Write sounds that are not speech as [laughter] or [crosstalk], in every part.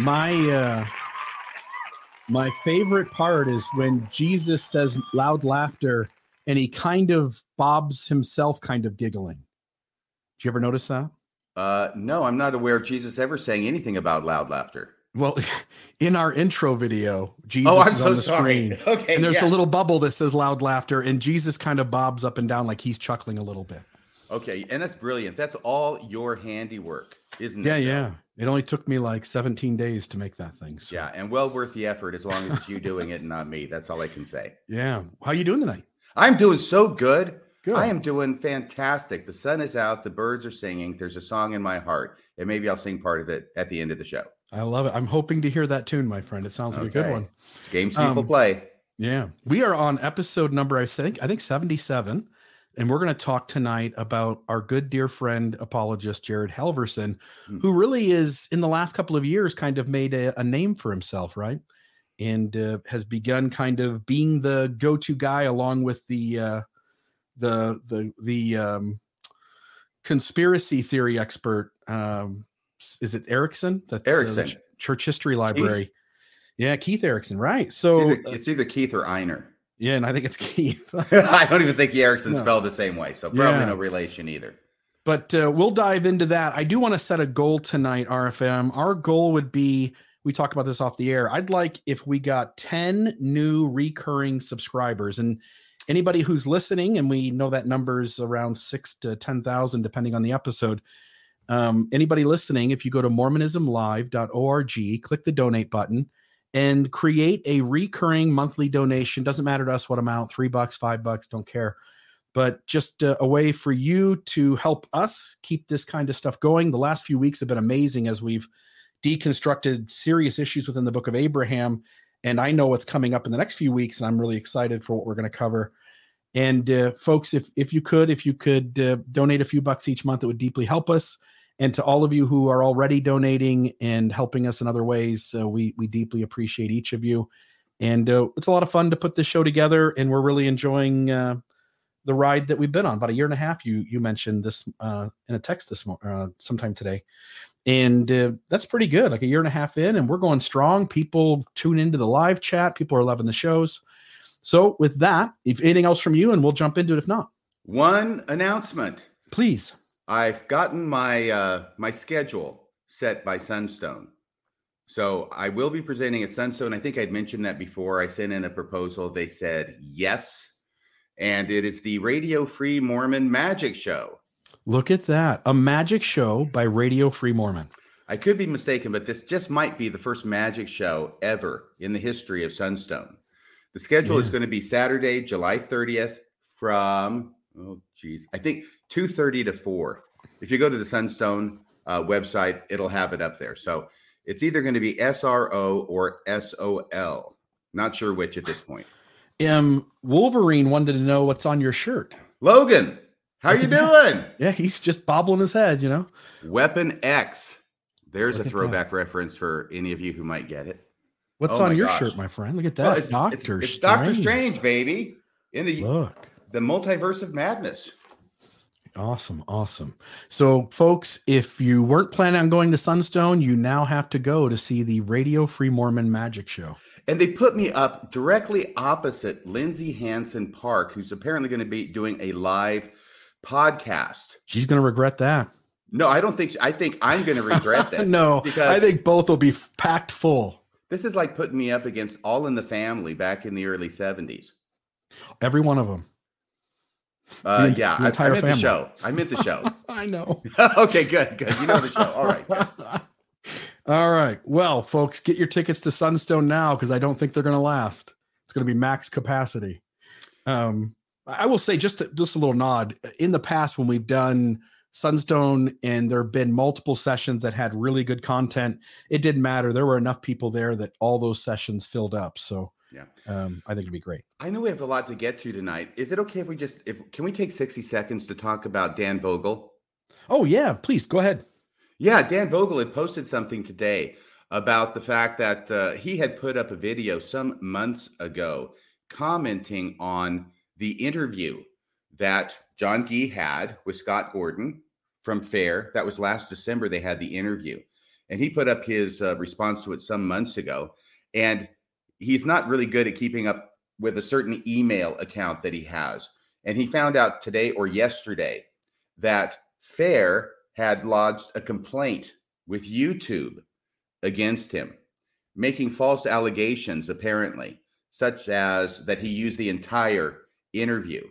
My uh my favorite part is when Jesus says loud laughter and he kind of bobs himself kind of giggling. Did you ever notice that? Uh, no, I'm not aware of Jesus ever saying anything about loud laughter. Well, [laughs] in our intro video, Jesus Oh, I'm is so on the sorry. screen. [laughs] Okay, And there's a little bubble that says loud laughter, and Jesus kind of bobs up and down like he's chuckling a little bit. Okay, and that's brilliant. That's all your handiwork, isn't Yeah, it? Bill? yeah. It only took me like 17 days to make that thing. So Yeah, and well worth the effort as long as it's you doing it and not me. That's all I can say. yeah. How you doing tonight? I'm doing so good. Good. I am doing fantastic. The sun is out, the birds are singing. There's a song in my heart, and maybe I'll sing part of it at the end of the show. I love it. I'm hoping to hear that tune, my friend. It sounds like a good one. Games people Um, play. Yeah. We are on episode number, I think, I think 77. And we're going to talk tonight about our good dear friend apologist Jared Halverson, Hmm. who really is in the last couple of years kind of made a, a name for himself, right? And uh, has begun kind of being the go-to guy along with the uh, the the the um, conspiracy theory expert. Um, is it Erickson? That's uh, Erickson. Ch- Church History Library. Yeah, Keith Erickson, right? So It's either, it's either Keith or Einer. Yeah, and I think it's [laughs] Keith. [laughs] I don't even think the Erickson No. spelled the same way, so probably Yeah. no relation either. but uh, we'll dive into that. I do want to set a goal tonight, RFM. Our goal would be we talked about this off the air. I'd like if we got 10 new recurring subscribers and anybody who's listening, and we know that number's around six to 10,000, depending on the episode. Um, anybody listening, if you go to mormonismlive.org, click the donate button and create a recurring monthly donation. Doesn't matter to us what amount, three bucks, five bucks, don't care. But just uh, a way for you to help us keep this kind of stuff going. The last few weeks have been amazing as we've deconstructed serious issues within the book of Abraham. And I know what's coming up in the next few weeks, and I'm really excited for what we're going to cover. And uh, folks, if if you could, if you could uh, donate a few bucks each month, it would deeply help us. And to all of you who are already donating and helping us in other ways, uh, we we deeply appreciate each of you. And uh, it's a lot of fun to put this show together, and we're really enjoying uh, the ride that we've been on. About a year and a half, you you mentioned this uh, in a text this mo- uh, sometime today, and uh, that's pretty good. Like a year and a half in, and we're going strong. People tune into the live chat. People are loving the shows. So with that, if anything else from you, and we'll jump into it. If not, One announcement. please. I've gotten my uh, my schedule set by Sunstone. So I will be presenting at Sunstone. I think I'd mentioned that before. I sent in a proposal. They said yes. And it is the Radio Free Mormon Magic Show. Look at that. A magic show by Radio Free Mormon. I could be mistaken, but this just might be the first magic show ever in the history of Sunstone. The schedule is going to be Saturday, July 30th from oh geez, I think 2:30 to 4. If you go to the Sunstone uh, website, it'll have it up there. So it's either going to be SRO or SOL. Not sure which at this point. Um, Wolverine wanted to know what's on your shirt. Logan, how you [laughs] doing? Yeah, he's just bobbling his head, you know. Weapon X. There's Look a throwback reference for any of you who might get it. What's Oh on your gosh. shirt, my friend? Look at that. Well, it's, Doctor it's, it's Doctor Strange, baby, in the Look. The multiverse of madness. Awesome, awesome. So, folks, if you weren't planning on going to Sunstone, you now have to go to see the Radio Free Mormon Magic Show. And they put me up directly opposite Lindsay Hansen Park, who's apparently going to be doing a live podcast. She's going to regret that. No, I don't think. I think I'm going to regret [laughs] this. no, because I think both will be packed full. this is like putting me up against All in the Family back in the early '70s. Every one of them. Uh, The- yeah, the I, I meant the show. I meant the show. [laughs] I know. [laughs] okay, good, good. You know the show. All right. [laughs] All right. Well, folks, get your tickets to Sunstone now because I don't think they're going to last. It's going to be max capacity. Um, I will say just to, just a little nod. In the past, when we've done Sunstone and there have been multiple sessions that had really good content, it didn't matter. There were enough people there that all those sessions filled up. So Yeah. um, I think it'd be great. I know we have a lot to get to tonight. Is it okay if we just if can we take 60 seconds to talk about Dan Vogel? Oh yeah, please go ahead. Yeah, Dan Vogel had posted something today about the fact that uh, he had put up a video some months ago commenting on the interview that John Gee had with Scott Gordon from Fair. That was last December. They had the interview, and he put up his uh, response to it some months ago. And he's not really good at keeping up with a certain email account that he has. And he found out today or yesterday that Fair had lodged a complaint with YouTube against him, making false allegations, apparently, such as that he used the entire interview.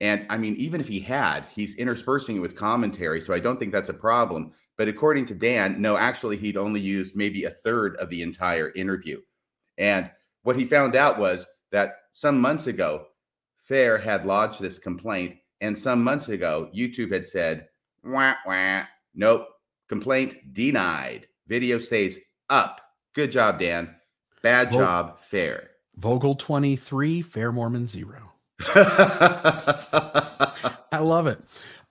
And I mean, even if he had, he's interspersing it with commentary. So I don't think that's a problem. But according to Dan, no, actually, he'd only used maybe a third of the entire interview. And what he found out was that some months ago, Fair had lodged this complaint. And some months ago, YouTube had said, wah, wah, nope, complaint denied. Video stays up. Good job, Dan. Bad Well- job, Fair. Vogel twenty three, Fair Mormon zero. [laughs] I love it.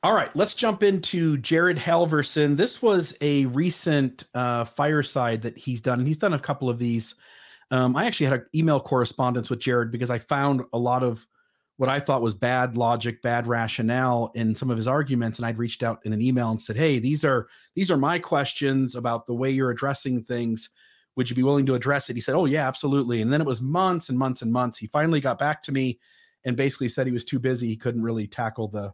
All right, let's jump into Jared Halverson. This was a recent uh, fireside that he's done. He's done a couple of these. Um, I actually had an email correspondence with Jared because I found a lot of what I thought was bad logic, bad rationale in some of his arguments, and I'd reached out in an email and said, "Hey, these are these are my questions about the way you're addressing things. Would you be willing to address it?" He said, "Oh yeah, absolutely." And then it was months and months and months. He finally got back to me and basically said he was too busy. He couldn't really tackle the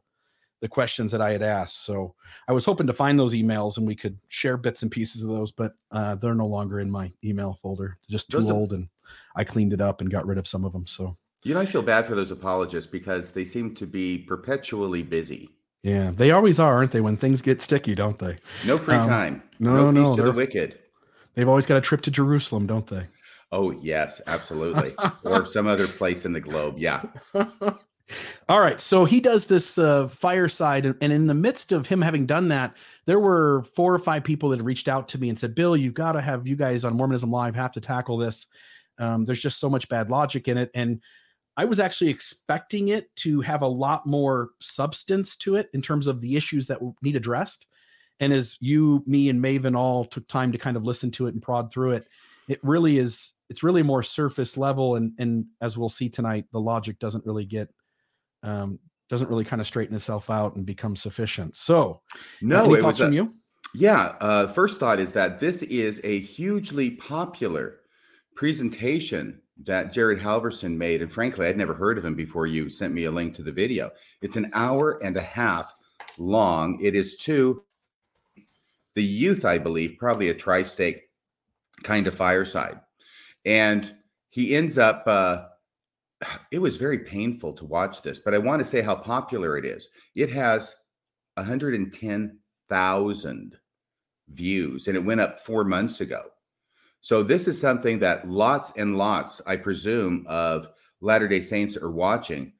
the questions that I had asked. So I was hoping to find those emails and we could share bits and pieces of those, but uh, they're no longer in my email folder. They're just too Those old, and I cleaned it up and got rid of some of them. So you know, I feel bad for those apologists because they seem to be perpetually busy. yeah, they always are, aren't they? When things get sticky, don't they? No free Um, time. no, peace no, to the they're- wicked. They've always got a trip to Jerusalem, don't they? Oh yes, absolutely. or some other place in the globe. Yeah. [laughs] All right. So he does this uh, fireside, and, and in the midst of him having done that, there were four or five people that reached out to me and said, "Bill, you've got to have you guys on Mormonism Live have to tackle this. Um, there's just so much bad logic in it." And I was actually expecting it to have a lot more substance to it in terms of the issues that need addressed. And as you, me, and Maven all took time to kind of listen to it and prod through it, it really is. It's really more surface level, and and as we'll see tonight, the logic doesn't really get um, doesn't really kind of straighten itself out and become sufficient. So, No, any it thoughts was from you? Yeah. Uh, first thought is that this is a hugely popular presentation that Jared Halverson made. And frankly, I'd never heard of him before you sent me a link to the video. It's an hour and a half long. It is to the youth, I believe, probably a tri stake kind of fireside. And he ends up, uh, [sighs] it was very painful to watch this, but I want to say how popular it is. It has 110,000 views and it went up four months ago. So this is something that lots and lots, I presume, of Latter day Saints are watching,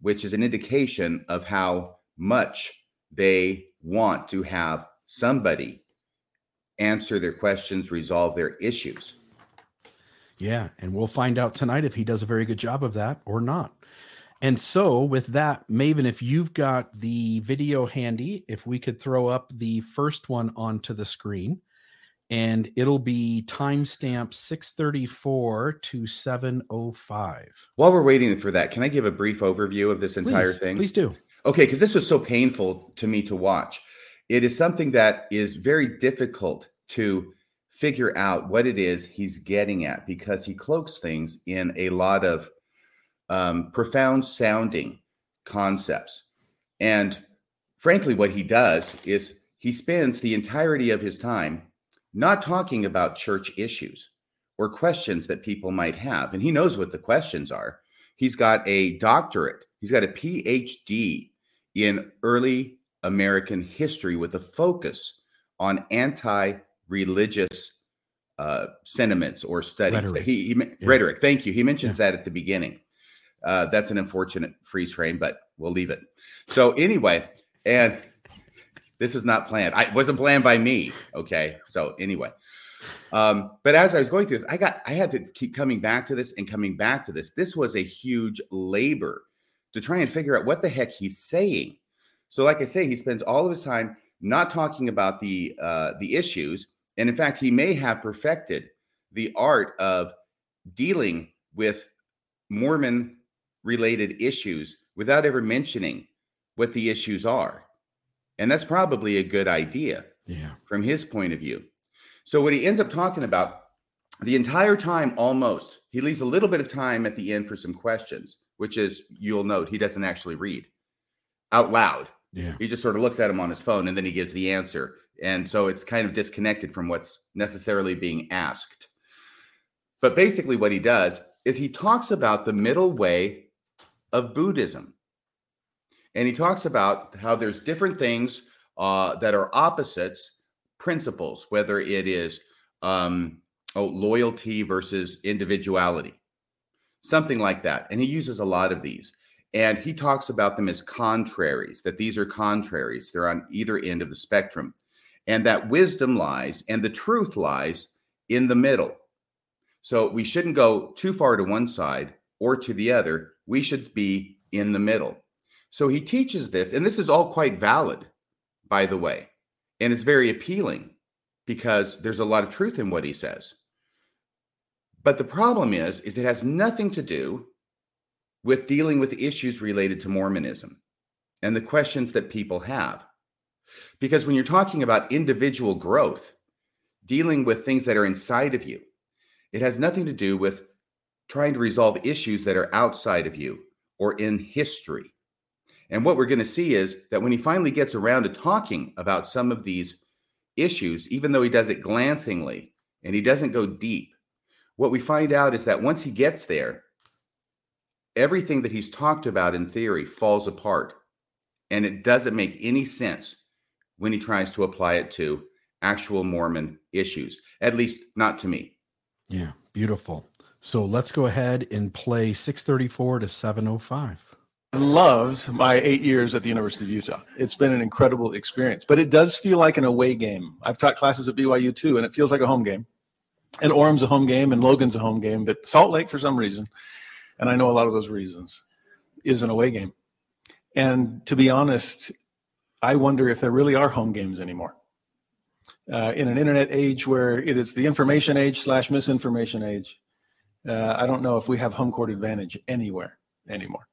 which is an indication of how much they want to have somebody answer their questions, resolve their issues. Yeah, and we'll find out tonight if he does a very good job of that or not. And so, with that, Maven, if you've got the video handy, if we could throw up the first one onto the screen, and it'll be timestamp 634 to 705. While we're waiting for that, can I give a brief overview of this entire Please, thing? Please do. Okay, because this was so painful to me to watch. It is something that is very difficult to figure out what it is he's getting at because he cloaks things in a lot of um, profound sounding concepts. And frankly, what he does is he spends the entirety of his time not talking about church issues or questions that people might have. And he knows what the questions are. He's got a doctorate, he's got a PhD in early American history with a focus on anti religious uh, sentiments or studies. Rhetoric. He, he Yeah. rhetoric. Thank you. He mentions that at the beginning. Uh, that's an unfortunate freeze frame, but we'll leave it. So anyway, and this was not planned. I wasn't planned by me. Okay. So anyway, um, but as I was going through this, I got I had to keep coming back to this and coming back to this. This was a huge labor to try and figure out what the heck he's saying. So, like I say, he spends all of his time not talking about the uh, the issues, and in fact, he may have perfected the art of dealing with Mormon related issues without ever mentioning what the issues are, and that's probably a good idea Yeah. from his point of view. So what he ends up talking about the entire time almost, he leaves a little bit of time at the end for some questions, which is you'll note he doesn't actually read out loud. Yeah. He just sort of looks at him on his phone and then he gives the answer. And so it's kind of disconnected from what's necessarily being asked. But basically, what he does is he talks about the middle way of Buddhism. And he talks about how there's different things uh, that are opposites principles, whether it is um, oh, loyalty versus individuality, something like that. And he uses a lot of these. And he talks about them as contraries, that these are contraries. They're on either end of the spectrum. And that wisdom lies and the truth lies in the middle. So we shouldn't go too far to one side or to the other. We should be in the middle. So he teaches this, and this is all quite valid, by the way. And it's very appealing because there's a lot of truth in what he says. But the problem is, is it has nothing to do with dealing with issues related to Mormonism and the questions that people have. Because when you're talking about individual growth, dealing with things that are inside of you, it has nothing to do with trying to resolve issues that are outside of you or in history. And what we're going to see is that when he finally gets around to talking about some of these issues, even though he does it glancingly and he doesn't go deep, what we find out is that once he gets there, everything that he's talked about in theory falls apart. And it doesn't make any sense when he tries to apply it to actual Mormon issues, at least not to me. Yeah. Beautiful. So let's go ahead and play 634 to 705. loved my eight years at the University of Utah. It's been an incredible experience, but it does feel like an away game. I've taught classes at BYU too, and it feels like a home game. And Orem's a home game, and Logan's a home game, but Salt Lake, for some reason, and I know a lot of those reasons, is an away game. And to be honest, I wonder if there really are home games anymore. Uh, in an internet age where it is the information age slash misinformation age, uh, I don't know if we have home court advantage anywhere anymore.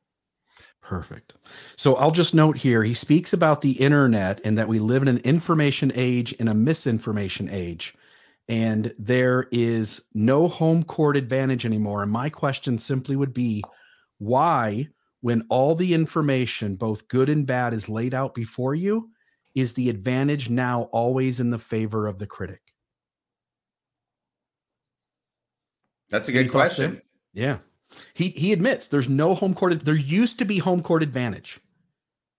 Perfect. So I'll just note here he speaks about the internet and that we live in an information age and a misinformation age. And there is no home court advantage anymore. And my question simply would be why, when all the information, both good and bad, is laid out before you, is the advantage now always in the favor of the critic? That's a good question. Yeah. He he admits there's no home court. There used to be home court advantage.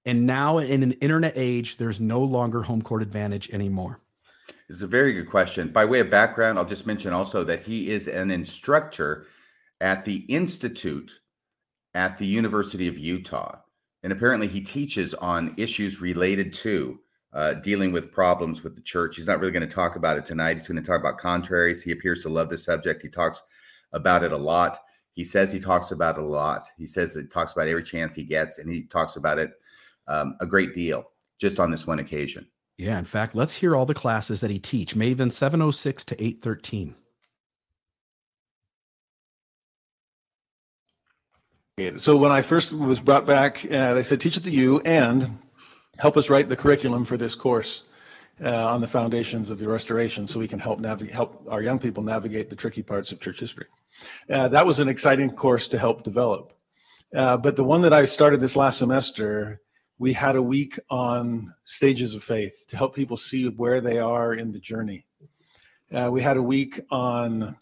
And now in an internet age, there's no longer home court advantage anymore. It's a very good question. By way of background, I'll just mention also that he is an instructor at the Institute at the University of Utah. And apparently, he teaches on issues related to uh, dealing with problems with the church. He's not really going to talk about it tonight. He's going to talk about contraries. He appears to love the subject. He talks about it a lot. He says he talks about it a lot. He says he talks about every chance he gets, and he talks about it um, a great deal just on this one occasion. Yeah, in fact, let's hear all the classes that he teach. Maven 706 to 813. So when I first was brought back, uh, they said, teach it to you and help us write the curriculum for this course uh, on the foundations of the restoration so we can help help our young people navigate the tricky parts of church history. Uh, that was an exciting course to help develop. Uh, but the one that I started this last semester, we had a week on stages of faith to help people see where they are in the journey. Uh, we had a week on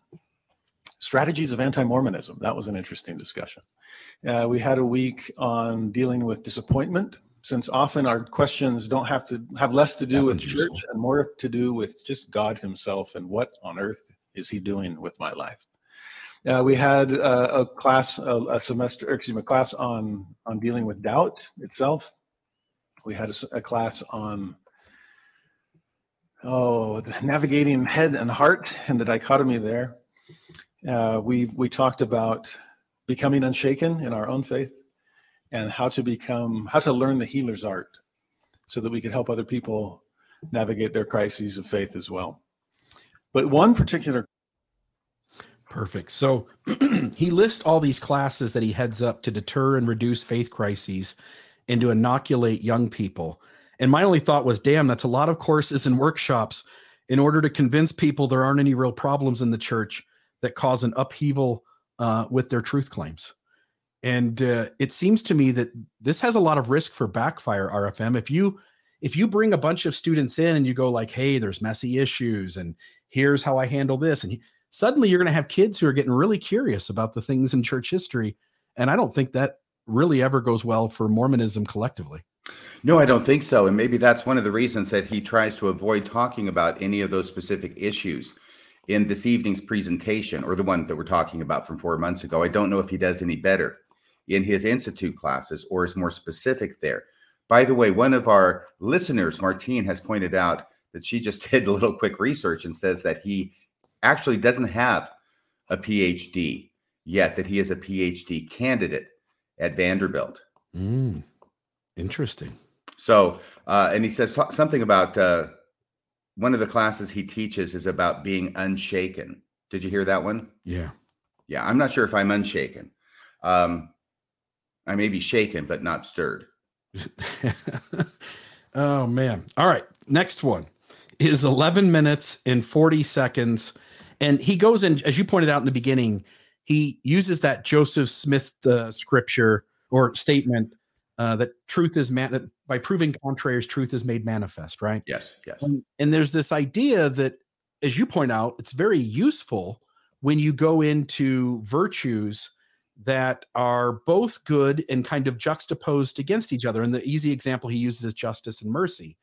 strategies of anti-Mormonism. That was an interesting discussion. Uh, we had a week on dealing with disappointment, since often our questions don't have to have less to do That with church useful. and more to do with just God Himself and what on earth is he doing with my life? Uh, we had uh, a class, a, a, semester, excuse me, a class on on dealing with doubt itself. We had a, a class on oh, navigating head and heart and the dichotomy there. Uh, we we talked about becoming unshaken in our own faith and how to become how to learn the healer's art so that we could help other people navigate their crises of faith as well. But one particular Perfect. So [clears throat] he lists all these classes that he heads up to deter and reduce faith crises and to inoculate young people. And my only thought was, damn, that's a lot of courses and workshops in order to convince people there aren't any real problems in the church that cause an upheaval uh, with their truth claims. And uh, it seems to me that this has a lot of risk for backfire. RFM, if you if you bring a bunch of students in and you go like, "Hey, there's messy issues, and here's how I handle this," and suddenly you're going to have kids who are getting really curious about the things in church history, and I don't think that really ever goes well for Mormonism collectively. No, I don't think so. And maybe that's one of the reasons that he tries to avoid talking about any of those specific issues in this evening's presentation or the one that we're talking about from four months ago. I don't know if he does any better in his institute classes or is more specific there. By the way, one of our listeners, Martine, has pointed out that she just [laughs] did a little quick research and says that he actually doesn't have a PhD yet, that he is a PhD candidate at Vanderbilt. Mm, interesting. So, uh, and he says t- something about uh, one of the classes he teaches is about being unshaken. Did you hear that one? Yeah. Yeah. I'm not sure if I'm unshaken. Um, I may be shaken, but not stirred. [laughs] oh, man. All right. Next one is 11 minutes and 40 seconds. And he goes in, as you pointed out in the beginning, he uses that Joseph Smith uh, scripture or statement uh, that truth is man by proving contraries, truth is made manifest, right? Yes, yes. And, and there's this idea that, as you point out, it's very useful when you go into virtues that are both good and kind of juxtaposed against each other. And the easy example he uses is justice and mercy.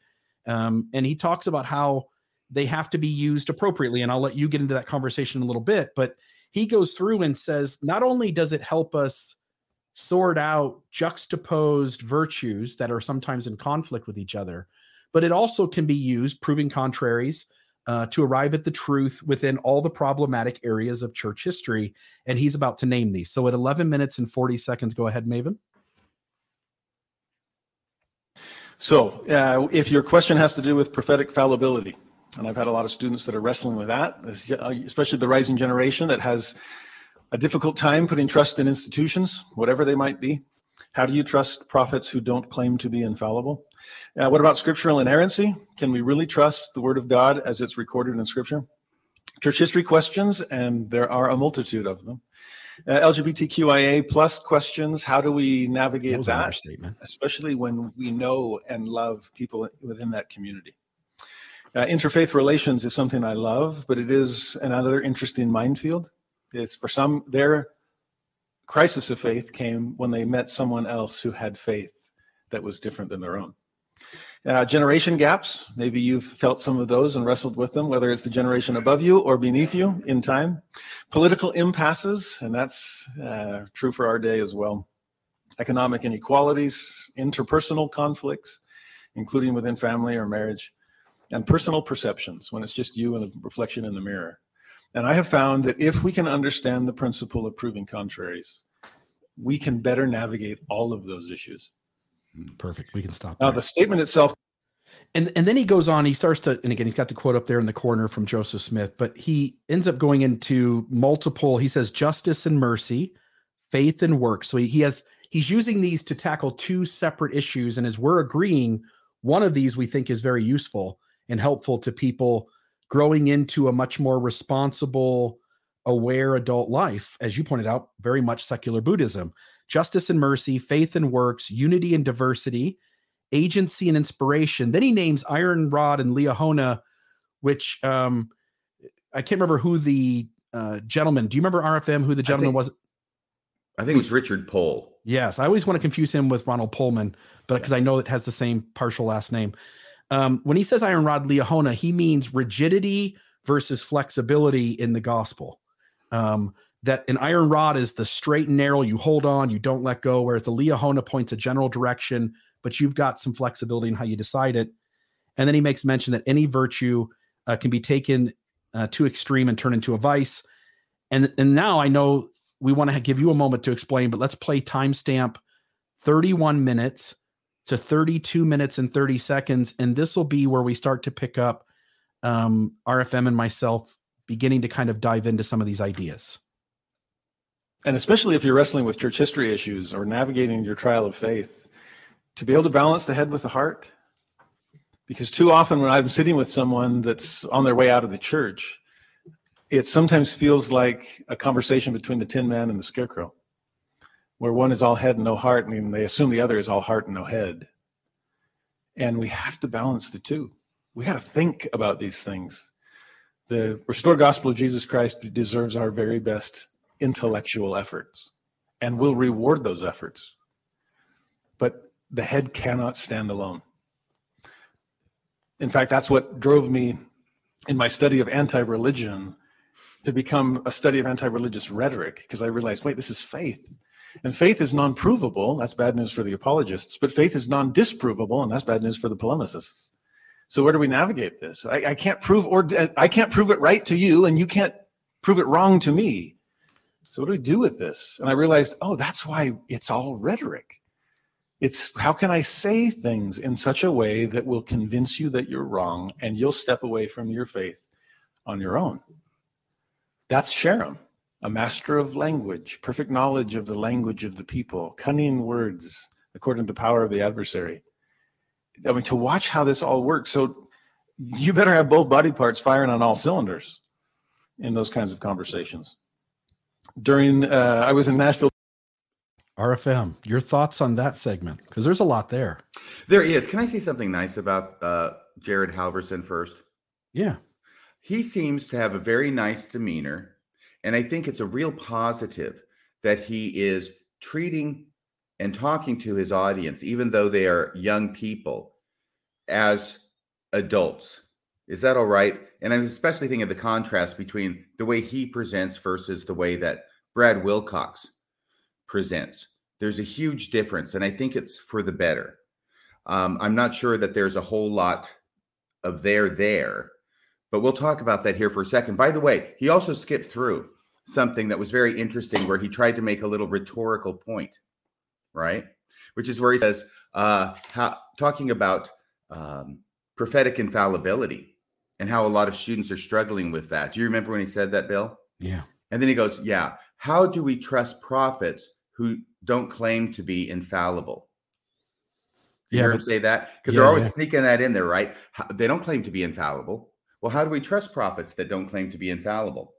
Um, and he talks about how they have to be used appropriately. And I'll let you get into that conversation in a little bit. But he goes through and says not only does it help us sort out juxtaposed virtues that are sometimes in conflict with each other, but it also can be used, proving contraries, uh, to arrive at the truth within all the problematic areas of church history. And he's about to name these. So at 11 minutes and 40 seconds, go ahead, Maven. So, uh, if your question has to do with prophetic fallibility, and I've had a lot of students that are wrestling with that, especially the rising generation that has a difficult time putting trust in institutions, whatever they might be. How do you trust prophets who don't claim to be infallible? Uh, what about scriptural inerrancy? Can we really trust the Word of God as it's recorded in Scripture? Church history questions, and there are a multitude of them. Uh, LGBTQIA plus questions. How do we navigate that, that especially when we know and love people within that community? Uh, interfaith relations is something I love, but it is another interesting minefield. It's for some, their crisis of faith came when they met someone else who had faith that was different than their own. Uh, generation gaps, maybe you've felt some of those and wrestled with them, whether it's the generation above you or beneath you in time. Political impasses, and that's uh, true for our day as well. Economic inequalities, interpersonal conflicts, including within family or marriage, and personal perceptions when it's just you and the reflection in the mirror. And I have found that if we can understand the principle of proving contraries, we can better navigate all of those issues. Hmm, perfect. We can stop. Now, the statement itself. And, and then he goes on, he starts to, and again, he's got the quote up there in the corner from Joseph Smith, but he ends up going into multiple, he says, justice and mercy, faith and work. So he, he has, he's using these to tackle two separate issues. And as we're agreeing, one of these we think is very useful and helpful to people growing into a much more responsible, aware adult life, as you pointed out, very much secular Buddhism. Justice and mercy, faith and works, unity and diversity, agency and inspiration. Then he names Iron Rod and Liahona, which um, I can't remember who the uh, gentleman. Do you remember RFM? Who the gentleman I think, was? I think it was Richard Poll. Yes, I always want to confuse him with Ronald Poelman, but because yeah. I know it has the same partial last name. Um, when he says iron rod Liahona, he means rigidity, versus flexibility in the gospel. Um, that an iron rod is the straight and narrow, you hold on, you don't let go, whereas the Liahona points a general direction, but you've got some flexibility in how you decide it. And then he makes mention that any virtue uh, can be taken uh, too extreme and turn into a vice. And, and now I know we want to give you a moment to explain, but let's play timestamp 31 minutes to 32 minutes and 30 seconds. And this will be where we start to pick up um, RFM and myself beginning to kind of dive into some of these ideas. And especially if you're wrestling with church history issues or navigating your trial of faith, to be able to balance the head with the heart. Because too often when I'm sitting with someone that's on their way out of the church, it sometimes feels like a conversation between the tin man and the scarecrow, where one is all head and no heart, and they assume the other is all heart and no head. And we have to balance the two. We got to think about these things. The restored gospel of Jesus Christ deserves our very best intellectual efforts and will reward those efforts. But the head cannot stand alone. In fact, that's what drove me in my study of anti religion to become a study of anti religious rhetoric because I realized, wait, this is faith. And faith is non provable. That's bad news for the apologists. But faith is non disprovable. And that's bad news for the polemicists. So where do we navigate this? I, I can't prove or I can't prove it right to you, and you can't prove it wrong to me. So what do we do with this? And I realized, oh, that's why it's all rhetoric. It's how can I say things in such a way that will convince you that you're wrong and you'll step away from your faith on your own. That's Sherem, a master of language, perfect knowledge of the language of the people, cunning words according to the power of the adversary. I mean, to watch how this all works. So you better have both body parts firing on all cylinders in those kinds of conversations during uh, I was in Nashville. RFM, your thoughts on that segment? Because there's a lot there. There is. Can I say something nice about uh, Jared Halverson first? Yeah. He seems to have a very nice demeanor. And I think it's a real positive that he is treating and talking to his audience, even though they are young people, as adults. Is that all right? And I'm especially thinking of the contrast between the way he presents versus the way that Brad Wilcox presents. There's a huge difference, and I think it's for the better. Um, I'm not sure that there's a whole lot of there there, but we'll talk about that here for a second. By the way, he also skipped through something that was very interesting where he tried to make a little rhetorical point, right? Which is where he says, uh, how, talking about um, prophetic infallibility and how a lot of students are struggling with that. Do you remember when he said that, Bill? Yeah. And then he goes, Yeah, how do we trust prophets who don't claim to be infallible? You yeah, hear him say that? Because yeah, they're always yeah. sneaking that in there, right? How, they don't claim to be infallible. Well, how do we trust prophets that don't claim to be infallible?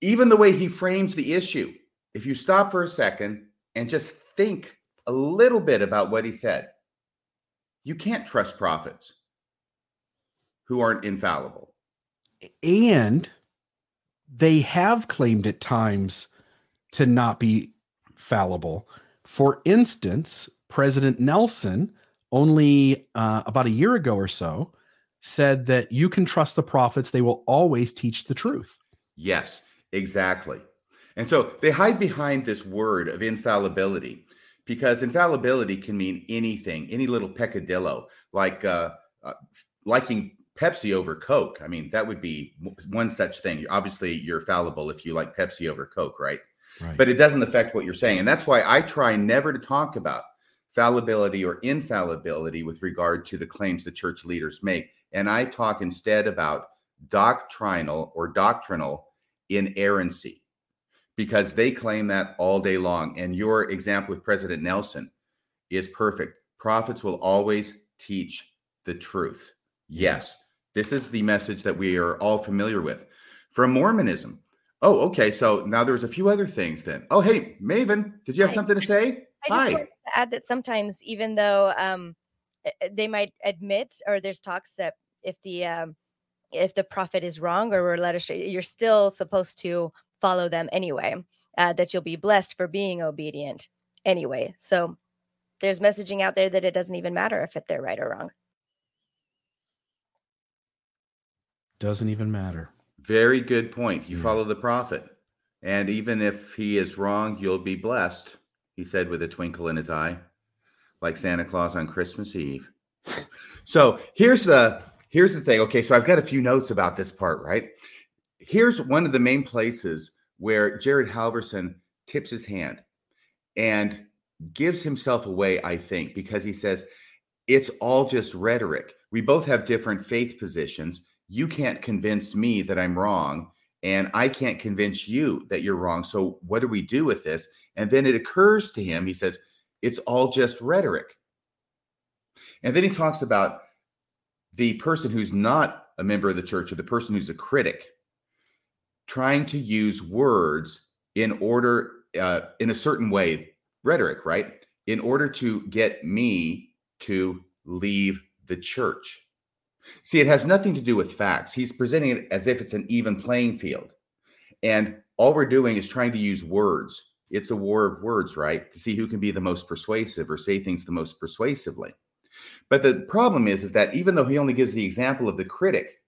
Even the way he frames the issue, if you stop for a second and just think a little bit about what he said, you can't trust prophets who aren't infallible. And they have claimed at times to not be fallible. For instance, President Nelson, only uh, about a year ago or so, said that you can trust the prophets, they will always teach the truth. Yes, exactly. And so they hide behind this word of infallibility because infallibility can mean anything, any little peccadillo, like uh, uh, liking Pepsi over Coke. I mean, that would be one such thing. Obviously, you're fallible if you like Pepsi over Coke, right? right? But it doesn't affect what you're saying. And that's why I try never to talk about fallibility or infallibility with regard to the claims the church leaders make. And I talk instead about doctrinal or doctrinal inerrancy because they claim that all day long. And your example with President Nelson is perfect. Prophets will always teach the truth. Yes, this is the message that we are all familiar with from Mormonism. Oh, okay. So now there's a few other things then. Oh, hey, Maven, did you have something to say? I just Hi. wanted to add that sometimes, even though um, they might admit, or there's talks that if the um, if the prophet is wrong or we're led astray, you're still supposed to follow them anyway. Uh, that you'll be blessed for being obedient anyway. So there's messaging out there that it doesn't even matter if they're right or wrong. Doesn't even matter. Very good point. You Mm. follow the prophet. And even if he is wrong, you'll be blessed, he said with a twinkle in his eye, like Santa Claus on Christmas Eve. So here's the here's the thing. Okay, so I've got a few notes about this part, right? Here's one of the main places where Jared Halverson tips his hand and gives himself away, I think, because he says it's all just rhetoric. We both have different faith positions. You can't convince me that I'm wrong, and I can't convince you that you're wrong. So, what do we do with this? And then it occurs to him, he says, it's all just rhetoric. And then he talks about the person who's not a member of the church or the person who's a critic trying to use words in order, uh, in a certain way, rhetoric, right? In order to get me to leave the church. See, it has nothing to do with facts. He's presenting it as if it's an even playing field. And all we're doing is trying to use words. It's a war of words, right? To see who can be the most persuasive or say things the most persuasively. But the problem is, is that even though he only gives the example of the critic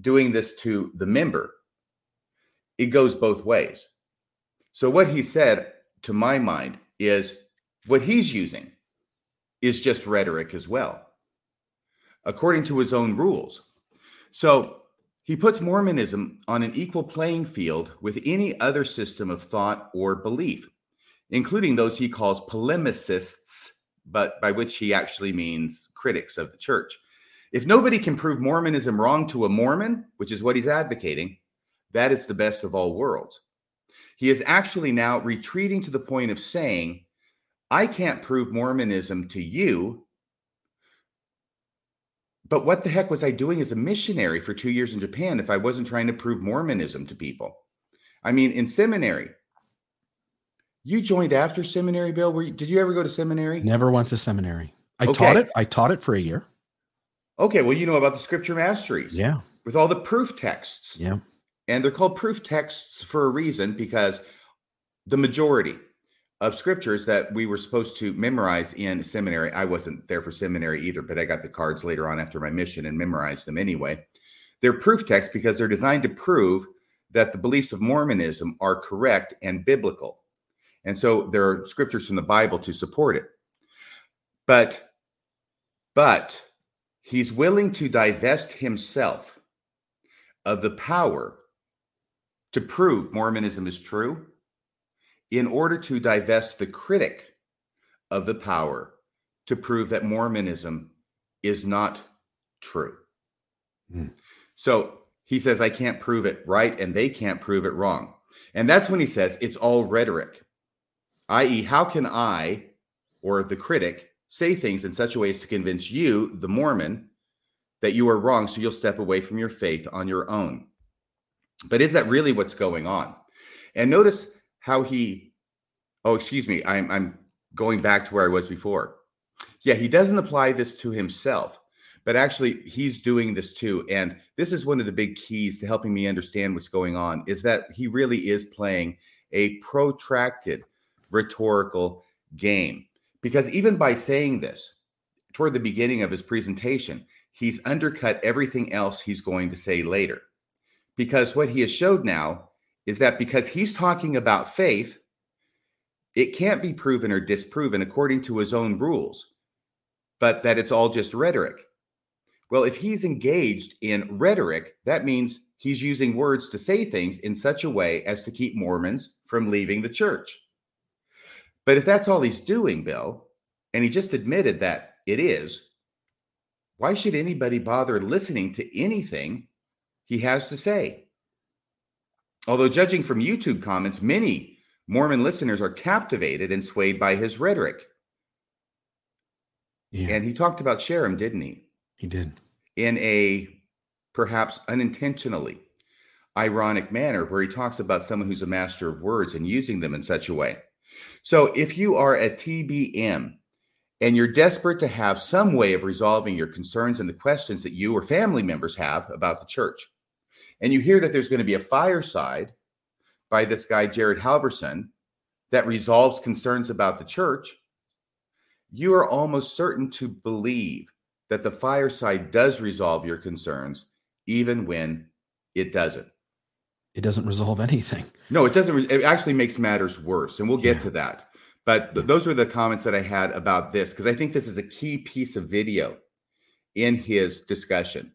doing this to the member, it goes both ways. So what he said, to my mind, is what he's using is just rhetoric as well, according to his own rules. So he puts Mormonism on an equal playing field with any other system of thought or belief, including those he calls polemicists, but by which he actually means critics of the church. If nobody can prove Mormonism wrong to a Mormon, which is what he's advocating, that is the best of all worlds. He is actually now retreating to the point of saying, I can't prove Mormonism to you. But what the heck was I doing as a missionary for two years in Japan if I wasn't trying to prove Mormonism to people? I mean, in seminary, you joined after seminary, Bill. Were you, did you ever go to seminary? Never went to seminary. I Okay. taught it. I taught it for a year. Okay, well, you know about the scripture masteries Yeah. with all the proof texts. Yeah. And they're called proof texts for a reason because the majority of scriptures that we were supposed to memorize in seminary, I wasn't there for seminary either, but I got the cards later on after my mission and memorized them anyway. They're proof texts because they're designed to prove that the beliefs of Mormonism are correct and biblical. And so there are scriptures from the Bible to support it. But, but he's willing to divest himself of the power to prove Mormonism is true in order to divest the critic of the power to prove that Mormonism is not true. Hmm. So he says, I can't prove it right, and they can't prove it wrong. And that's when he says it's all rhetoric, i.e., how can I or the critic say things in such a way as to convince you, the Mormon, that you are wrong so you'll step away from your faith on your own? But is that really what's going on? And notice how he, oh, excuse me, I'm, I'm going back to where I was before. Yeah, he doesn't apply this to himself, but actually he's doing this too. And this is one of the big keys to helping me understand what's going on is that he really is playing a protracted rhetorical game. Because even by saying this toward the beginning of his presentation, he's undercut everything else he's going to say later. Because what he has showed now is that because he's talking about faith, it can't be proven or disproven according to his own rules, but that it's all just rhetoric. Well, if he's engaged in rhetoric, that means he's using words to say things in such a way as to keep Mormons from leaving the church. But if that's all he's doing, Bill, and he just admitted that it is, why should anybody bother listening to anything he has to say? Although, judging from YouTube comments, many Mormon listeners are captivated and swayed by his rhetoric. Yeah. And he talked about Sherem, didn't he? he did. in a perhaps unintentionally ironic manner where he talks about someone who's a master of words and using them in such a way. So if you are a TBM and you're desperate to have some way of resolving your concerns and the questions that you or family members have about the church, and you hear that there's going to be a fireside by this guy, Jared Halverson, that resolves concerns about the church, you are almost certain to believe that the fireside does resolve your concerns, even when it doesn't. It doesn't resolve anything. No, it doesn't. It actually makes matters worse, and we'll get Yeah. to that. But th- those were the comments that I had about this because I think this is a key piece of video in his discussion.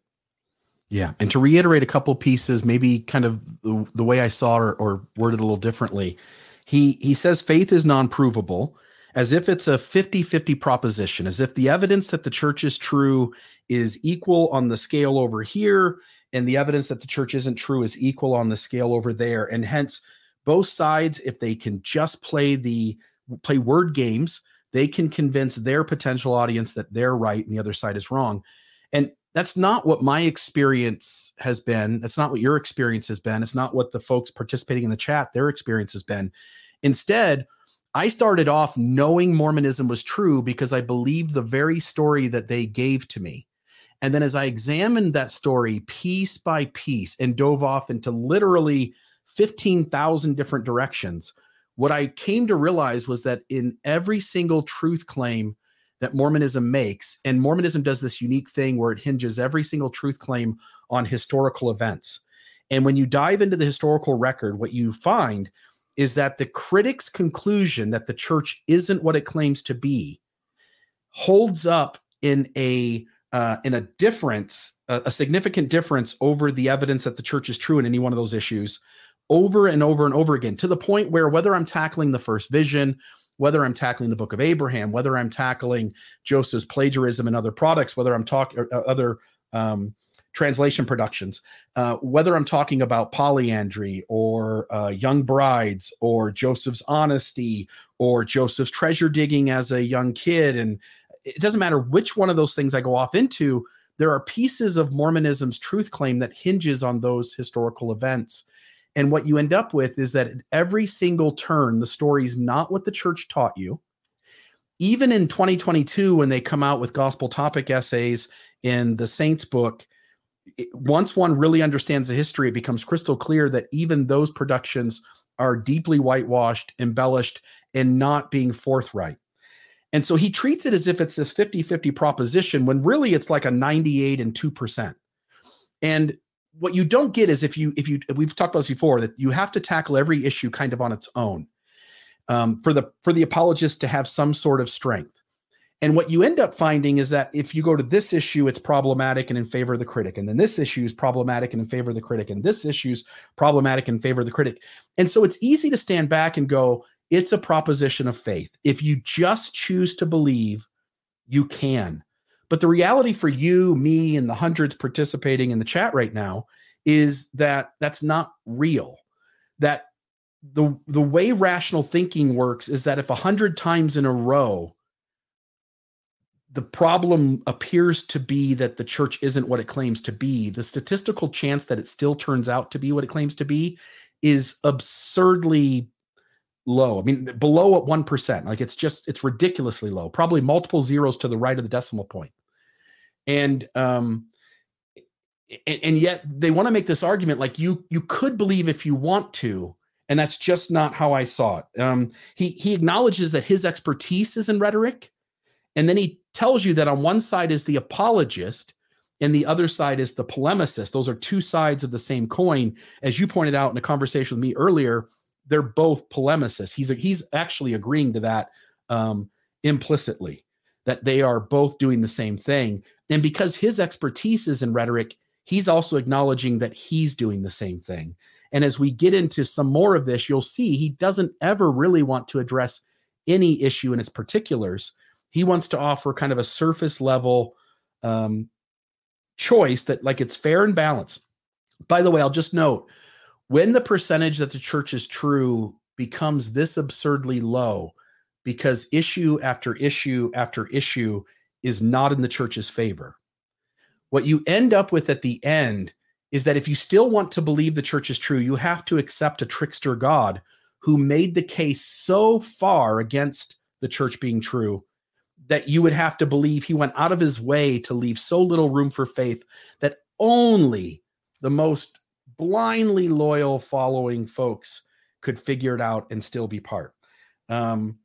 Yeah. And to reiterate a couple pieces, maybe kind of the, the way I saw or, or worded a little differently, he he says faith is non-provable as if it's a 50-50 proposition, as if the evidence that the church is true is equal on the scale over here, and the evidence that the church isn't true is equal on the scale over there. And hence, both sides, if they can just play the play word games, they can convince their potential audience that they're right and the other side is wrong. And that's not what my experience has been. That's not what your experience has been. It's not what the folks participating in the chat, their experience has been. Instead, I started off knowing Mormonism was true because I believed the very story that they gave to me. And then as I examined that story piece by piece and dove off into literally 15,000 different directions, what I came to realize was that in every single truth claim that Mormonism makes, and Mormonism does this unique thing where it hinges every single truth claim on historical events. And when you dive into the historical record, what you find is that the critic's conclusion that the church isn't what it claims to be holds up in a uh, in a difference, a, a significant difference over the evidence that the church is true in any one of those issues over and over and over again to the point where whether I'm tackling the first vision, whether I'm tackling the book of Abraham, whether I'm tackling Joseph's plagiarism and other products, whether I'm talking uh, other um, translation productions, uh, whether I'm talking about polyandry or uh, young brides or Joseph's honesty or Joseph's treasure digging as a young kid. And it doesn't matter which one of those things I go off into, there are pieces of Mormonism's truth claim that hinges on those historical events. And what you end up with is that at every single turn, the story is not what the church taught you. Even in 2022, when they come out with gospel topic essays in the Saints book, once one really understands the history, it becomes crystal clear that even those productions are deeply whitewashed, embellished, and not being forthright. And so he treats it as if it's this 50 50 proposition when really it's like a 98 and 2%. And what you don't get is if you if you we've talked about this before that you have to tackle every issue kind of on its own um, for the for the apologist to have some sort of strength. And what you end up finding is that if you go to this issue it's problematic and in favor of the critic and then this issue is problematic and in favor of the critic and this issue is problematic in favor of the critic. And so it's easy to stand back and go it's a proposition of faith. If you just choose to believe you can but the reality for you, me, and the hundreds participating in the chat right now is that that's not real. That the the way rational thinking works is that if a hundred times in a row the problem appears to be that the church isn't what it claims to be, the statistical chance that it still turns out to be what it claims to be is absurdly low. I mean, below at 1%. Like it's just, it's ridiculously low, probably multiple zeros to the right of the decimal point. And, um, and, and yet they want to make this argument like you you could believe if you want to and that's just not how i saw it. Um, he he acknowledges that his expertise is in rhetoric and then he tells you that on one side is the apologist and the other side is the polemicist. Those are two sides of the same coin. As you pointed out in a conversation with me earlier they're both polemicists. He's he's actually agreeing to that um, implicitly that they are both doing the same thing. And because his expertise is in rhetoric he's also acknowledging that he's doing the same thing. And as we get into some more of this you'll see he doesn't ever really want to address any issue in its particulars. He wants to offer kind of a surface level um, choice that like it's fair and balanced. By the way i'll just note when the percentage that the church is true becomes this absurdly low because issue after issue after issue is not in the church's favor what you end up with at the end is that if you still want to believe the church is true you have to accept a trickster god who made the case so far against the church being true that you would have to believe he went out of his way to leave so little room for faith that only the most blindly loyal following folks could figure it out and still be part. Um,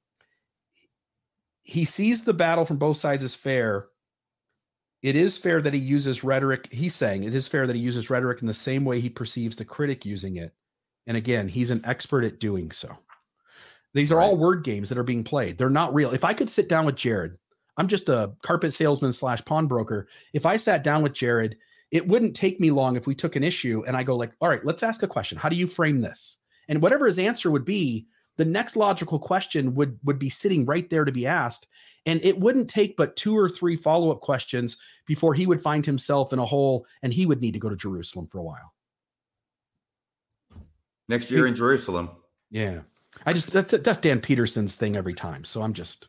he sees the battle from both sides as fair, it is fair that he uses rhetoric. He's saying it is fair that he uses rhetoric in the same way he perceives the critic using it. And again, he's an expert at doing so. These are Right. all word games that are being played. They're not real. If I could sit down with Jared, I'm just a carpet salesman slash pawnbroker. If I sat down with Jared, it wouldn't take me long if we took an issue and I go like, all right, let's ask a question. How do you frame this? And whatever his answer would be, the next logical question would would be sitting right there to be asked. And it wouldn't take but two or three follow-up questions before he would find himself in a hole and he would need to go to Jerusalem for a while. Next year in Jerusalem. Yeah. I just that's that's Dan Peterson's thing every time. So I'm just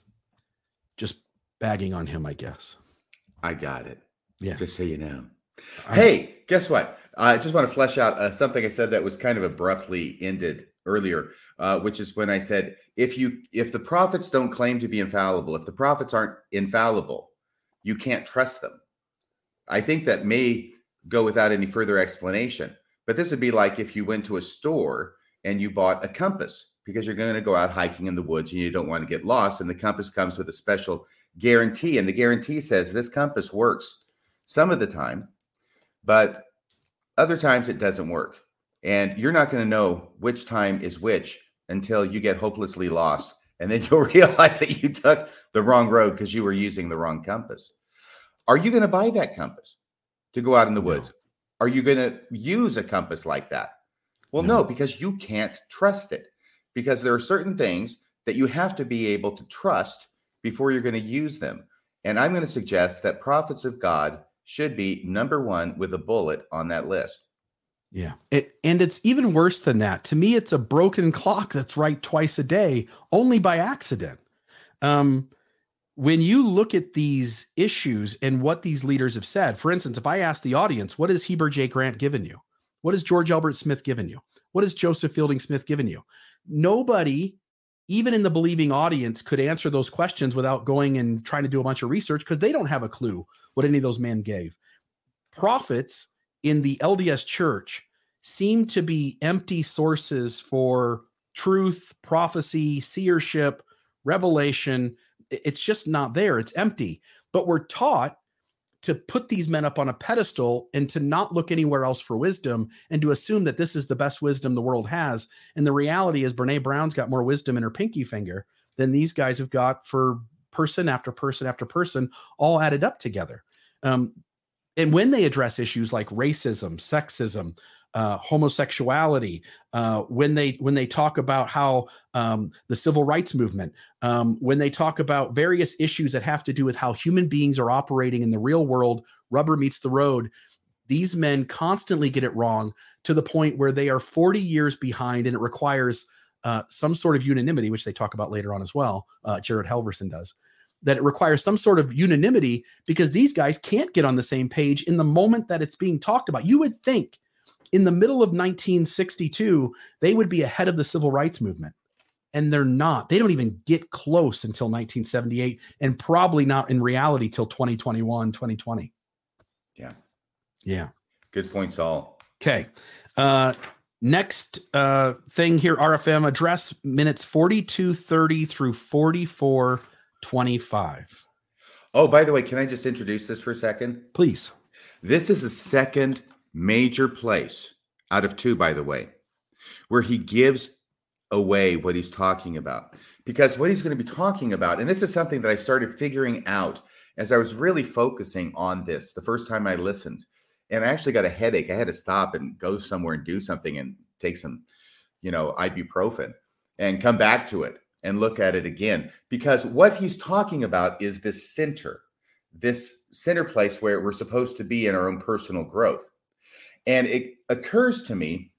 just bagging on him, I guess. I got it. Yeah. Just so you know. I- Hey, guess what? I just want to flesh out uh, something I said that was kind of abruptly ended earlier, uh, which is when I said if you if the prophets don't claim to be infallible, if the prophets aren't infallible, you can't trust them. I think that may go without any further explanation. But this would be like if you went to a store and you bought a compass because you're going to go out hiking in the woods and you don't want to get lost, and the compass comes with a special guarantee, and the guarantee says this compass works some of the time, but other times it doesn't work. And you're not going to know which time is which until you get hopelessly lost. And then [laughs] you'll realize that you took the wrong road because you were using the wrong compass. Are you going to buy that compass to go out in the woods? Are you going to use a compass like that? Well, no, No. because you can't trust it. Because there are certain things that you have to be able to trust before you're going to use them. And I'm going to suggest that prophets of God should be number one with a bullet on that list. Yeah. It, and it's even worse than that. To me, it's a broken clock that's right twice a day, only by accident. Um, when you look at these issues and what these leaders have said, for instance, if I ask the audience, what has Heber J. Grant given you? What has George Albert Smith given you? What has Joseph Fielding Smith given you? Nobody, even in the believing audience, could answer those questions without going and trying to do a bunch of research because they don't have a clue what any of those men gave. Prophets in the LDS church seem to be empty sources for truth, prophecy, seership, revelation. It's just not there. It's empty. But we're taught to put these men up on a pedestal and to not look anywhere else for wisdom and to assume that this is the best wisdom the world has. And the reality is, Brene Brown's got more wisdom in her pinky finger than these guys have got for person after person after person, all added up together. Um, and when they address issues like racism, sexism, uh, homosexuality, uh, when they when they talk about how um, the civil rights movement, um, when they talk about various issues that have to do with how human beings are operating in the real world, rubber meets the road. These men constantly get it wrong to the point where they are 40 years behind, and it requires uh, some sort of unanimity, which they talk about later on as well. Uh, Jared Halverson does that it requires some sort of unanimity because these guys can't get on the same page in the moment that it's being talked about. You would think in the middle of 1962, they would be ahead of the civil rights movement. And they're not. They don't even get close until 1978, and probably not in reality till 2021, 2020. Yeah. Yeah. Good point, Saul. Okay. Uh, next uh, thing here, RFM address minutes 4230 through 4425. Oh, by the way, can I just introduce this for a second? Please. This is the second major place out of two, by the way, where he gives away what he's talking about. Because what he's going to be talking about, and this is something that I started figuring out as I was really focusing on this the first time I listened. And I actually got a headache. I had to stop and go somewhere and do something and take some, you know, ibuprofen and come back to it and look at it again. Because what he's talking about is this center, this center place where we're supposed to be in our own personal growth. And it occurs to me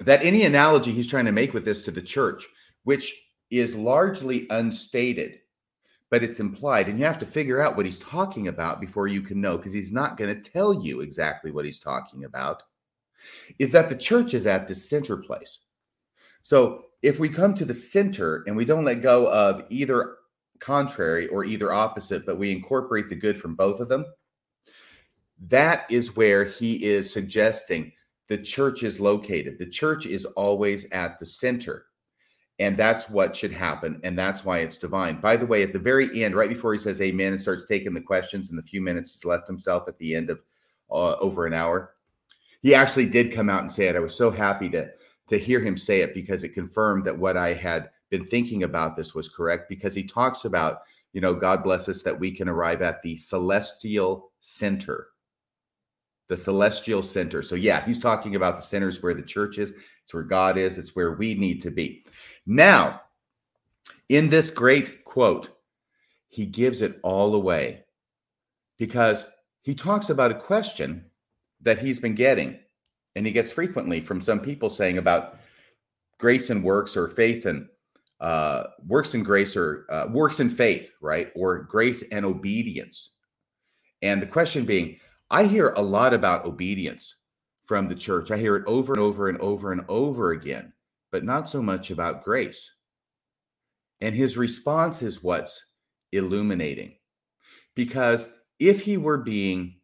that any analogy he's trying to make with this to the church, which is largely unstated, but it's implied, and you have to figure out what he's talking about before you can know, because he's not going to tell you exactly what he's talking about, is that the church is at the center place. So if we come to the center and we don't let go of either contrary or either opposite, but we incorporate the good from both of them, that is where he is suggesting the church is located. The church is always at the center. And that's what should happen. And that's why it's divine. By the way, at the very end, right before he says amen and starts taking the questions in the few minutes he's left himself at the end of uh, over an hour, he actually did come out and say it. I was so happy to to hear him say it because it confirmed that what I had been thinking about this was correct because he talks about, you know, God bless us that we can arrive at the celestial center. The celestial center. So, yeah, he's talking about the centers where the church is, it's where God is, it's where we need to be. Now, in this great quote, he gives it all away because he talks about a question that he's been getting and he gets frequently from some people saying about grace and works or faith and uh, works and grace or uh, works and faith, right? Or grace and obedience. And the question being, I hear a lot about obedience from the church. I hear it over and over and over and over again, but not so much about grace. And his response is what's illuminating. Because if he were being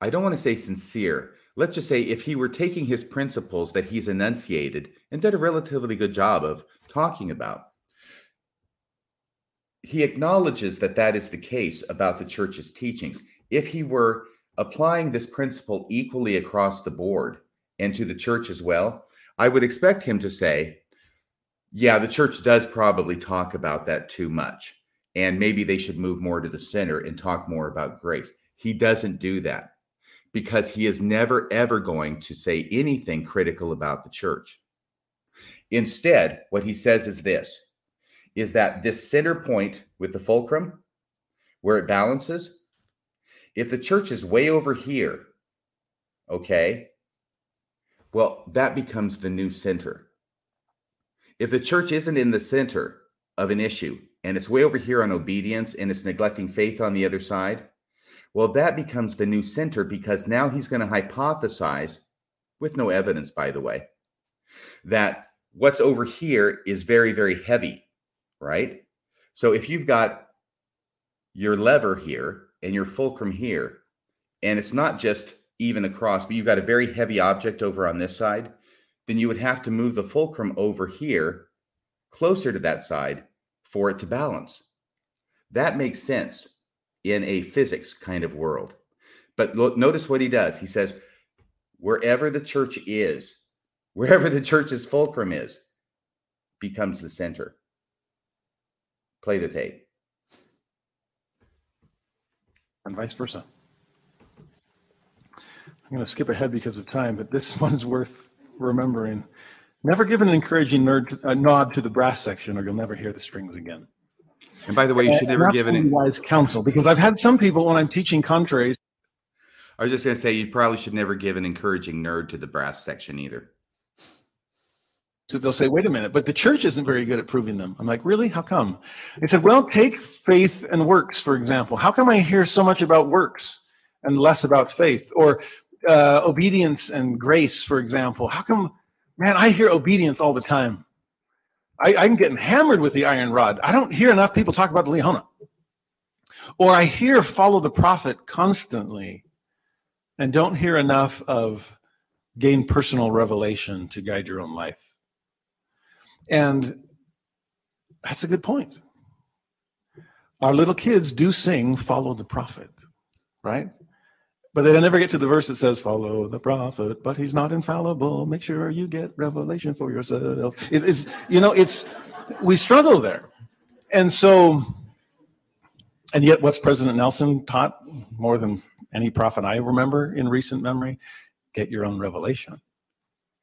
I don't want to say sincere. Let's just say if he were taking his principles that he's enunciated and did a relatively good job of talking about, he acknowledges that that is the case about the church's teachings. If he were applying this principle equally across the board and to the church as well, I would expect him to say, yeah, the church does probably talk about that too much. And maybe they should move more to the center and talk more about grace. He doesn't do that because he is never, ever going to say anything critical about the church. Instead, what he says is this is that this center point with the fulcrum, where it balances, if the church is way over here, okay, well, that becomes the new center. If the church isn't in the center of an issue and it's way over here on obedience and it's neglecting faith on the other side, well, that becomes the new center because now he's going to hypothesize, with no evidence, by the way, that what's over here is very, very heavy, right? So if you've got your lever here and your fulcrum here, and it's not just even across, but you've got a very heavy object over on this side, then you would have to move the fulcrum over here closer to that side for it to balance. That makes sense in a physics kind of world. But look, notice what he does. He says, wherever the church is, [laughs] wherever the church's fulcrum is, becomes the center. Play the tape. And vice versa. I'm going to skip ahead because of time, but this [laughs] one's worth remembering. Never give an encouraging nerd, uh, nod to the brass section, or you'll never hear the strings again. And by the way, you should never give any wise counsel because I've had some people when I'm teaching contraries. I was just going to say you probably should never give an encouraging nerd to the brass section either. So they'll say, wait a minute, but the church isn't very good at proving them. I'm like, really? How come? They said, well, take faith and works, for example. How come I hear so much about works and less about faith? Or uh, obedience and grace, for example. How come, man, I hear obedience all the time. I, I'm getting hammered with the iron rod. I don't hear enough people talk about the Liahona. Or I hear follow the prophet constantly and don't hear enough of gain personal revelation to guide your own life. And that's a good point. Our little kids do sing follow the prophet, right? But they never get to the verse that says, Follow the prophet, but he's not infallible. Make sure you get revelation for yourself. It, it's, you know, it's, we struggle there. And so, and yet, what's President Nelson taught more than any prophet I remember in recent memory? Get your own revelation.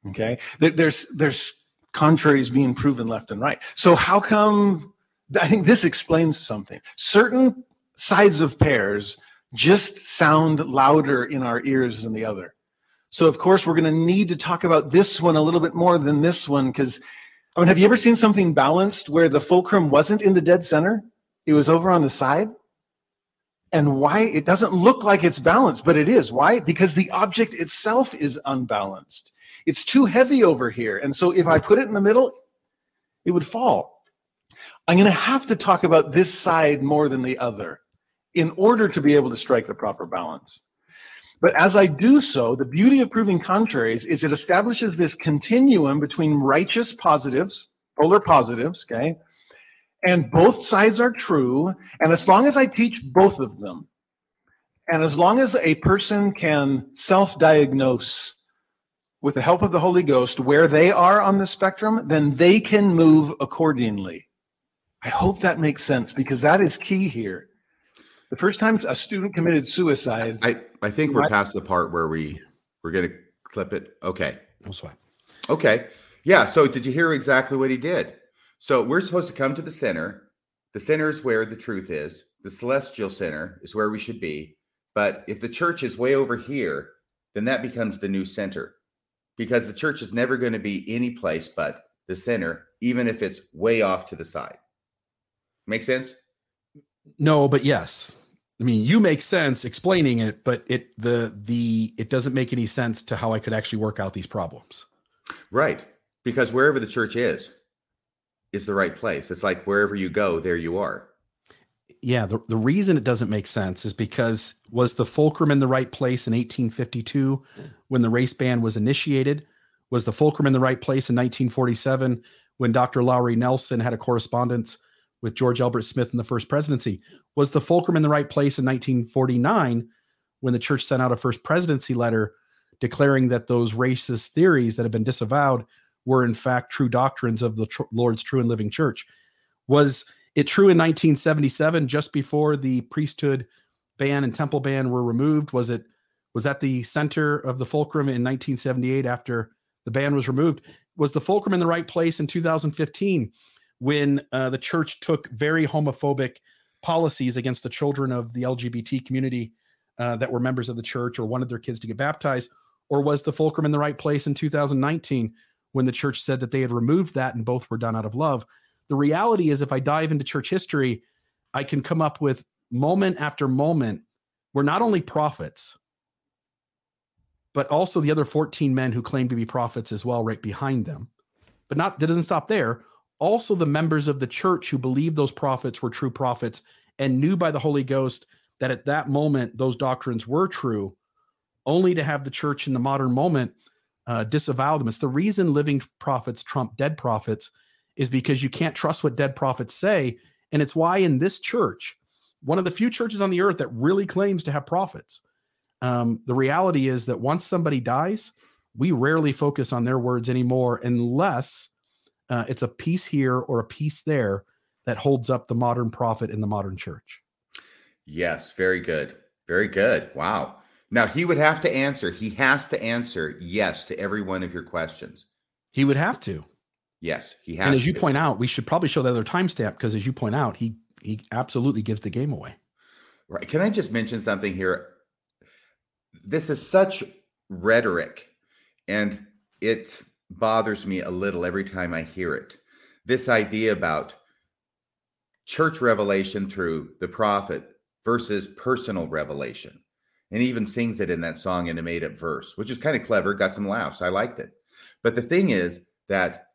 Okay? There's, there's contraries being proven left and right. So, how come? I think this explains something. Certain sides of pairs just sound louder in our ears than the other. So, of course, we're going to need to talk about this one a little bit more than this one because, I mean, have you ever seen something balanced where the fulcrum wasn't in the dead center? It was over on the side? And why? It doesn't look like it's balanced, but it is. Why? Because the object itself is unbalanced. It's too heavy over here. And so if I put it in the middle, it would fall. I'm going to have to talk about this side more than the other in order to be able to strike the proper balance. But as I do so, the beauty of proving contraries is it establishes this continuum between righteous positives, polar positives, okay? And both sides are true. And as long as I teach both of them, and as long as a person can self diagnose with the help of the Holy Ghost where they are on the spectrum, then they can move accordingly. I hope that makes sense because that is key here. The first time a student committed suicide, I, I think we're Right. past the part where we we're gonna clip it. Okay. That's fine. Okay. Yeah. So did you hear exactly what he did? So we're supposed to come to the center. The center is where the truth is. The celestial center is where we should be. But if the church is way over here, then that becomes the new center because the church is never going to be any place but the center, even if it's way off to the side. Make sense? No, but yes. I mean, you make sense explaining it, but it the the it doesn't make any sense to how I could actually work out these problems. Right. Because wherever the church is, is the right place. It's like wherever you go, there you are. Yeah, the, the reason it doesn't make sense is because was the fulcrum in the right place in 1852 when the race ban was initiated? Was the fulcrum in the right place in 1947 when Dr. Lowry Nelson had a correspondence with George Albert Smith in the first presidency? Was the fulcrum in the right place in 1949 when the church sent out a first presidency letter declaring that those racist theories that have been disavowed were in fact true doctrines of the tr- Lord's true and living church? Was it true in 1977 just before the priesthood ban and temple ban were removed was it was that the center of the fulcrum in 1978 after the ban was removed was the fulcrum in the right place in 2015 when uh, the church took very homophobic policies against the children of the lgbt community uh, that were members of the church or wanted their kids to get baptized or was the fulcrum in the right place in 2019 when the church said that they had removed that and both were done out of love? The reality is if i dive into church history i can come up with moment after moment where not only prophets but also the other 14 men who claim to be prophets as well right behind them. But not that doesn't stop there also the members of the church who believed those prophets were true prophets and knew by the holy ghost that at that moment those doctrines were true only to have the church in the modern moment uh, disavow them it's the reason living prophets trump dead prophets is because you can't trust what dead prophets say. And it's why in this church, one of the few churches on the earth that really claims to have prophets, um, the reality is that once somebody dies, we rarely focus on their words anymore unless uh, it's a piece here or a piece there that holds up the modern prophet in the modern church. Yes, very good. Very good. Wow. Now he would have to answer, he has to answer yes to every one of your questions. He would have to. Yes, he has And as you to. point out, we should probably show the other timestamp because as you point out, he he absolutely gives the game away. Right. Can I just mention something here? This is such rhetoric, and it bothers me a little every time I hear it. This idea about church revelation through the prophet versus personal revelation. And even sings it in that song in a made up verse, which is kind of clever, got some laughs. I liked it. But the thing is that,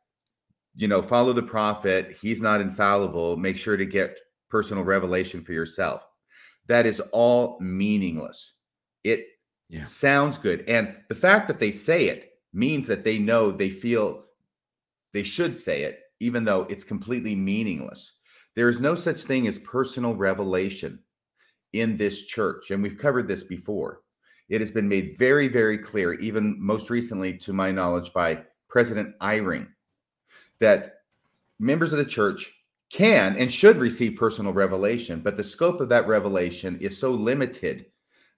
you know, follow the prophet. He's not infallible. Make sure to get personal revelation for yourself. That is all meaningless. It Yeah. sounds good. And the fact that they say it means that they know they feel they should say it, even though it's completely meaningless. There is no such thing as personal revelation in this church. And we've covered this before. It has been made very, very clear, even most recently, to my knowledge, by President Eyring, that members of the church can and should receive personal revelation, but the scope of that revelation is so limited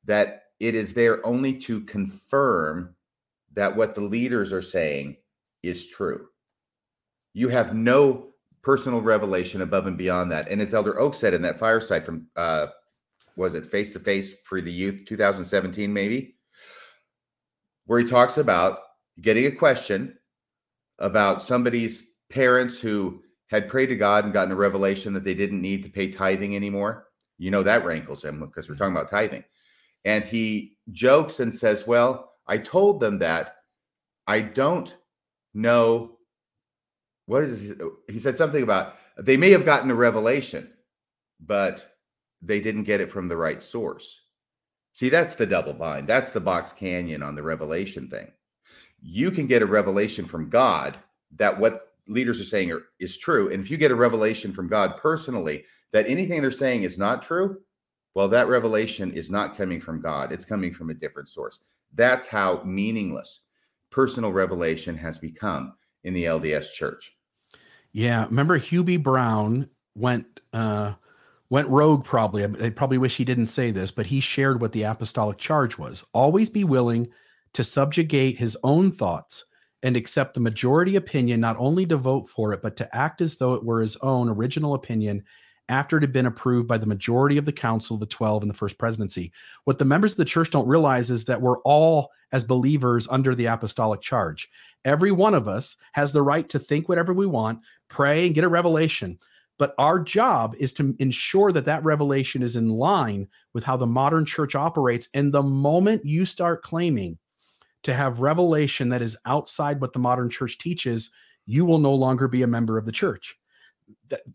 that it is there only to confirm that what the leaders are saying is true. You have no personal revelation above and beyond that. And as Elder Oak said in that fireside from, uh, was it face to face for the youth 2017, maybe, where he talks about getting a question about somebody's parents who had prayed to God and gotten a revelation that they didn't need to pay tithing anymore. You know, that rankles him because we're talking about tithing. And he jokes and says, Well, I told them that I don't know what is he, he said something about they may have gotten a revelation, but they didn't get it from the right source. See, that's the double bind. That's the box canyon on the revelation thing. You can get a revelation from God that what leaders are saying are, is true. And if you get a revelation from God personally that anything they're saying is not true, well, that revelation is not coming from God. It's coming from a different source. That's how meaningless personal revelation has become in the LDS church. Yeah, remember B. Brown went uh went rogue probably. They probably wish he didn't say this, but he shared what the apostolic charge was. Always be willing to subjugate his own thoughts and accept the majority opinion, not only to vote for it, but to act as though it were his own original opinion after it had been approved by the majority of the council of the 12 in the first presidency. What the members of the church don't realize is that we're all, as believers, under the apostolic charge. Every one of us has the right to think whatever we want, pray, and get a revelation. But our job is to ensure that that revelation is in line with how the modern church operates. And the moment you start claiming to have revelation that is outside what the modern church teaches, you will no longer be a member of the church.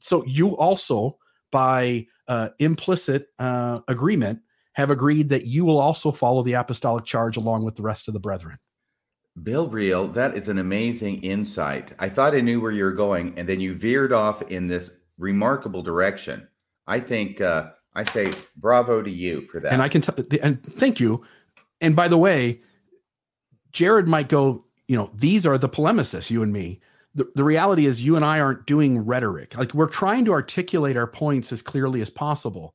So you also, by uh, implicit uh, agreement, have agreed that you will also follow the apostolic charge along with the rest of the brethren. Bill Reel, that is an amazing insight. I thought I knew where you were going, and then you veered off in this remarkable direction. I think uh, I say bravo to you for that. And I can tell, and thank you. And by the way, Jared might go, you know, these are the polemicists, you and me. The, the reality is, you and I aren't doing rhetoric. Like we're trying to articulate our points as clearly as possible,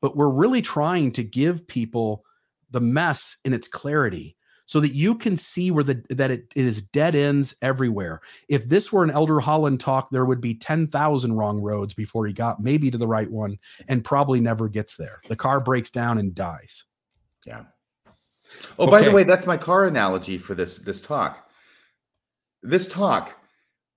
but we're really trying to give people the mess in its clarity so that you can see where the that it, it is dead ends everywhere. If this were an Elder Holland talk, there would be 10,000 wrong roads before he got maybe to the right one and probably never gets there. The car breaks down and dies. Yeah. Oh, okay. by the way, that's my car analogy for this this talk. This talk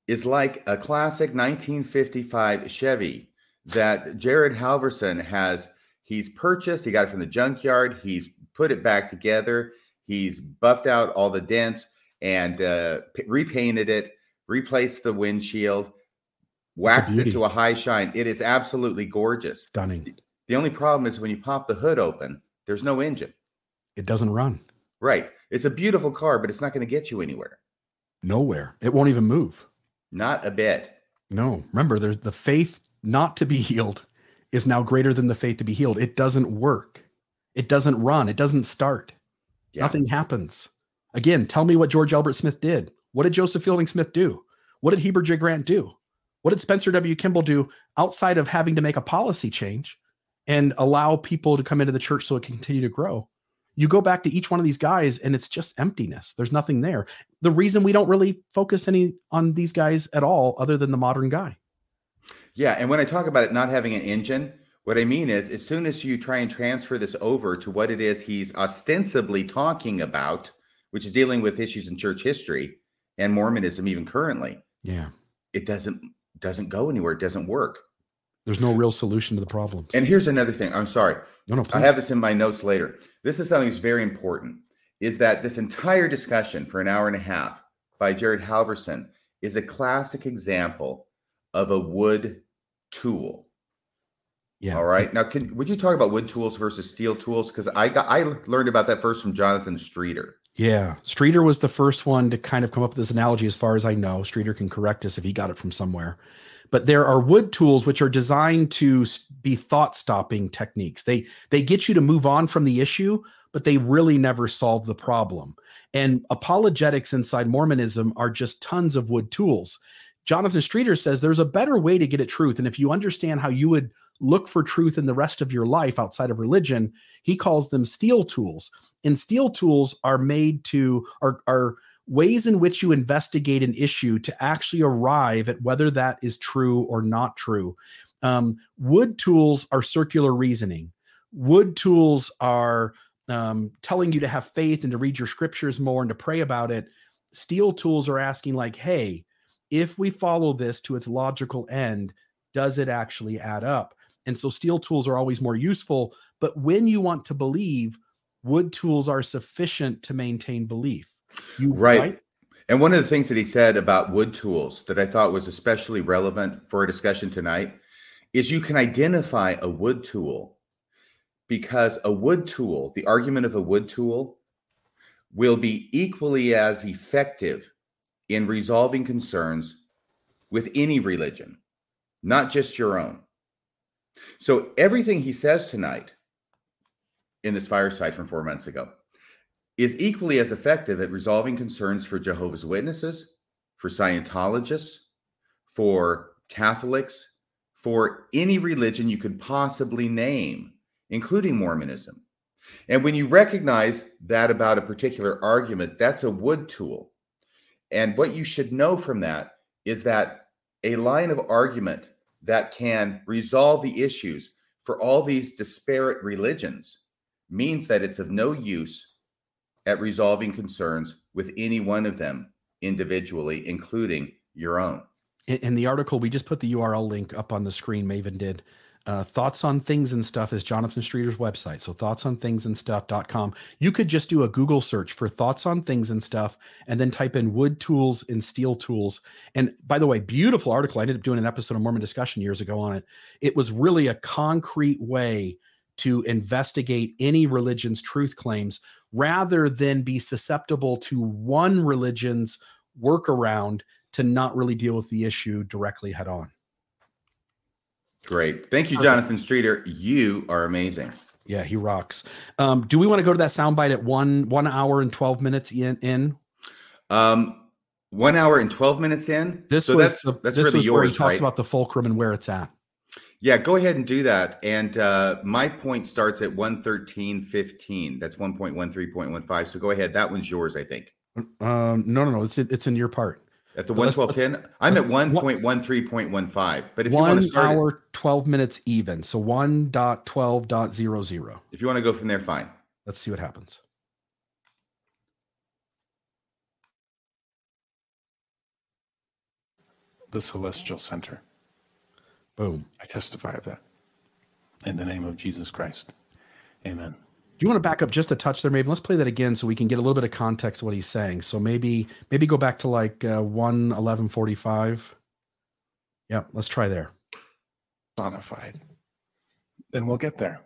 is like a classic 1955 Chevy that Jared Halverson has. He's purchased. He got it from the junkyard. He's put it back together. He's buffed out all the dents and uh, repainted it, replaced the windshield, waxed it to a high shine. It is absolutely gorgeous. Stunning. The only problem is when you pop the hood open, there's no engine it doesn't run. Right. It's a beautiful car, but it's not going to get you anywhere. Nowhere. It won't even move. Not a bit. No. Remember, there's the faith not to be healed is now greater than the faith to be healed. It doesn't work. It doesn't run. It doesn't start. Yeah. Nothing happens. Again, tell me what George Albert Smith did. What did Joseph Fielding Smith do? What did Heber J. Grant do? What did Spencer W. Kimball do outside of having to make a policy change and allow people to come into the church so it can continue to grow? You go back to each one of these guys and it's just emptiness. There's nothing there. The reason we don't really focus any on these guys at all other than the modern guy. Yeah and when i talk about it not having an engine what i mean is as soon as you try and transfer this over to what it is he's ostensibly talking about which is dealing with issues in church history and mormonism even currently yeah. it doesn't doesn't go anywhere. It doesn't work there's no real solution to the problems. And here's another thing. I'm sorry. No, no, I have this in my notes later. This is something that's very important. Is that this entire discussion for an hour and a half by Jared Halverson is a classic example of a wood tool. Yeah. All right. Now, can would you talk about wood tools versus steel tools? Because I got I learned about that first from Jonathan Streeter. Yeah, Streeter was the first one to kind of come up with this analogy, as far as I know. Streeter can correct us if he got it from somewhere but there are wood tools which are designed to be thought stopping techniques. They they get you to move on from the issue but they really never solve the problem. And apologetics inside mormonism are just tons of wood tools. Jonathan streeter says there's a better way to get at truth and if you understand how you would look for truth in the rest of your life outside of religion he calls them steel tools. And steel tools are made to are are ways in which you investigate an issue to actually arrive at whether that is true or not true. Um, wood tools are circular reasoning. Wood tools are um, telling you to have faith and to read your scriptures more and to pray about it. Steel tools are asking, like, hey, if we follow this to its logical end, does it actually add up? And so steel tools are always more useful. But when you want to believe, wood tools are sufficient to maintain belief. You right. right. And one of the things that he said about wood tools that I thought was especially relevant for a discussion tonight is you can identify a wood tool because a wood tool, the argument of a wood tool, will be equally as effective in resolving concerns with any religion, not just your own. So, everything he says tonight in this fireside from four months ago is equally as effective at resolving concerns for Jehovah's Witnesses, for Scientologists, for Catholics, for any religion you could possibly name, including Mormonism. And when you recognize that about a particular argument, that's a wood tool. And what you should know from that is that a line of argument that can resolve the issues for all these disparate religions means that it's of no use at resolving concerns with any one of them individually, including your own. In, the article, we just put the URL link up on the screen. Maven did. Uh, thoughts on things and stuff is Jonathan Streeter's website. So thoughts on things and stuff.com. You could just do a Google search for thoughts on things and stuff and then type in wood tools and steel tools. And by the way, beautiful article. I ended up doing an episode of Mormon discussion years ago on it. It was really a concrete way to investigate any religion's truth claims rather than be susceptible to one religion's workaround to not really deal with the issue directly head on. Great. Thank you, Jonathan Streeter. You are amazing. Yeah, he rocks. Um, do we want to go to that soundbite at one one hour and twelve minutes in? in? Um, one hour and twelve minutes in. This so was that's, the, that's this really was yours, where he talks right? about the fulcrum and where it's at. Yeah, go ahead and do that. And uh, my point starts at 113.15. That's 1.13.15. So go ahead. That one's yours, I think. Um, no, no, no. It's it's in your part. At the one twelve ten, I'm at one point one three point one five. But if one you want to start One hour it, twelve minutes even, so one dot twelve dot zero zero. If you want to go from there, fine. Let's see what happens. The Celestial Center. Boom. I testify of that. In the name of Jesus Christ. Amen. Do you want to back up just a touch there, maybe? Let's play that again so we can get a little bit of context of what he's saying. So maybe maybe go back to like uh, one eleven forty five. Yeah, let's try there. Personified. Then we'll get there.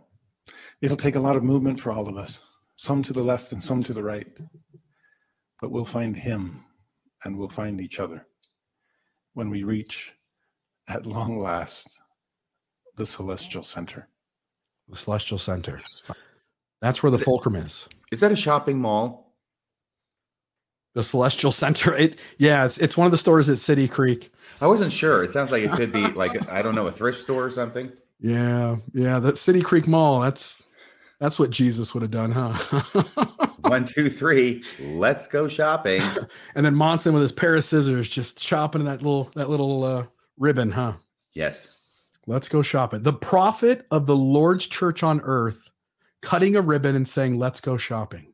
It'll take a lot of movement for all of us, some to the left and some to the right. But we'll find him and we'll find each other when we reach, at long last, the celestial center. The celestial center. That's where the fulcrum is. Is that a shopping mall? The Celestial Center. It yeah, it's it's one of the stores at City Creek. I wasn't sure. It sounds like it could be like I don't know a thrift store or something. Yeah, yeah, the City Creek Mall. That's that's what Jesus would have done, huh? [laughs] One, two, three. Let's go shopping. [laughs] and then Monson with his pair of scissors, just chopping that little that little uh, ribbon, huh? Yes. Let's go shopping. The prophet of the Lord's church on earth cutting a ribbon and saying, let's go shopping.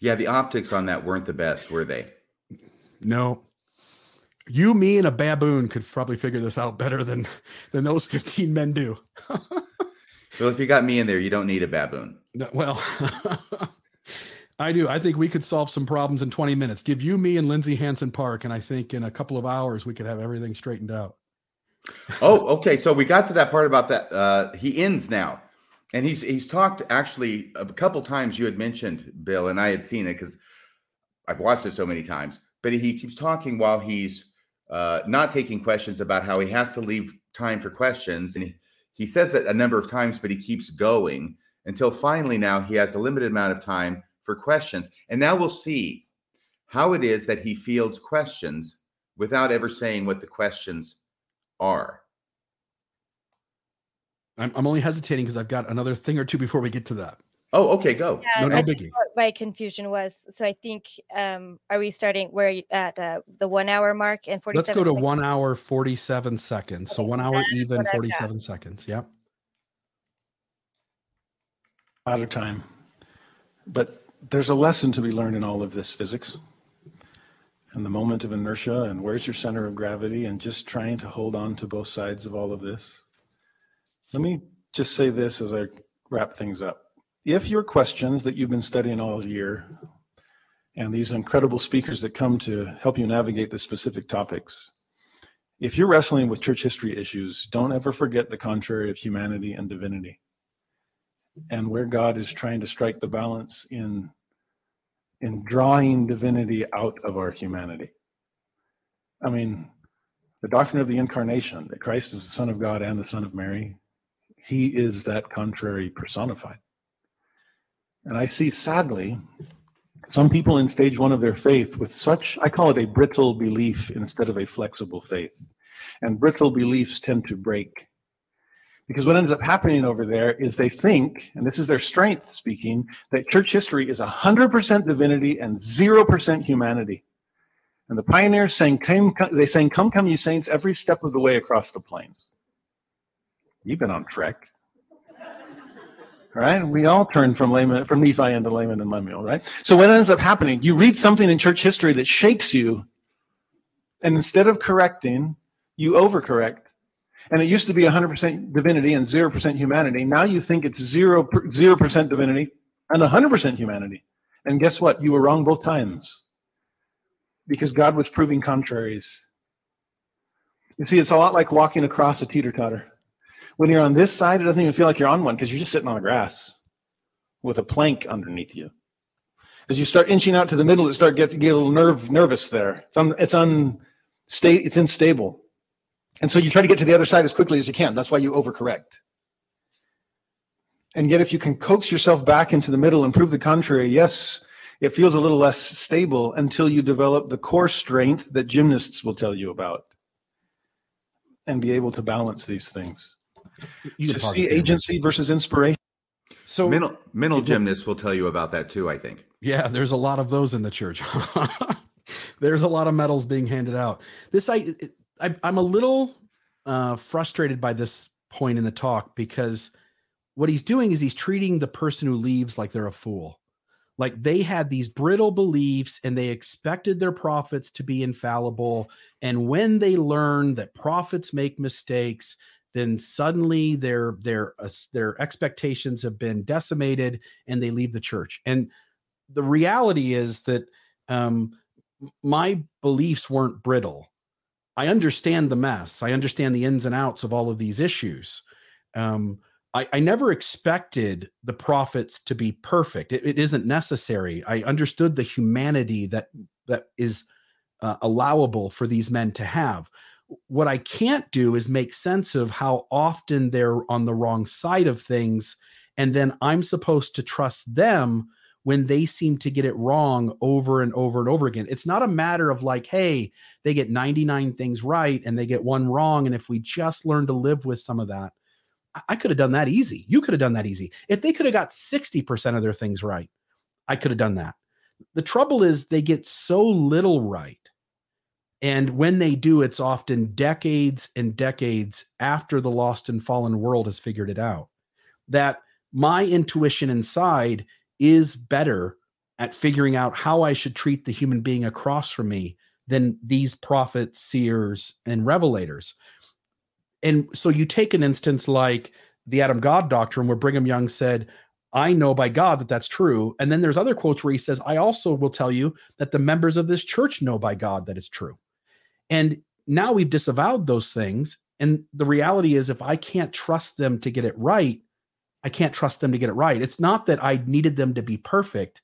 Yeah, the optics on that weren't the best, were they? No. You, me, and a baboon could probably figure this out better than than those 15 men do. [laughs] well, if you got me in there, you don't need a baboon. No, well, [laughs] I do. I think we could solve some problems in 20 minutes. Give you, me, and Lindsay Hansen Park, and I think in a couple of hours we could have everything straightened out. oh, okay. So we got to that part about that. Uh, he ends now and he's he's talked actually a couple times. You had mentioned Bill, and I had seen it because I've watched it so many times. But he keeps talking while he's uh, not taking questions about how he has to leave time for questions, and he, he says it a number of times, but he keeps going until finally now he has a limited amount of time for questions. And now we'll see how it is that he fields questions without ever saying what the questions are. I'm, I'm only hesitating because I've got another thing or two before we get to that. Oh, okay, go. Yeah, no, no biggie. my confusion was so I think um are we starting where you at uh, the one hour mark and 47 Let's go to seconds? one hour 47 seconds. Okay, so one hour even 47 seconds. Yeah. Out of time. But there's a lesson to be learned in all of this physics and the moment of inertia and where's your center of gravity and just trying to hold on to both sides of all of this let me just say this as I wrap things up. If your questions that you've been studying all year and these incredible speakers that come to help you navigate the specific topics, if you're wrestling with church history issues, don't ever forget the contrary of humanity and divinity. And where God is trying to strike the balance in in drawing divinity out of our humanity. I mean, the doctrine of the incarnation, that Christ is the Son of God and the Son of Mary, he is that contrary personified. And I see sadly some people in stage one of their faith with such, I call it a brittle belief instead of a flexible faith. And brittle beliefs tend to break. Because what ends up happening over there is they think, and this is their strength speaking, that church history is 100% divinity and 0% humanity. And the pioneers sang, come, they sang, Come, come, ye saints, every step of the way across the plains. You've been on trek. Right? We all turn from layman, from Nephi into Laman and Lemuel, right? So what ends up happening? You read something in church history that shakes you, and instead of correcting, you overcorrect. And it used to be 100% divinity and 0% humanity. Now you think it's 0, 0% divinity and 100% humanity. And guess what? You were wrong both times because God was proving contraries. You see, it's a lot like walking across a teeter totter. When you're on this side, it doesn't even feel like you're on one because you're just sitting on the grass with a plank underneath you. As you start inching out to the middle, it start getting get a little nerve nervous there. It's un, it's unsta- it's unstable, and so you try to get to the other side as quickly as you can. That's why you overcorrect. And yet, if you can coax yourself back into the middle and prove the contrary, yes, it feels a little less stable until you develop the core strength that gymnasts will tell you about and be able to balance these things. You to see agency versus inspiration. So mental mental gymnasts will tell you about that too, I think. Yeah, there's a lot of those in the church. [laughs] there's a lot of medals being handed out. This I, I I'm a little uh, frustrated by this point in the talk because what he's doing is he's treating the person who leaves like they're a fool. Like they had these brittle beliefs and they expected their prophets to be infallible. And when they learn that prophets make mistakes, then suddenly their their uh, their expectations have been decimated and they leave the church. And the reality is that um, my beliefs weren't brittle. I understand the mess. I understand the ins and outs of all of these issues. Um, I, I never expected the prophets to be perfect. It, it isn't necessary. I understood the humanity that that is uh, allowable for these men to have. What I can't do is make sense of how often they're on the wrong side of things, and then I'm supposed to trust them when they seem to get it wrong over and over and over again. It's not a matter of like, hey, they get 99 things right and they get one wrong. And if we just learn to live with some of that, I could have done that easy. You could have done that easy. If they could have got 60% of their things right, I could have done that. The trouble is they get so little right. And when they do, it's often decades and decades after the lost and fallen world has figured it out. That my intuition inside is better at figuring out how I should treat the human being across from me than these prophets, seers, and revelators and so you take an instance like the Adam God doctrine, where Brigham Young said, I know by God that that's true. And then there's other quotes where he says, I also will tell you that the members of this church know by God that it's true. And now we've disavowed those things. And the reality is, if I can't trust them to get it right, I can't trust them to get it right. It's not that I needed them to be perfect,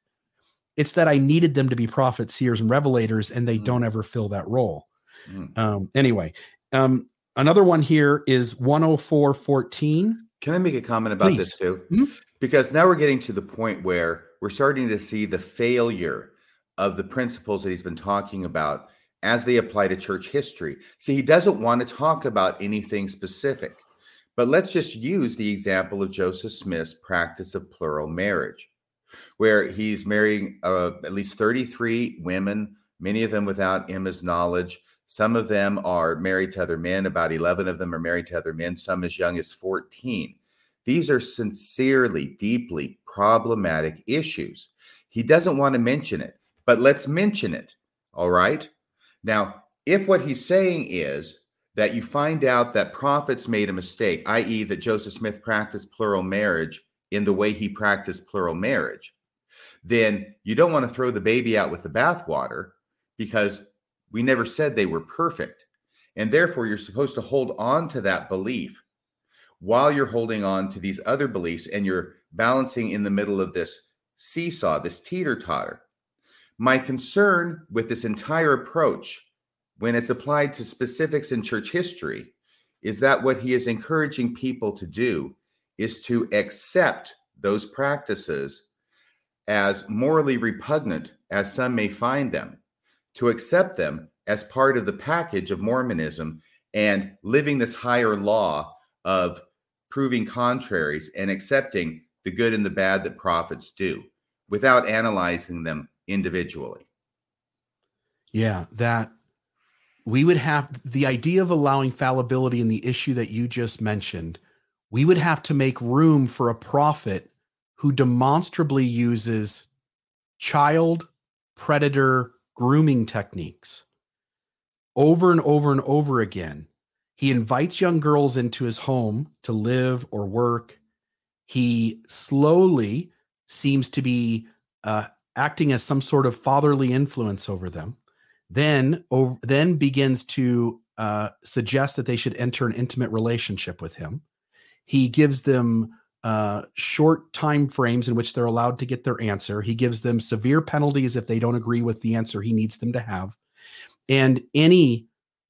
it's that I needed them to be prophets, seers, and revelators, and they mm. don't ever fill that role. Mm. Um, anyway, um, Another one here is 10414. Can I make a comment about Please. this too? Mm-hmm. Because now we're getting to the point where we're starting to see the failure of the principles that he's been talking about as they apply to church history. See, he doesn't want to talk about anything specific. But let's just use the example of Joseph Smith's practice of plural marriage, where he's marrying uh, at least 33 women, many of them without Emma's knowledge. Some of them are married to other men. About 11 of them are married to other men, some as young as 14. These are sincerely, deeply problematic issues. He doesn't want to mention it, but let's mention it. All right. Now, if what he's saying is that you find out that prophets made a mistake, i.e., that Joseph Smith practiced plural marriage in the way he practiced plural marriage, then you don't want to throw the baby out with the bathwater because we never said they were perfect. And therefore, you're supposed to hold on to that belief. while you're holding on to these other beliefs and you're balancing in the middle of this seesaw, this teeter totter. My concern with this entire approach, when it's applied to specifics in church history, is that what he is encouraging people to do is to accept those practices as morally repugnant as some may find them, to accept them as part of the package of Mormonism and living this higher law of proving contraries and accepting the good and the bad that prophets do without analyzing them individually. Yeah, that we would have the idea of allowing fallibility in the issue that you just mentioned. We would have to make room for a prophet who demonstrably uses child predator grooming techniques over and over and over again. He invites young girls into his home to live or work. He slowly seems to be uh, acting as some sort of fatherly influence over them. Then, over, then begins to uh, suggest that they should enter an intimate relationship with him. He gives them uh, short time frames in which they're allowed to get their answer. He gives them severe penalties if they don't agree with the answer he needs them to have. And any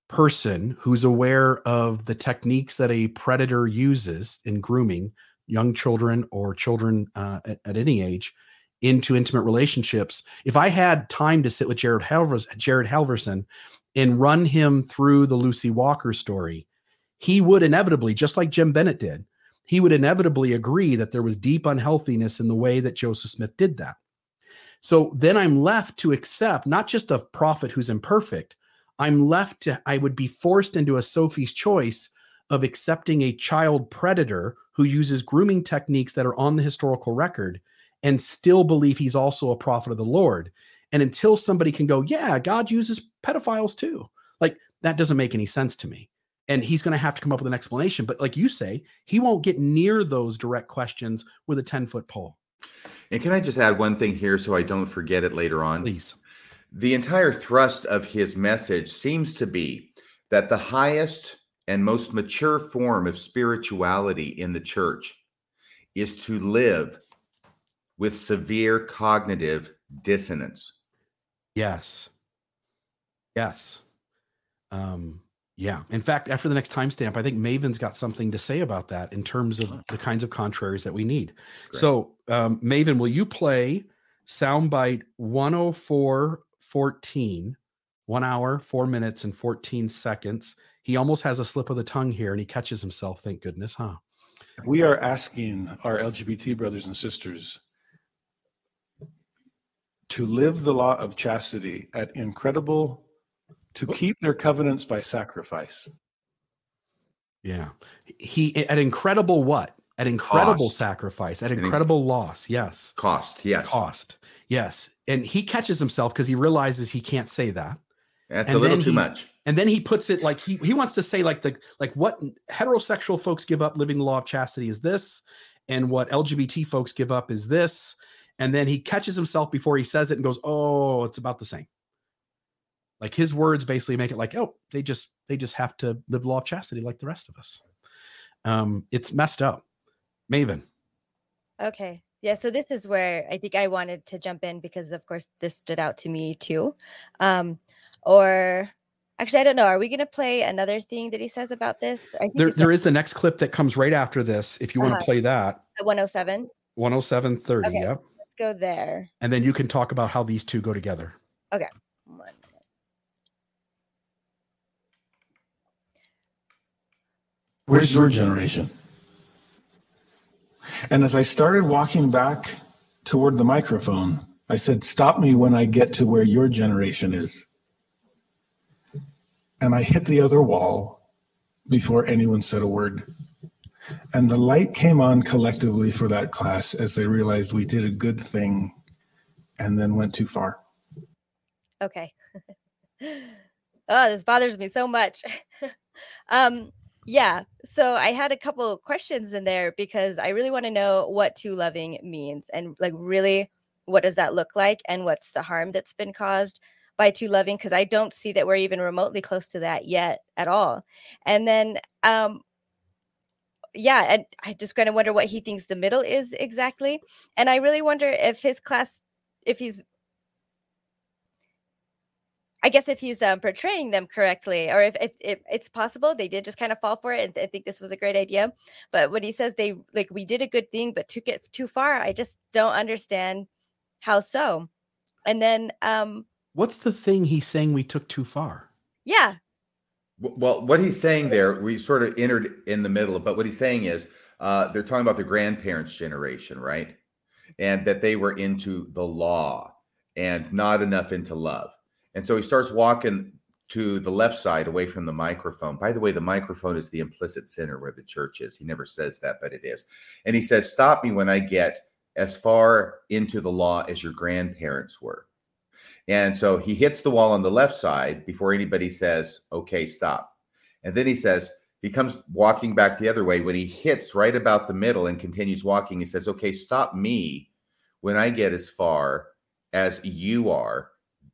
person who's aware of the techniques that a predator uses in grooming young children or children uh, at, at, any age into intimate relationships. If I had time to sit with Jared, Halvers- Jared Halverson and run him through the Lucy Walker story, he would inevitably, just like Jim Bennett did, he would inevitably agree that there was deep unhealthiness in the way that Joseph Smith did that. So then I'm left to accept not just a prophet who's imperfect, I'm left to, I would be forced into a Sophie's choice of accepting a child predator who uses grooming techniques that are on the historical record and still believe he's also a prophet of the Lord. And until somebody can go, yeah, God uses pedophiles too, like that doesn't make any sense to me. And he's going to have to come up with an explanation. But like you say, he won't get near those direct questions with a 10 foot pole. And can I just add one thing here so I don't forget it later on? Please. The entire thrust of his message seems to be that the highest and most mature form of spirituality in the church is to live with severe cognitive dissonance. Yes. Yes. Um, yeah. In fact, after the next timestamp, I think Maven's got something to say about that in terms of the kinds of contraries that we need. Great. So, um, Maven, will you play soundbite 104 14, one hour, four minutes, and 14 seconds. He almost has a slip of the tongue here and he catches himself. Thank goodness, huh? We are asking our LGBT brothers and sisters to live the law of chastity at incredible, to keep their covenants by sacrifice. Yeah. He, at incredible what? At incredible cost. sacrifice, at incredible loss. Yes. Cost. Yes. Cost. Yes. And he catches himself because he realizes he can't say that. That's and a little too he, much. And then he puts it like he he wants to say like the like what heterosexual folks give up living the law of chastity is this, and what LGBT folks give up is this. And then he catches himself before he says it and goes, "Oh, it's about the same." Like his words basically make it like, "Oh, they just they just have to live the law of chastity like the rest of us." Um, it's messed up. Maven. Okay. Yeah, so this is where I think I wanted to jump in because, of course, this stood out to me too. Um, or actually, I don't know. Are we going to play another thing that he says about this? I think there, there is the next clip that comes right after this. If you want to uh-huh. play that, 107, 107.30. Okay, yep. Let's go there. And then you can talk about how these two go together. Okay. Where's your generation? And as I started walking back toward the microphone, I said, Stop me when I get to where your generation is. And I hit the other wall before anyone said a word. And the light came on collectively for that class as they realized we did a good thing and then went too far. Okay. [laughs] oh, this bothers me so much. [laughs] um, yeah. So I had a couple questions in there because I really want to know what too loving means and like really what does that look like and what's the harm that's been caused by too loving because I don't see that we're even remotely close to that yet at all. And then um yeah, and I just kind of wonder what he thinks the middle is exactly. And I really wonder if his class, if he's I guess if he's um, portraying them correctly, or if, if, if, it's possible they did just kind of fall for it, and I think this was a great idea. But when he says they like we did a good thing, but took it too far, I just don't understand how so. And then, um, what's the thing he's saying we took too far? Yeah. Well, what he's saying there, we sort of entered in the middle, but what he's saying is uh, they're talking about the grandparents' generation, right? And that they were into the law and not enough into love. And so he starts walking to the left side away from the microphone. By the way, the microphone is the implicit center where the church is. He never says that, but it is. And he says, Stop me when I get as far into the law as your grandparents were. And so he hits the wall on the left side before anybody says, Okay, stop. And then he says, he comes walking back the other way. When he hits right about the middle and continues walking, he says, Okay, stop me when I get as far as you are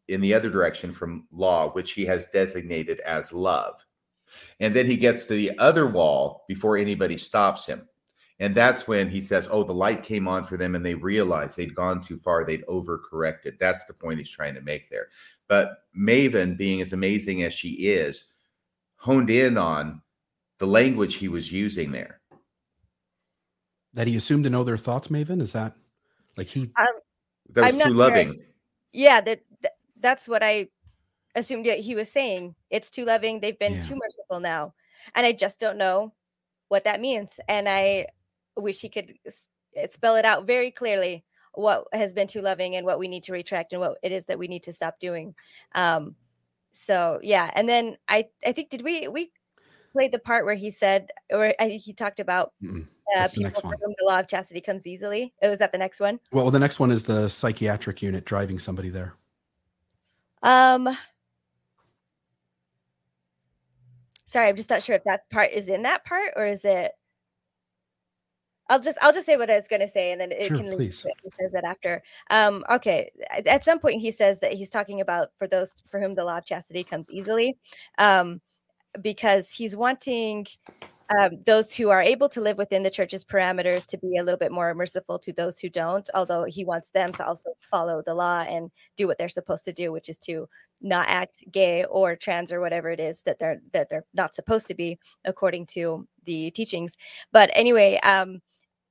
in the other direction from law, which he has designated as love. And then he gets to the other wall before anybody stops him. And that's when he says, Oh, the light came on for them and they realized they'd gone too far. They'd overcorrected. That's the point he's trying to make there. But Maven, being as amazing as she is, honed in on the language he was using there. That he assumed to know their thoughts, Maven? Is that like he? Um, that was too loving. Yeah, that that's what I assumed he was saying. It's too loving. They've been yeah. too merciful now. And I just don't know what that means. And I wish he could eh, spell it out very clearly what has been too loving and what we need to retract and what it is that we need to stop doing. Um, so yeah. And then I, I think, did we, we played the part where he said, or I he talked about uh, people for whom the law of chastity comes easily. It was that the next one. Well, the next one is the psychiatric unit driving somebody there. Um, sorry, I'm just not sure if that part is in that part or is it. I'll just I'll just say what I was going to say, and then it sure, can please. He says that after. Um, okay. At some point, he says that he's talking about for those for whom the law of chastity comes easily, um, because he's wanting um, those who are able to live within the church's parameters to be a little bit more merciful to those who don't, although he wants them to also follow the law and do what they're supposed to do, which is to not act gay or trans or whatever it is that they're that they're not supposed to be according to the teachings. But anyway, um,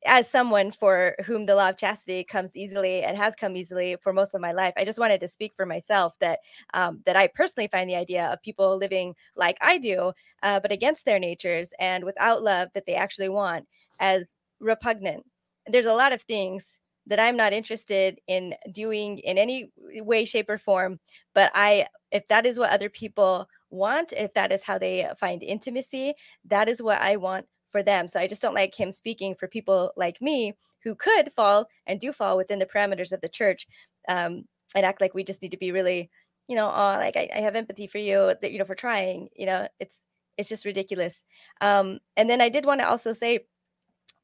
as someone for whom the law of chastity comes easily and has come easily for most of my life, I just wanted to speak for myself that um, that I personally find the idea of people living like I do, uh, but against their natures and without love that they actually want, as repugnant. There's a lot of things that I'm not interested in doing in any way, shape, or form. But I, if that is what other people want, if that is how they find intimacy, that is what I want for them. So I just don't like him speaking for people like me who could fall and do fall within the parameters of the church um, and act like we just need to be really, you know, oh, like I, I have empathy for you, that you know, for trying. You know, it's it's just ridiculous. Um, and then I did want to also say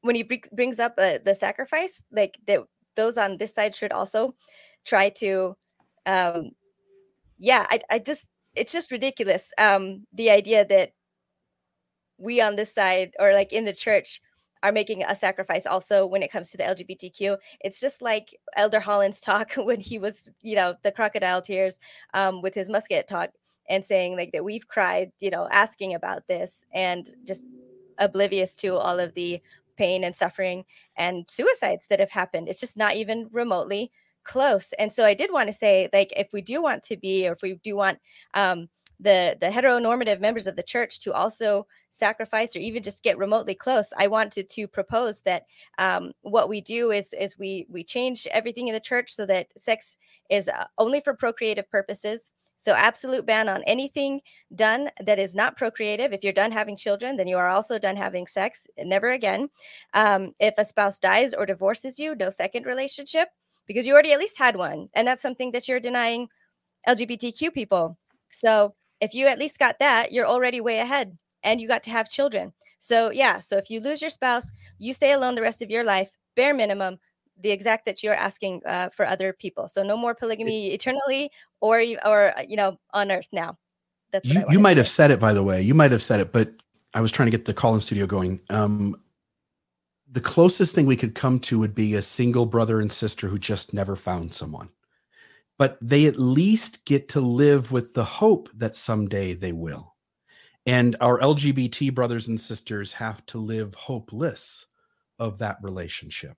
when he br- brings up uh, the sacrifice, like that those on this side should also try to, um, yeah, I, I just it's just ridiculous. Um, the idea that we on this side or like in the church are making a sacrifice also when it comes to the LGBTQ. It's just like Elder Holland's talk [laughs] when he was, you know, the crocodile tears um, with his musket talk and saying like that we've cried, you know, asking about this and just oblivious to all of the pain and suffering and suicides that have happened. It's just not even remotely close. And so I did want to say, like, if we do want to be, or if we do want um, the the heteronormative members of the church to also sacrifice or even just get remotely close. I wanted to propose that um, what we do is is we we change everything in the church so that sex is uh, only for procreative purposes. So absolute ban on anything done that is not procreative. If you're done having children then you are also done having sex never again. Um, if a spouse dies or divorces you no second relationship because you already at least had one and that's something that you're denying lgbtq people. So if you at least got that, you're already way ahead and you got to have children. So, yeah. So, if you lose your spouse, you stay alone the rest of your life, bare minimum, the exact that you're asking uh, for other people. So, no more polygamy eternally or, or uh, you know, on earth now. That's you, you might have said it, by the way. You might have said it, but I was trying to get the call in studio going. Um, the closest thing we could come to would be a single brother and sister who just never found someone. But they at least get to live with the hope that someday they will. And our LGBT brothers and sisters have to live hopeless of that relationship.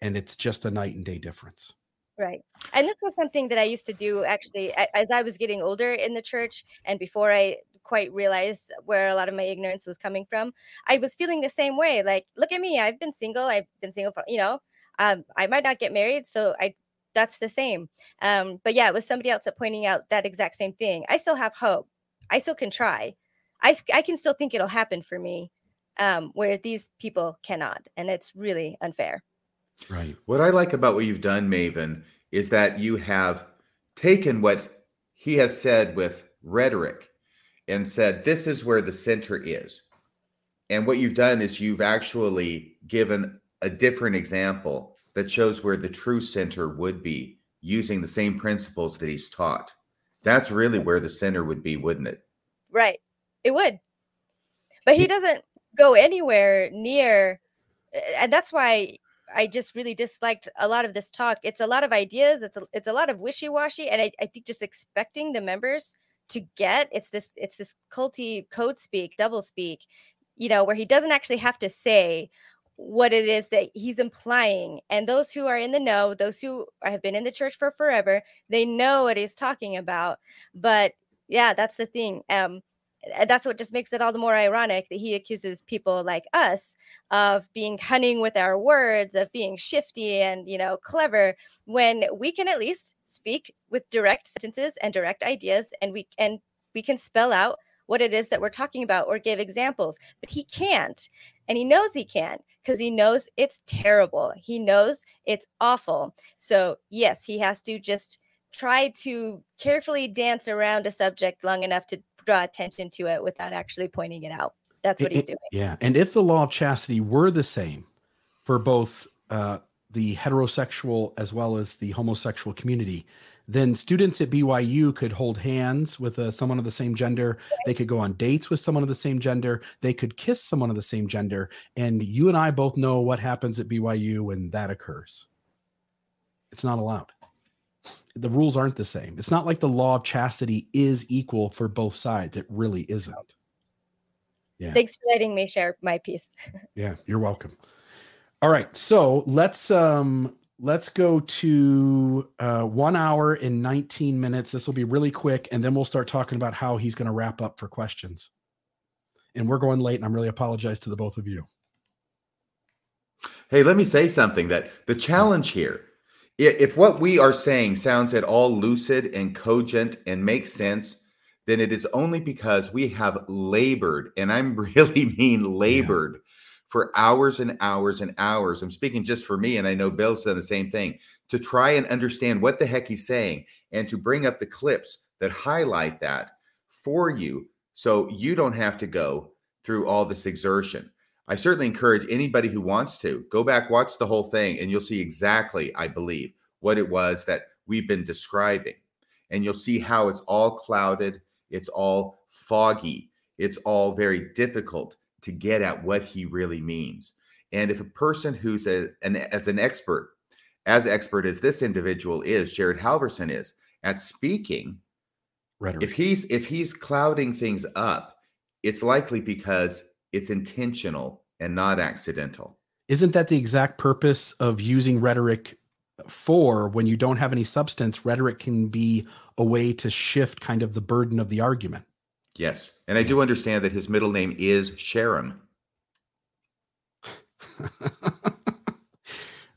And it's just a night and day difference. Right. And this was something that I used to do actually as I was getting older in the church and before I quite realized where a lot of my ignorance was coming from. I was feeling the same way. Like, look at me, I've been single. I've been single for, you know, um, I might not get married. So I, that's the same. Um, but yeah, it was somebody else that pointing out that exact same thing. I still have hope. I still can try. I, I can still think it'll happen for me um, where these people cannot. And it's really unfair. Right. What I like about what you've done, Maven, is that you have taken what he has said with rhetoric and said, this is where the center is. And what you've done is you've actually given a different example that shows where the true center would be using the same principles that he's taught. That's really where the center would be, wouldn't it? Right. It would. But he doesn't go anywhere near and that's why I just really disliked a lot of this talk. It's a lot of ideas, it's a, it's a lot of wishy-washy and I, I think just expecting the members to get it's this it's this culty code speak, double speak, you know, where he doesn't actually have to say what it is that he's implying. And those who are in the know, those who have been in the church for forever, they know what he's talking about. But yeah, that's the thing. Um, that's what just makes it all the more ironic that he accuses people like us of being cunning with our words, of being shifty and you know clever, when we can at least speak with direct sentences and direct ideas, and we and we can spell out what it is that we're talking about or give examples. But he can't, and he knows he can't because he knows it's terrible. He knows it's awful. So yes, he has to just try to carefully dance around a subject long enough to draw attention to it without actually pointing it out. That's what It- he's doing. Yeah. And if the law of chastity were the same for both uh, the heterosexual as well as the homosexual community, then students at BYU could hold hands with uh, someone of the same gender. They could go on dates with someone of the same gender. They could kiss someone of the same gender. And you and I both know what happens at BYU when that occurs. It's not allowed. The rules aren't the same. It's not like the law of chastity is equal for both sides. It really isn't. Yeah. Thanks for letting me share my piece. [laughs] Yeah, you're welcome. All right, so let's um let's go to uh, one hour and 19 minutes. This will be really quick, and then we'll start talking about how he's going to wrap up for questions. And we're going late, and I'm really apologize to the both of you. Hey, let me say something that the challenge here, if what we are saying sounds at all lucid and cogent and makes sense, then it is only because we have labored, and I'm [laughs] really mean labored for hours and hours and hours. I'm speaking just for me, and I know Bill's done the same thing to try and understand what the heck he's saying and to bring up the clips that highlight that for you so you don't have to go through all this exertion. I certainly encourage anybody who wants to go back, watch the whole thing, and you'll see exactly, I believe, what it was that we've been describing. And you'll see how it's all clouded, it's all foggy, it's all very difficult to get at what he really means. And if a person who's a, an, as an expert, as expert as this individual is, Jared Halverson is, at speaking, Rhetoric. if he's if he's clouding things up, it's likely because it's intentional and not accidental. Isn't that the exact purpose of using rhetoric for when you don't have any substance? Rhetoric can be a way to shift kind of the burden of the argument. Yes. And I do understand that his middle name is Sharon. [laughs]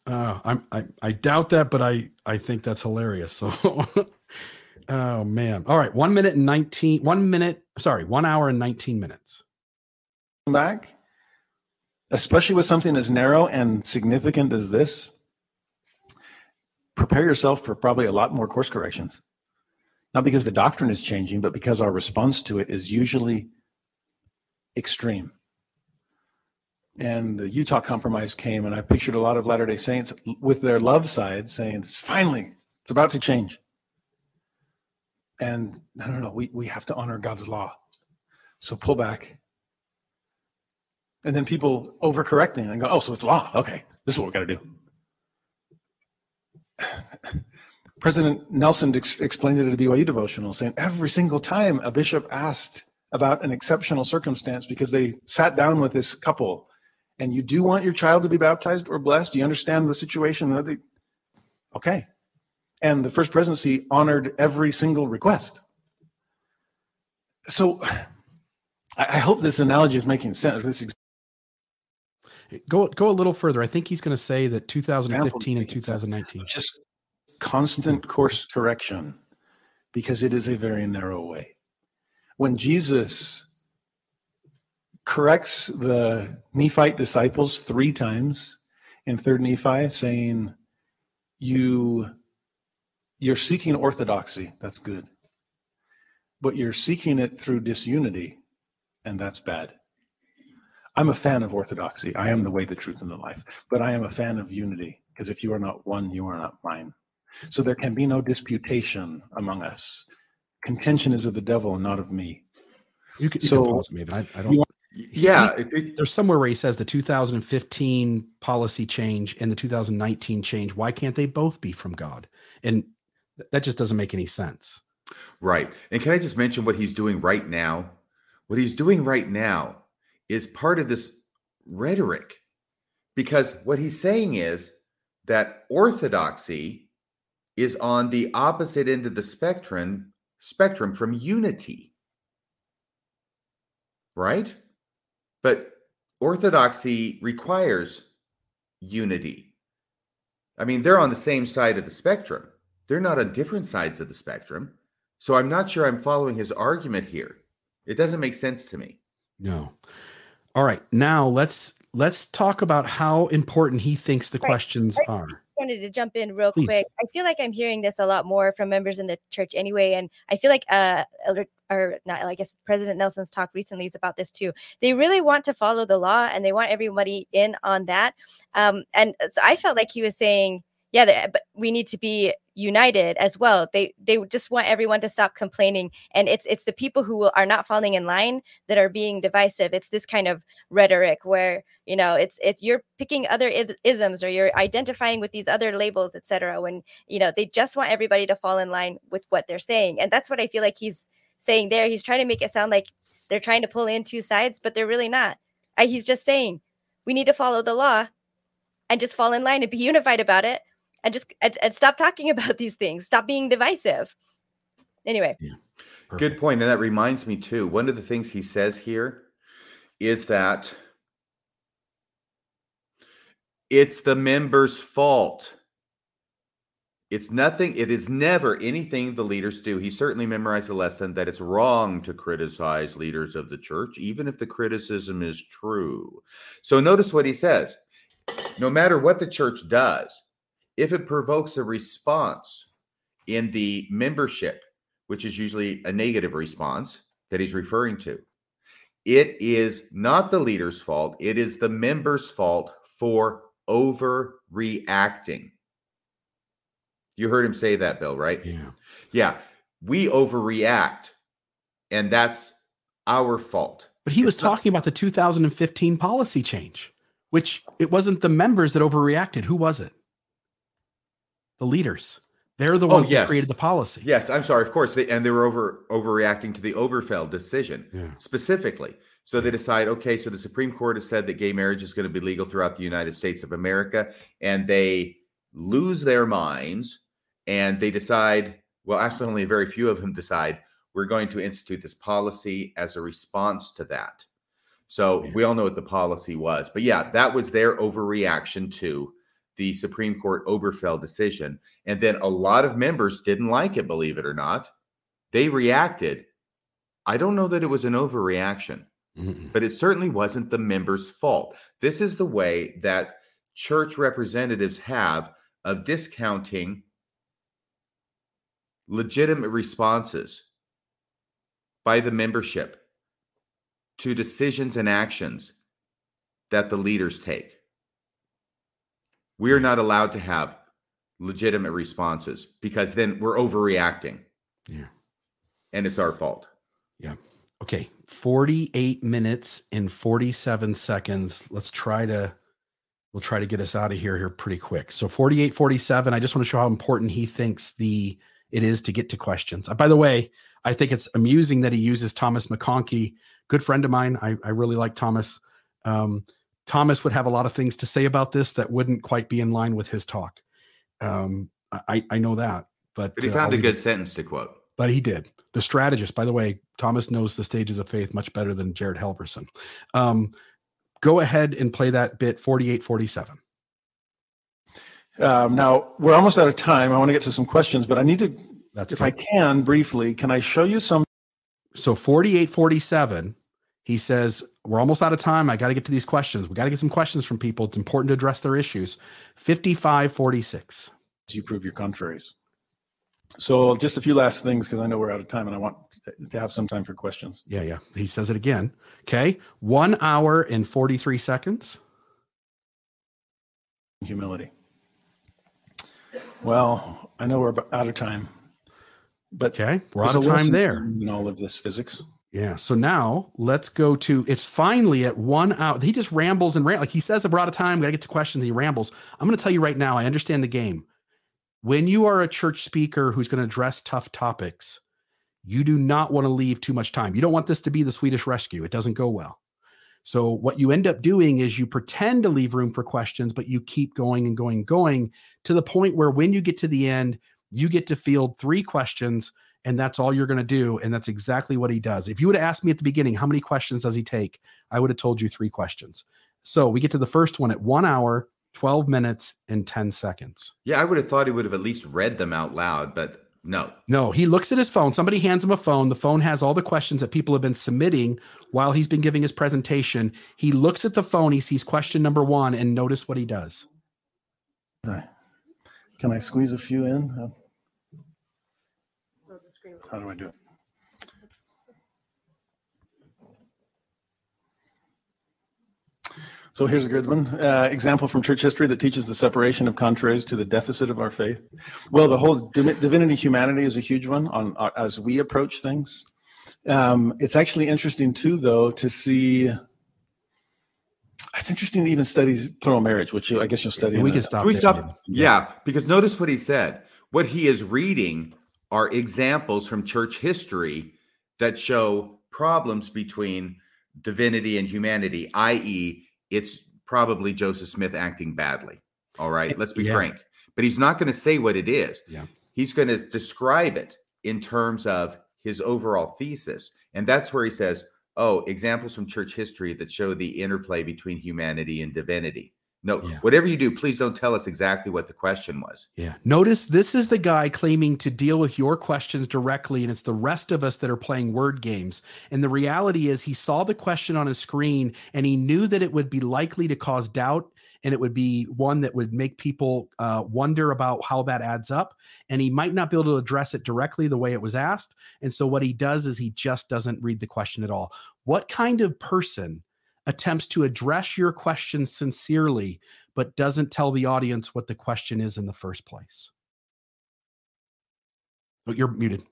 Uh, I'm, I I doubt that, but I I think that's hilarious. So, [laughs] oh man! All right, one minute and nineteen. One minute. Sorry, one hour and nineteen minutes. back, especially with something as narrow and significant as this, prepare yourself for probably a lot more course corrections. Not because the doctrine is changing, but because our response to it is usually extreme. And the Utah Compromise came, and I pictured a lot of Latter day Saints with their love side saying, finally, it's about to change. And no, no, no, we, we have to honor God's law. So pull back, And then people overcorrecting and go, oh, so it's law. Okay, this is what we got to do. [sighs] [laughs] President Nelson ex- explained it at a BYU devotional, saying every single time a bishop asked about an exceptional circumstance because they sat down with this couple and you do want your child to be baptized or blessed, you understand the situation that they okay. And the first presidency honored every single request. So [sighs] I hope this analogy is making sense. This go go a little further. I think he's going to say that 2015 and 2019. Just constant course correction because it is a very narrow way. When Jesus corrects the Nephite disciples three times in third Nephi saying you you're seeking orthodoxy that's good but you're seeking it through disunity and that's bad I'm a fan of orthodoxy. I am the way, the truth, and the life. But I am a fan of unity because if you are not one, you are not mine. So there can be no disputation among us. Contention is of the devil and not of me. You can, you so, can pause me, I, I don't. yeah, he, it, there's somewhere where he says the 2015 policy change and the 2019 change. Why can't they both be from God? And that just doesn't make any sense. Right. And can I just mention what he's doing right now? What he's doing right now is part of this rhetoric because what he's saying is that orthodoxy is on the opposite end of the spectrum spectrum from unity. Right? But orthodoxy requires unity. I mean they're on the same side of the spectrum. They're not on different sides of the spectrum. So i'm not sure i'm following his argument here. It doesn't make sense to me. No. All right, now let's let's talk about how important he thinks the right. questions I are. Wanted to jump in real Please. quick. I feel like I'm hearing this a lot more from members in the church anyway, and I feel like uh, Elder or not, I guess President Nelson's talk recently is about this too. They really want to follow the law, and they want everybody in on that. Um, and so I felt like he was saying, yeah, but we need to be united as well. They they just want everyone to stop complaining, and it's it's the people who are not falling in line that are being divisive. It's this kind of rhetoric where you know it's it's you're picking other isms or you're identifying with these other labels, etc. When you know they just want everybody to fall in line with what they're saying, and that's what I feel like he's saying there. He's trying to make it sound like they're trying to pull in two sides, but they're really not. He's just saying we need to follow the law and just fall in line and be [laughs] unified about it and just and, and stop talking [laughs] about these things. Stop being divisive. Anyway. Yeah. Good point. And that reminds me too. One of the things he says here is that it's the members' fault. It's nothing, it is never anything the leaders do. He certainly memorized the lesson that it's wrong to criticize leaders of the church, even if the criticism is true. So notice what he says no matter what the church does, if it provokes a response in the membership, which is usually a negative response that he's referring to, it is not the leader's fault. It is the member's fault for overreacting. You heard him say that, Bill, right? Yeah. Yeah. We overreact, and that's our fault. But he was talking about the 2015 policy change, which it wasn't the members that overreacted. Who was it? The leaders. They're the oh, ones oh, yes. that created the policy. Yes, I'm sorry. Of course, they, and they were over overreacting to the Obergefell decision yeah. specifically. So they decide, okay, so the Supreme Court has said that gay marriage is going to be legal throughout the United States of America, and they lose their minds and they decide. Well, actually, only very few of them decide we're going to institute this policy as a response to that. So we all know what the policy was, but yeah, that was their overreaction to the Supreme Court Obergefell decision. And then a lot of members didn't like it, believe it or not. They reacted. I don't know that it was an overreaction, Mm-mm. but it certainly wasn't the members' fault. This is the way that church representatives have of discounting legitimate responses by the membership to decisions and actions that the leaders take. We're not allowed to have legitimate responses because then we're overreacting. Yeah. And it's our fault. Yeah. Okay, 48 minutes and 47 seconds. Let's try to we'll try to get us out of here here pretty quick. So 48 47, I just want to show how important he thinks the it is to get to questions. Uh, by the way, I think it's amusing that he uses Thomas McConkie, good friend of mine. I, I really like Thomas. Um, Thomas would have a lot of things to say about this that wouldn't quite be in line with his talk. Um, I, I know that, but, But he uh, found I'll a leave it- good sentence to quote. but he did. The strategist, by the way, Thomas knows the stages of faith much better than Jared Halverson. Um, go ahead and play that bit 48 47. Um, now we're almost out of time. I want to get to some questions, but I need to, That's if okay. I can briefly, can I show you some? so 48 47 he says we're almost out of time. I got to get to these questions. We got to get some questions from people. It's important to address their issues. 55 46 You prove your contraries. So just a few last things because I know we're out of time and I want to have some time for questions. yeah yeah. He says it again. Okay one hour and 43 seconds. Humility. Well, I know we're out of time, but okay we're out of time there. in all of this physics. Yeah so now let's go to it's finally at one hour he just rambles and rant like he says we're out of time we got to get to questions he rambles i'm going to tell you right now i understand the game when you are a church speaker who's going to address tough topics you do not want to leave too much time. You don't want this to be the Swedish rescue. It doesn't go well. So what you end up doing is you pretend to leave room for questions, but you keep going and going and going to the point where when you get to the end, you get to field three questions and that's all you're going to do and that's exactly what he does. If you would have asked me at the beginning how many questions does he take, I would have told you three questions. So we get to the first one at 1 hour, 12 minutes and 10 seconds. Yeah, I would have thought he would have at least read them out loud, but no. No, he looks at his phone. Somebody hands him a phone. The phone has all the questions that people have been submitting while he's been giving his presentation. He looks at the phone. He sees question number one, and notice what he does. Can I squeeze a few in? How do I do it? So here's a good one. Uh, example from church history that teaches the separation of contraries to the deficit of our faith. Well, the whole div- divinity humanity is a huge one on uh, as we approach things. Um, it's actually interesting too, though, to see. It's interesting to even study plural marriage, which you, I guess you'll study. And in we a- can stop. Can we there. stop? Yeah, because notice what he said. What he is reading are examples from church history that show problems between divinity and humanity, i.e., it's probably Joseph Smith acting badly. All right, let's be Yeah. frank. But he's not going to say what it is. Yeah. He's going to describe it in terms of his overall thesis. And that's where he says, oh, examples from church history that show the interplay between humanity and divinity. No, Yeah. whatever you do, please don't tell us exactly what the question was. Yeah. Notice this is the guy claiming to deal with your questions directly, and it's the rest of us that are playing word games. And the reality is, he saw the question on his screen and he knew that it would be likely to cause doubt and it would be one that would make people uh, wonder about how that adds up. And he might not be able to address it directly the way it was asked. And so, what he does is he just doesn't read the question at all. What kind of person attempts to address your question sincerely? but doesn't tell the audience what the question is in the first place. Oh, you're muted.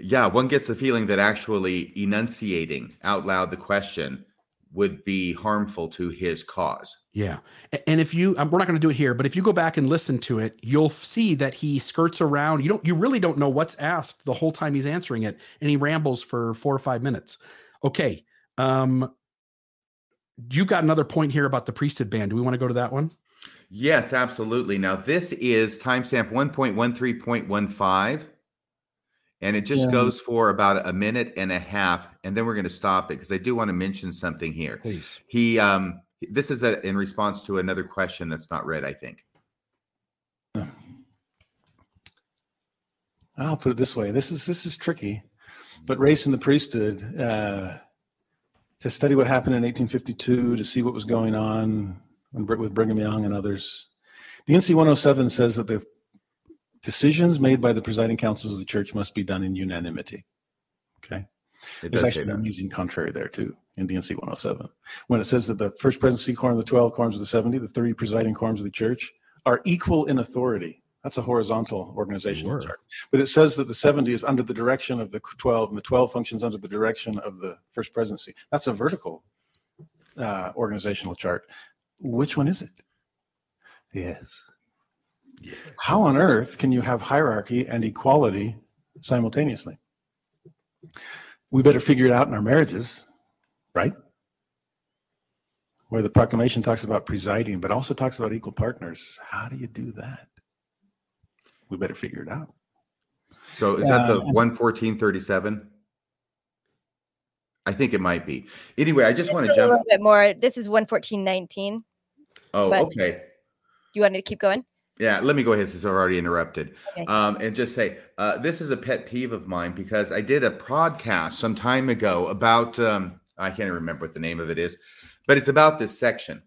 Yeah, one gets the feeling that actually enunciating out loud the question would be harmful to his cause. Yeah. And if you, um, we're not going to do it here, but if you go back and listen to it, you'll see that he skirts around. You don't, you really don't know what's asked the whole time he's answering it. And he rambles for four or five minutes. Okay. Um, you got another point here about the priesthood ban. Do we want to go to that one? Yes, absolutely. Now, this is timestamp 1.13.15, and it just Yeah. goes for about a minute and a half, and then we're going to stop it because I do want to mention something here. Please. He, um, this is a, in response to another question that's not read, I think. I'll put it this way: this is this is tricky, but race in the priesthood. Uh, to study what happened in 1852, to see what was going on when, with Brigham Young and others, D&C 107 says that the decisions made by the presiding councils of the church must be done in unanimity. Okay. It There's actually an amazing contrary there too in D&C 107 when it says that the first presidency quorum, the 12 quorums of the 70, the 30 presiding quorums of the church are equal in authority. That's a horizontal organizational chart. But it says that the 70 is under the direction of the 12, and the 12 functions under the direction of the first presidency. That's a vertical uh, organizational chart. Which one is it? Yes. How on earth can you have hierarchy and equality simultaneously? We better figure it out in our marriages, right? Where the proclamation talks about presiding, but also talks about equal partners. How do you do that? We better figure it out. So is that the Um, 11437? I think it might be. Anyway, I just want to jump a little bit more. This is 114.19. Oh, okay. You wanted to keep going? Yeah, let me go ahead since I've already interrupted. Okay. Um, and just say uh, this is a pet peeve of mine because I did a podcast some time ago about um, I can't even remember what the name of it is, but it's about this section,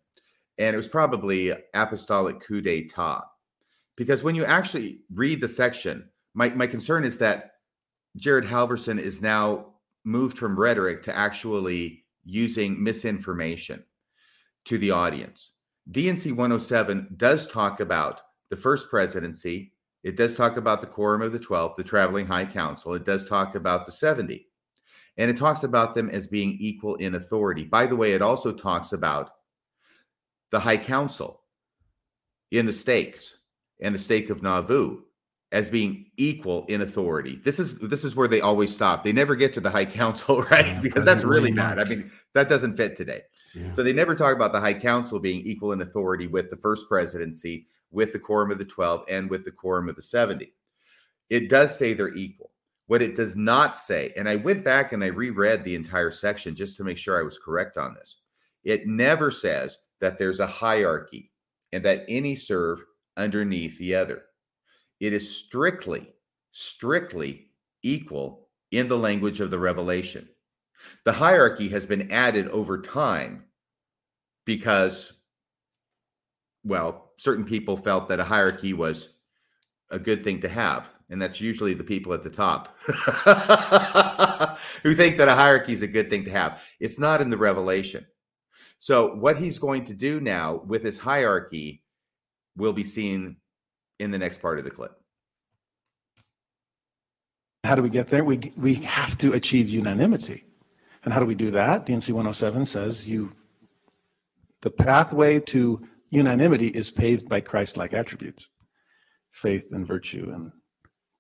and it was probably apostolic coup d'état. Because when you actually read the section, my my concern is that Jared Halverson is now moved from rhetoric to actually using misinformation to the audience. D&C 107 does talk about the first presidency. It does talk about the quorum of the 12, the traveling high council. It does talk about the 70. And it talks about them as being equal in authority. By the way, it also talks about the high council in the stakes and the stake of Nauvoo as being equal in authority. This is this is where they always stop. They never get to the high council, [laughs] right? Yeah, because that's really bad. I mean, that doesn't fit today. Yeah. So they never talk about the High Council being equal in authority with the first presidency, with the quorum of the 12, and with the quorum of the 70. It does say they're equal. What it does not say, and I went back and I reread the entire section just to make sure I was correct on this. It never says that there's a hierarchy and that any serve underneath the other. It is strictly, strictly equal in the language of the revelation. The hierarchy has been added over time because, well, certain people felt that a hierarchy was a good thing to have. And that's usually the people at the top [laughs] who think that a hierarchy is a good thing to have. It's not in the revelation. So, what he's going to do now with his hierarchy will be seen in the next part of the clip. How do we get there? We, we have to achieve unanimity. And how do we do that? D&C 107 says you, the pathway to unanimity is paved by Christ-like attributes, faith and virtue and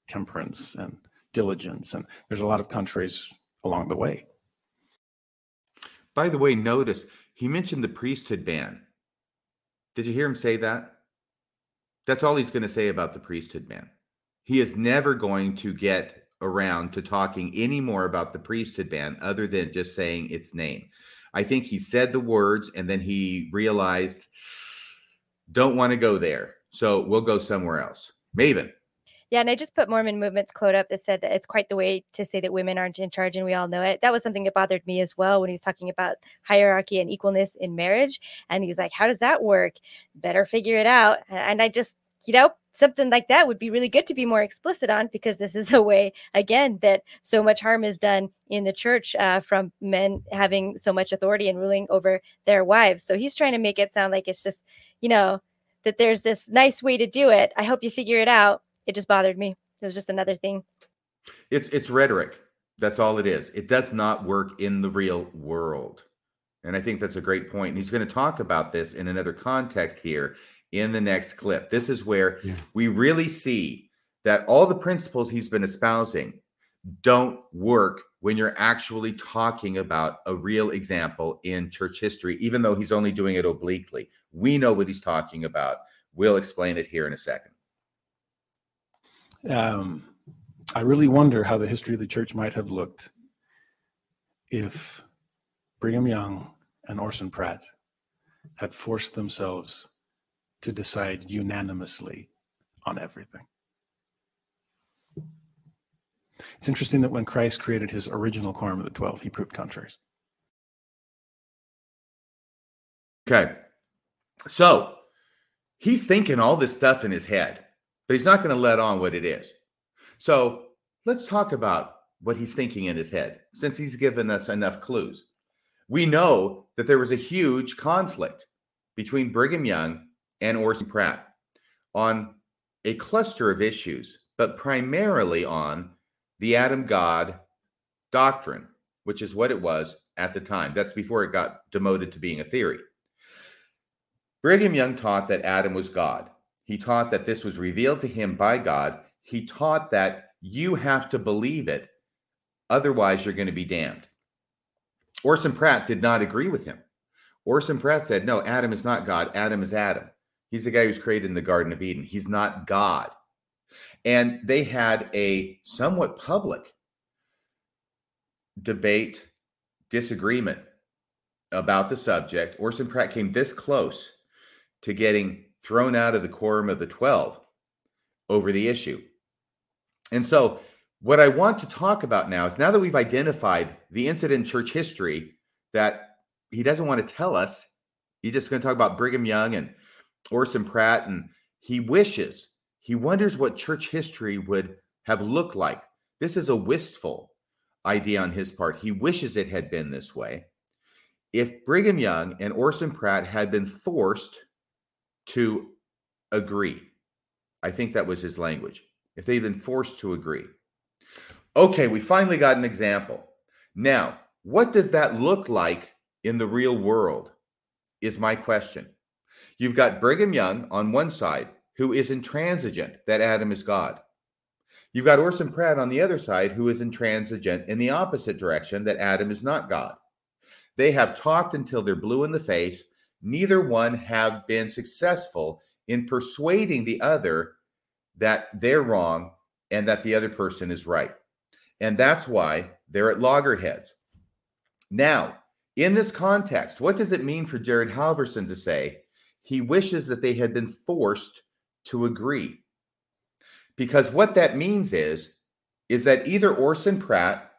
temperance and diligence. And there's a lot of countries along the way. By the way, notice he mentioned the priesthood ban. Did you hear him say that? That's all he's going to say about the priesthood ban. He is never going to get around to talking any more about the priesthood ban other than just saying its name. I think he said the words and then he realized, don't want to go there. So we'll go somewhere else. Maven. Yeah, and I just put Mormon Movement's quote up that said that it's quite the way to say that women aren't in charge, and we all know it. That was something that bothered me as well when he was talking about hierarchy and equalness in marriage. And he was like, How does that work? Better figure it out. And I just, you know, something like that would be really good to be more explicit on because this is [laughs] a way, again, that so much harm is done in the church uh, from men having so much authority and ruling over their wives. So he's trying to make it sound like it's just, you know, that there's this nice way to do it. I hope you figure it out it just bothered me. It was just another thing. It's it's rhetoric. That's all it is. It does not work in the real world. And I think that's a great point. And he's going to talk about this in another context here in the next clip. This is where Yeah. we really see that all the principles he's been espousing don't work when you're actually talking about a real example in church history, even though he's only doing it obliquely. We know what he's talking about. We'll explain it here in a second. Um, I really wonder how the history of the church might have looked if Brigham Young and Orson Pratt had forced themselves to decide unanimously on everything. It's interesting that when Christ created his original quorum of the 12, he proved contraries. Okay. So he's thinking all this stuff in his head, but he's not going to let on what it is. So let's talk about what he's thinking in his head since he's given us enough clues. We know that there was a huge conflict between Brigham Young and Orson Pratt on a cluster of issues, but primarily on the Adam God doctrine, which is what it was at the time. That's before it got demoted to being a theory. Brigham Young taught that Adam was God. He taught that this was revealed to him by God. He taught that you have to believe it, otherwise, you're going to be damned. Orson Pratt did not agree with him. Orson Pratt said, No, Adam is not God. Adam is Adam. He's the guy who's created in the Garden of Eden. He's not God. And they had a somewhat public debate, disagreement about the subject. Orson Pratt came this close to getting thrown out of the quorum of the 12 over the issue. And so, what I want to talk about now is now that we've identified the incident in church history that he doesn't want to tell us, he's just going to talk about Brigham Young and Orson Pratt, and he wishes, he wonders what church history would have looked like. This is a wistful idea on his part. He wishes it had been this way. If Brigham Young and Orson Pratt had been forced to agree, I think that was his language. If they've been forced to agree. Okay, we finally got an example. Now, what does that look like in the real world? Is my question. You've got Brigham Young on one side, who is intransigent that Adam is God. You've got Orson Pratt on the other side, who is intransigent in the opposite direction that Adam is not God. They have talked until they're blue in the face. Neither one have been successful in persuading the other that they're wrong and that the other person is right. And that's why they're at loggerheads. Now, in this context, what does it mean for Jared Halverson to say he wishes that they had been forced to agree? Because what that means is, is that either Orson Pratt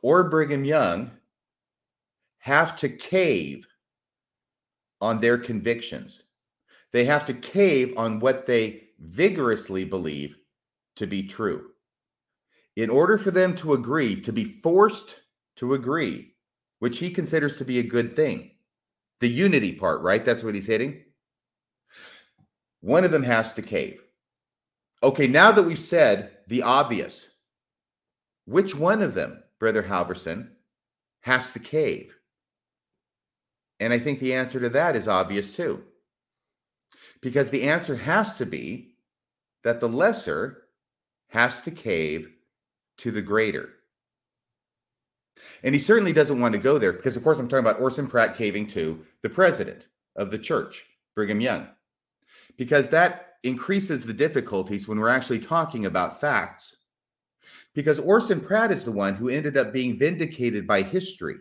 or Brigham Young have to cave on their convictions. They have to cave on what they vigorously believe to be true. In order for them to agree, to be forced to agree, which he considers to be a good thing, the unity part, right? That's what he's hitting. One of them has to cave. Okay, now that we've said the obvious, which one of them, Brother Halverson, has to cave? And I think the answer to that is obvious too. Because the answer has to be that the lesser has to cave to the greater. And he certainly doesn't want to go there because, of course, I'm talking about Orson Pratt caving to the president of the church, Brigham Young, because that increases the difficulties when we're actually talking about facts. Because Orson Pratt is the one who ended up being vindicated by history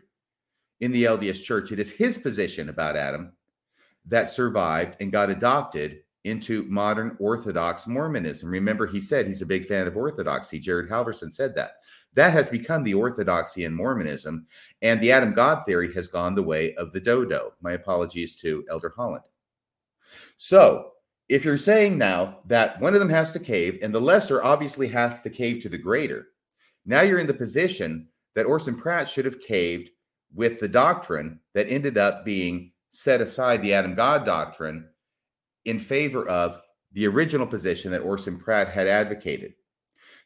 in the LDS church. It is his position about Adam that survived and got adopted into modern Orthodox Mormonism. Remember, he said he's a big fan of Orthodoxy. Jared Halverson said that. That has become the Orthodoxy in Mormonism, and the Adam God theory has gone the way of the dodo. My apologies to Elder Holland. So, if you're saying now that one of them has to cave and the lesser obviously has to cave to the greater, now you're in the position that Orson Pratt should have caved with the doctrine that ended up being set aside, the Adam God doctrine, in favor of the original position that Orson Pratt had advocated.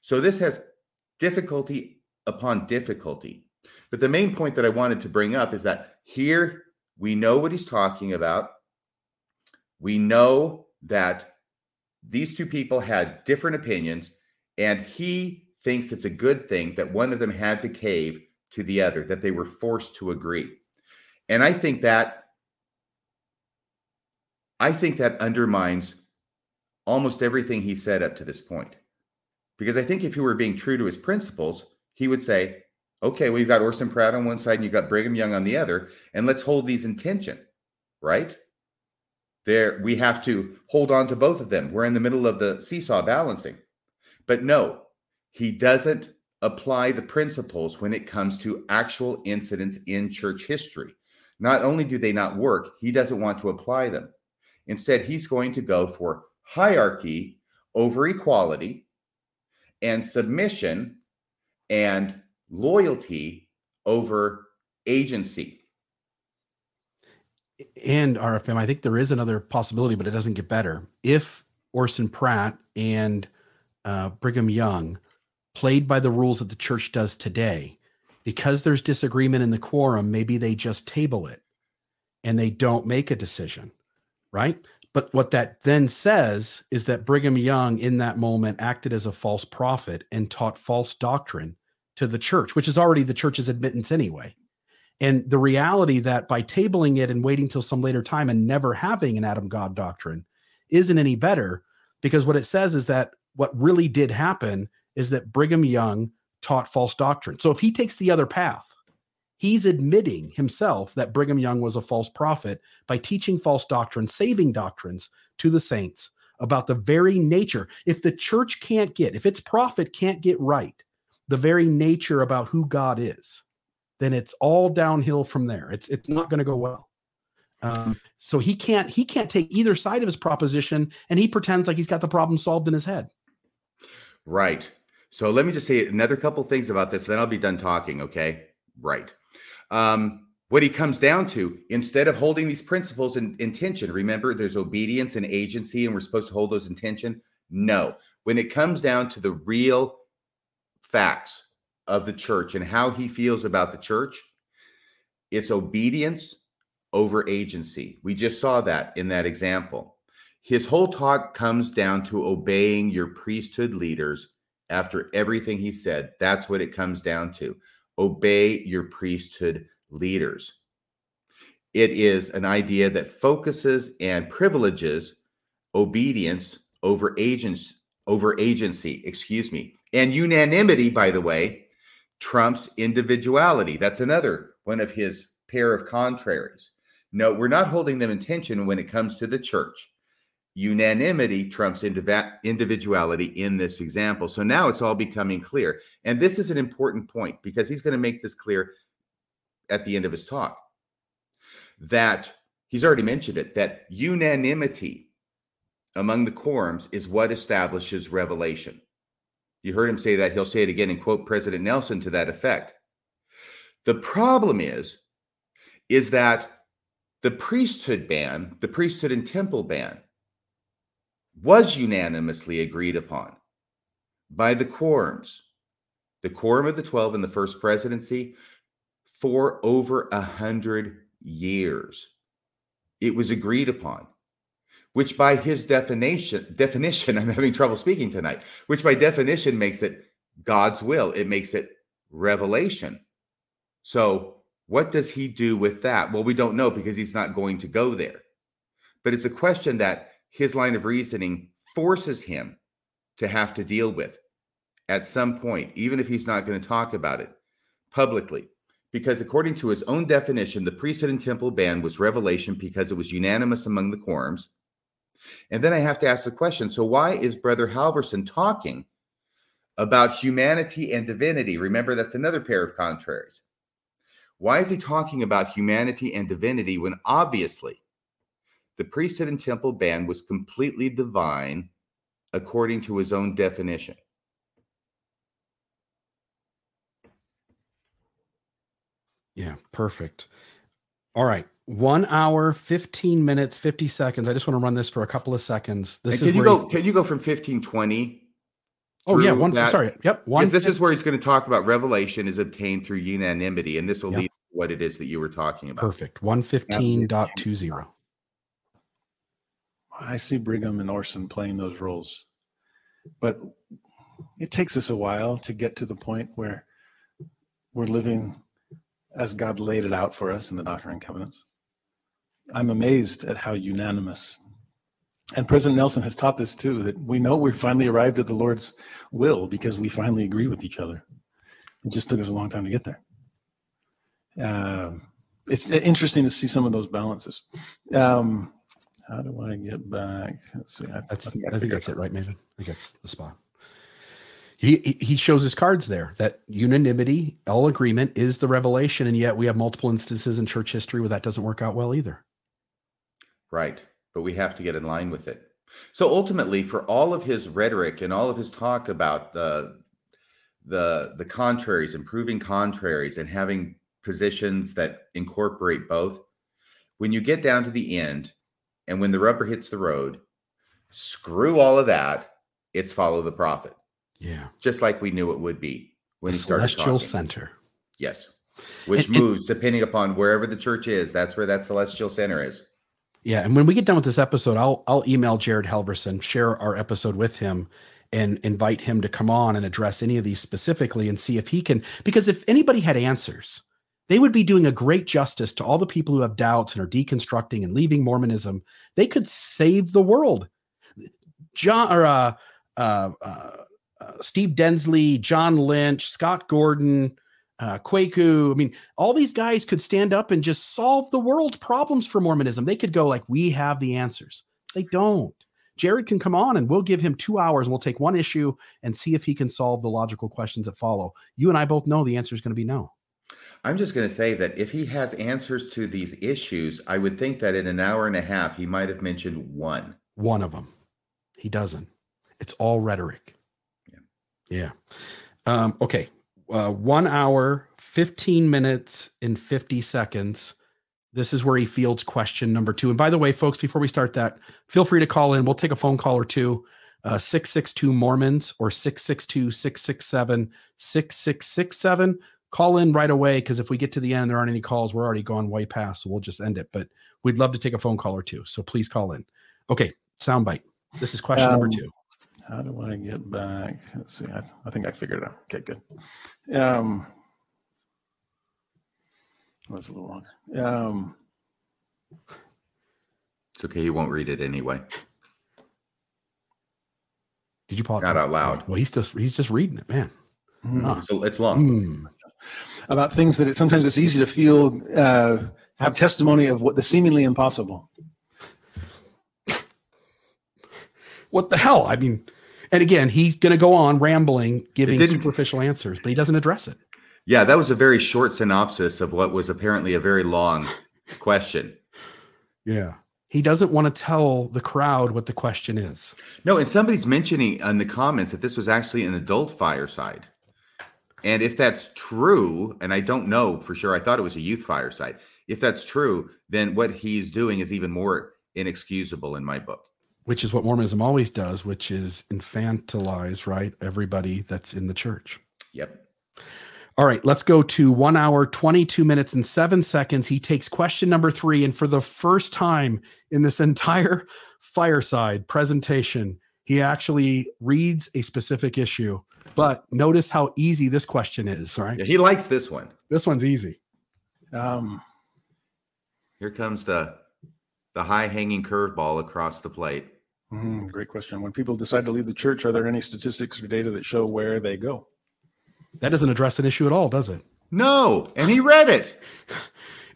So this has difficulty upon difficulty. But the main point that I wanted to bring up is that here we know what he's talking about. We know that these two people had different opinions, and he thinks it's a good thing that one of them had to cave to the other, that they were forced to agree. And I think that I think that undermines almost everything he said up to this point. Because I think if he were being true to his principles, he would say, okay, we've got Orson Pratt on one side and you've got Brigham Young on the other, and let's hold these in tension, right? There, we have to hold on to both of them. We're in the middle of the seesaw balancing. But no, he doesn't apply the principles when it comes to actual incidents in church history. Not only do they not work, he doesn't want to apply them. Instead, he's going to go for hierarchy over equality and submission and loyalty over agency. And RFM, I think there is another possibility, but it doesn't get better. If Orson Pratt and uh, Brigham Young played by the rules that the church does today, because there's disagreement in the quorum, maybe they just table it and they don't make a decision, right? But what that then says is that Brigham Young in that moment acted as a false prophet and taught false doctrine to the church, which is already the church's admittance anyway. And the reality that by tabling it and waiting till some later time and never having an Adam God doctrine isn't any better because what it says is that what really did happen is that Brigham Young taught false doctrine. So if he takes the other path, he's admitting himself that Brigham Young was a false prophet by teaching false doctrine, saving doctrines to the saints about the very nature. If the church can't get, if its prophet can't get right, the very nature about who God is, then it's all downhill from there. It's it's not going to go well. Um, so he can't he can't take either side of his proposition, and he pretends like he's got the problem solved in his head. Right. So let me just say another couple things about this, then I'll be done talking. Okay. Right. Um, what he comes down to, instead of holding these principles in, in tension, remember there's obedience and agency, and we're supposed to hold those in tension. No. When it comes down to the real facts of the church and how he feels about the church, it's obedience over agency. We just saw that in that example. His whole talk comes down to obeying your priesthood leaders after everything he said. That's what it comes down to. Obey your priesthood leaders. It is an idea that focuses and privileges obedience over agents over agency, excuse me. And unanimity, by the way, trumps individuality. That's another one of his pair of contraries. No, we're not holding them in tension when it comes to the church. Unanimity trumps individuality in this example. So now it's all becoming clear. And this is an important point because he's going to make this clear at the end of his talk that he's already mentioned it that unanimity among the quorums is what establishes revelation. You heard him say that. He'll say it again and quote President Nelson to that effect. The problem is, is that the priesthood ban, the priesthood and temple ban, was unanimously agreed upon by the quorums, the quorum of the 12 in the first presidency, for over a hundred years. It was agreed upon, which by his definition, definition, [laughs] I'm having trouble speaking tonight, which by definition makes it God's will. It makes it revelation. So what does he do with that? Well, we don't know because he's not going to go there. But it's a question that his line of reasoning forces him to have to deal with at some point, even if he's not going to talk about it publicly. Because according to his own definition, the priesthood and temple ban was revelation because it was unanimous among the quorums. And then I have to ask the question so, why is Brother Halverson talking about humanity and divinity? Remember, that's another pair of contraries. Why is he talking about humanity and divinity when obviously the priesthood and temple ban was completely divine according to his own definition. Yeah, perfect. All right. One hour, 15 minutes, 50 seconds. I just want to run this for a couple of seconds. This can is you go, he... can you go from 1520? Oh yeah, one that, sorry. Yep. One this is where he's going to talk about revelation is obtained through unanimity, and this will yep. lead to what it is that you were talking about. Perfect. 115.20. I see Brigham and Orson playing those roles, but it takes us a while to get to the point where we're living as God laid it out for us in the Doctrine and Covenants. I'm amazed at how unanimous. And President Nelson has taught this too that we know we've finally arrived at the Lord's will because we finally agree with each other. It just took us a long time to get there. Um, it's interesting to see some of those balances. Um, how do I get back? Let's see. I, That's. think I think that's it it, right, Maven? I think that's the spot. He he- he shows his cards there that unanimity, all agreement is the revelation, and yet we have multiple instances in church history where that doesn't work out well either. Right. But we have to get in line with it. So ultimately, for all of his rhetoric and all of his talk about the the the contraries, improving contraries, and having positions that incorporate both, when you get down to the end, and when the rubber hits the road, Screw all of that. It's follow the prophet, Yeah. just like we knew it would be when The he started celestial talking. center. Yes. Which And- and- moves depending upon wherever the church is. That's where that celestial center is. Yeah, and when we get done with this episode, I'll I'll email Jared Halverson, share our episode with him, and invite him to come on and address any of these specifically and see if he can. Because if anybody had answers, they would be doing a great justice to all the people who have doubts and are deconstructing and leaving Mormonism. They could save the world. John or uh, uh, uh, uh, Steve Densley, John Lynch, Scott Gordon, uh, Kwaku. I mean, all these guys could stand up and just solve the world's problems for Mormonism. They could go like, "We have the answers." They don't. Jared can come on and we'll give him two hours and we'll take one issue and see if he can solve the logical questions that follow. You and I both know the answer is going to be no. I'm just going to say that if he has answers to these issues, I would think that in an hour and a half, he might have mentioned one. One of them. He doesn't. It's all rhetoric. Yeah. Yeah. Um, okay. Uh, one hour, 15 minutes, and 50 seconds. This is where he fields question number two. And by the way, folks, before we start that, feel free to call in. We'll take a phone call or two. Uh, 662 Mormons or 662 667 6667. Call in right away because if we get to the end and there aren't any calls, we're already gone way past. So we'll just end it. But we'd love to take a phone call or two. So please call in. Okay. Soundbite. This is question number Um, two. How do I get back? Let's see. I, I think I figured it out. Okay, good. Um, it was a little longer. Um, It's okay. He won't read it anyway. Did you pause? Not out loud. Well, he's just he's just reading it, man. Ah. So it's long. Hmm. About things that it, sometimes it's easy to feel, uh, have testimony of what the seemingly impossible. What the hell? I mean, and again, he's going to go on rambling, giving superficial answers, but he doesn't address it. Yeah, that was a very short synopsis of what was apparently a very long question. Yeah. He doesn't want to tell the crowd what the question is. No, and somebody's mentioning in the comments that this was actually an adult fireside. And if that's true, and I don't know for sure, I thought it was a youth fireside. If that's true, then what he's doing is even more inexcusable in my book. Which is what Mormonism always does, which is infantilize, right? Everybody that's in the church. Yep. All right, let's go to one hour, 22 minutes, and seven seconds. He takes question number three. And for the first time in this entire fireside presentation, he actually reads a specific issue. But notice how easy this question is, right? Yeah, he likes this one. This one's easy. Um, Here comes the the high hanging curveball across the plate. mhm, great question. When people decide to leave the church, are there any statistics or data that show where they go? That doesn't address an issue at all, does it? No, and he read it. [laughs]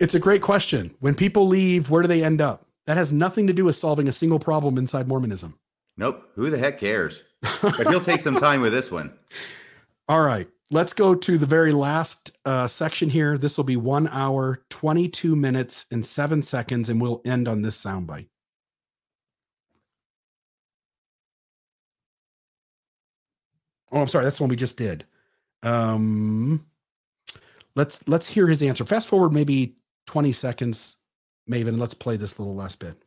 It's a great question. When people leave, where do they end up? That has nothing to do with solving a single problem inside Mormonism. Nope. Who the heck cares? But he'll take some [laughs] time with this one. All right, let's go to the very last uh, section here. This will be one hour, 22 minutes, and seven seconds, and we'll end on this soundbite. Oh, I'm sorry, that's the one we just did. Um, let's let's hear his answer. Fast forward maybe 20 seconds, Maven. Let's play this little last bit.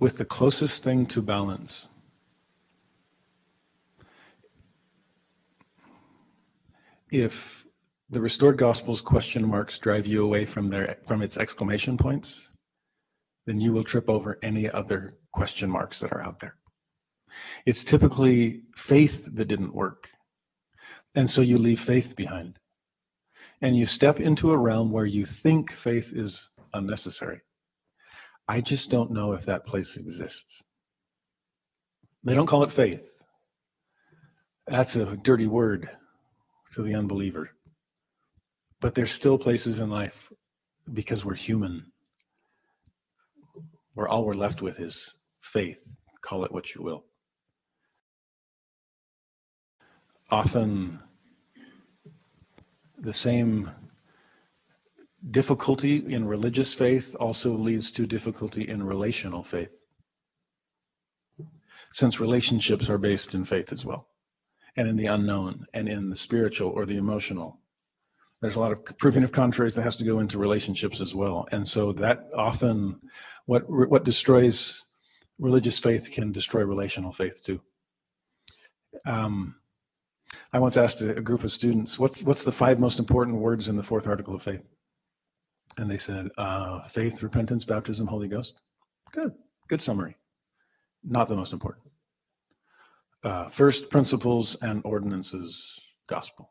With the closest thing to balance. If the restored gospel's question marks drive you away from their from its exclamation points, then you will trip over any other question marks that are out there. It's typically faith that didn't work. And so you leave faith behind. And you step into a realm where you think faith is unnecessary. I just don't know if that place exists. They don't call it faith. That's a dirty word to the unbeliever. But there's still places in life because we're human where all we're left with is faith. Call it what you will. Often the same difficulty in religious faith also leads to difficulty in relational faith. Since relationships are based in faith as well, and in the unknown, and in the spiritual or the emotional. there's a lot of proving of contraries that has to go into relationships as well. And so that often, what what destroys religious faith can destroy relational faith too. Um, I once asked a group of students, "What's what's the five most important words in the fourth article of faith?" And they said, uh, "Faith, repentance, baptism, Holy Ghost." Good, good summary. Not the most important. Uh, first principles and ordinances, gospel.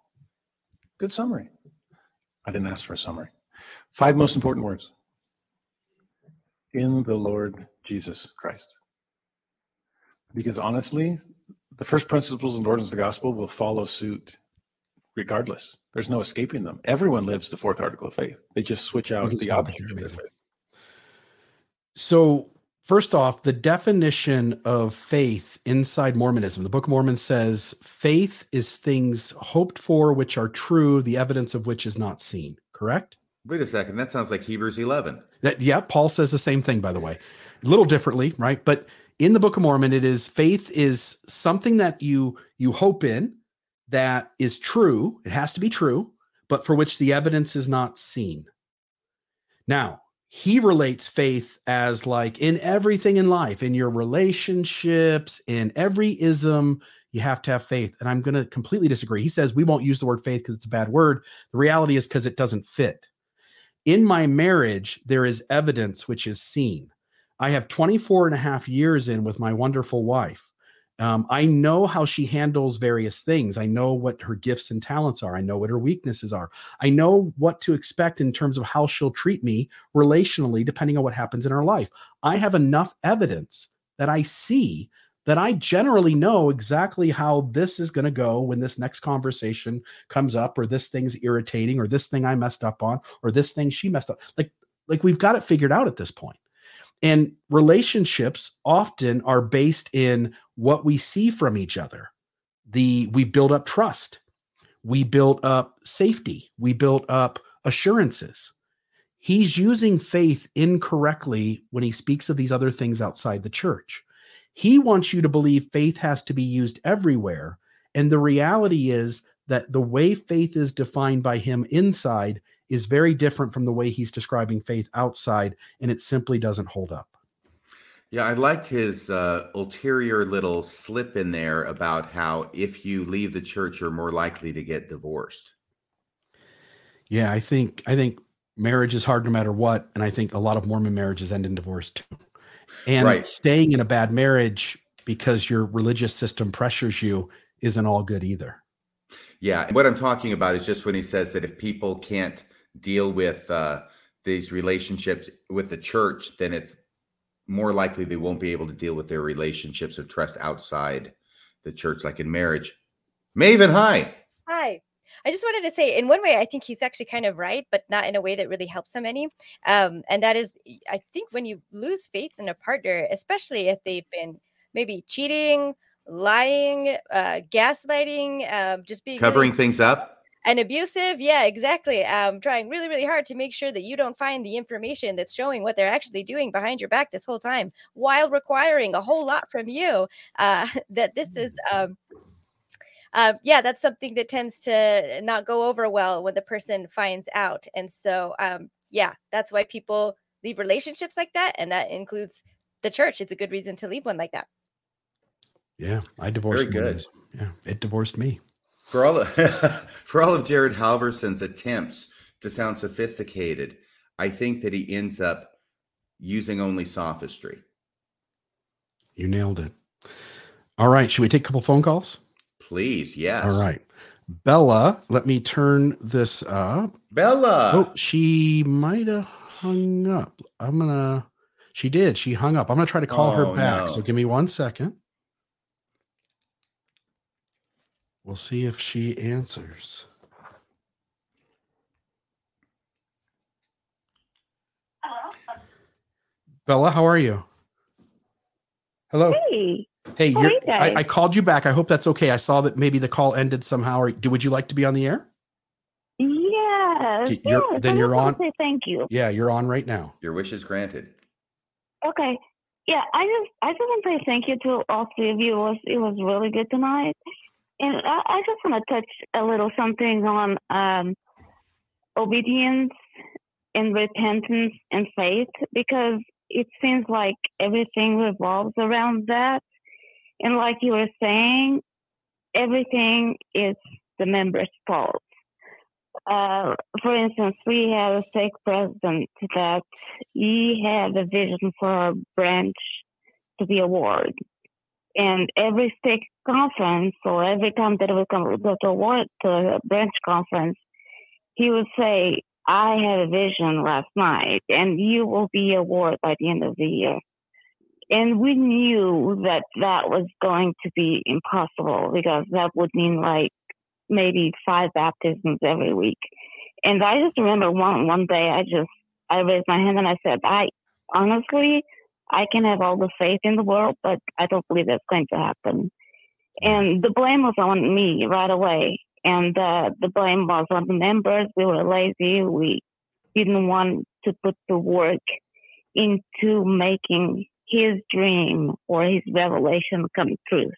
Good summary. I didn't ask for a summary. Five most important words. In the Lord Jesus Christ. Because honestly, the first principles and ordinances of the gospel will follow suit regardless. There's no escaping them. Everyone lives the fourth article of faith. They just switch out the object of their faith. So, first off, the definition of faith inside Mormonism, the Book of Mormon says faith is things hoped for which are true, the evidence of which is not seen. Correct? Wait a second. That sounds like Hebrews 11. That yeah, Paul says the same thing by the way. A little differently, right? But in the Book of Mormon it is faith is something that you you hope in that is true. It has to be true, but for which the evidence is not seen. Now, he relates faith as like in everything in life, in your relationships, in every ism, you have to have faith. And I'm going to completely disagree. He says we won't use the word faith because it's a bad word. The reality is because it doesn't fit. In my marriage, there is evidence which is seen. I have 24 and a half years in with my wonderful wife. Um, I know how she handles various things. I know what her gifts and talents are. I know what her weaknesses are. I know what to expect in terms of how she'll treat me relationally, depending on what happens in her life. I have enough evidence that I see that I generally know exactly how this is going to go when this next conversation comes up, or this thing's irritating, or this thing I messed up on, or this thing she messed up. Like, like we've got it figured out at this point. And relationships often are based in what we see from each other. The we build up trust, we build up safety, we build up assurances. He's using faith incorrectly when he speaks of these other things outside the church. He wants you to believe faith has to be used everywhere. And the reality is that the way faith is defined by him inside is very different from the way he's describing faith outside, and it simply doesn't hold up. Yeah, I liked his uh, ulterior little slip in there about how if you leave the church, you're more likely to get divorced. Yeah, I think I think marriage is hard no matter what, and I think a lot of Mormon marriages end in divorce too. And right. staying in a bad marriage because your religious system pressures you isn't all good either. Yeah, what I'm talking about is just when he says that if people can't deal with uh, these relationships with the church, then it's more likely they won't be able to deal with their relationships of trust outside the church, like in marriage. Maven, hi. Hi. I just wanted to say, in one way, I think he's actually kind of right, but not in a way that really helps so many. Um, and that is, I think when you lose faith in a partner, especially if they've been maybe cheating, lying, uh, gaslighting, um, just being covering really- things up and abusive yeah exactly um trying really really hard to make sure that you don't find the information that's showing what they're actually doing behind your back this whole time while requiring a whole lot from you uh [laughs] that this is um uh, yeah, that's something that tends to not go over well when the person finds out. And so, um, yeah, that's why people leave relationships like that. And that includes the church. It's a good reason to leave one like that. Yeah, I divorced. Very good. Yeah, it divorced me. For all of, [laughs] for all of Jared Halverson's attempts to sound sophisticated, I think that he ends up using only sophistry. You nailed it. All right, should we take a couple phone calls? Please, yes. All right. Bella, let me turn this up. Bella. Oh, she might have hung up. I'm going to, she did. She hung up. I'm going to try to call oh, her back. No. So give me one second. We'll see if she answers. Hello. Bella, how are you? Hello. Hey. Hey, you're, I, I, called you back. I hope that's okay. I saw that maybe the call ended somehow. Or do would you like to be on the air? Yes. You're, yes then you're on. Say thank you. Yeah, you're on right now. Your wish is granted. Okay. Yeah, I just I just want to say thank you to all three of you. It was it was really good tonight. And I, I just want to touch a little something on um, obedience and repentance and faith because it seems like everything revolves around that. And like you were saying, everything is the members' fault. Uh, for instance, we have a stake president that he had a vision for a branch to be a ward. And every stake conference or every time that we come go to a ward to a branch conference, he would say, I had a vision last night and you will be a ward by the end of the year. And we knew that that was going to be impossible because that would mean like maybe five baptisms every week. And I just remember one one day I just I raised my hand and I said, I honestly I can have all the faith in the world, but I don't believe that's going to happen. And the blame was on me right away. And uh, the blame was on the members. We were lazy. We didn't want to put the work into making his dream or his revelation come true.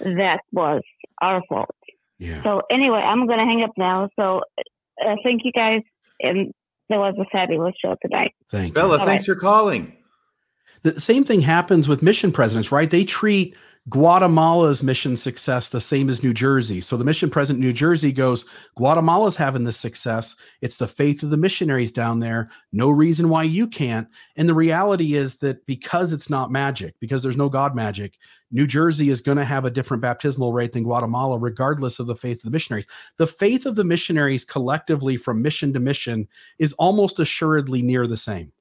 That was our fault. Yeah. So anyway, I'm going to hang up now. So uh, thank you guys. And there was a fabulous show tonight. Thank you. Bella, All thanks for calling. The same thing happens with mission presidents, right? They treat Guatemala's mission success the same as New Jersey. So the mission president New Jersey goes, Guatemala's having this success. It's the faith of the missionaries down there. No reason why you can't. And the reality is that because it's not magic, because there's no God magic, New Jersey is going to have a different baptismal rate than Guatemala, regardless of the faith of the missionaries. The faith of the missionaries collectively from mission to mission is almost assuredly near the same.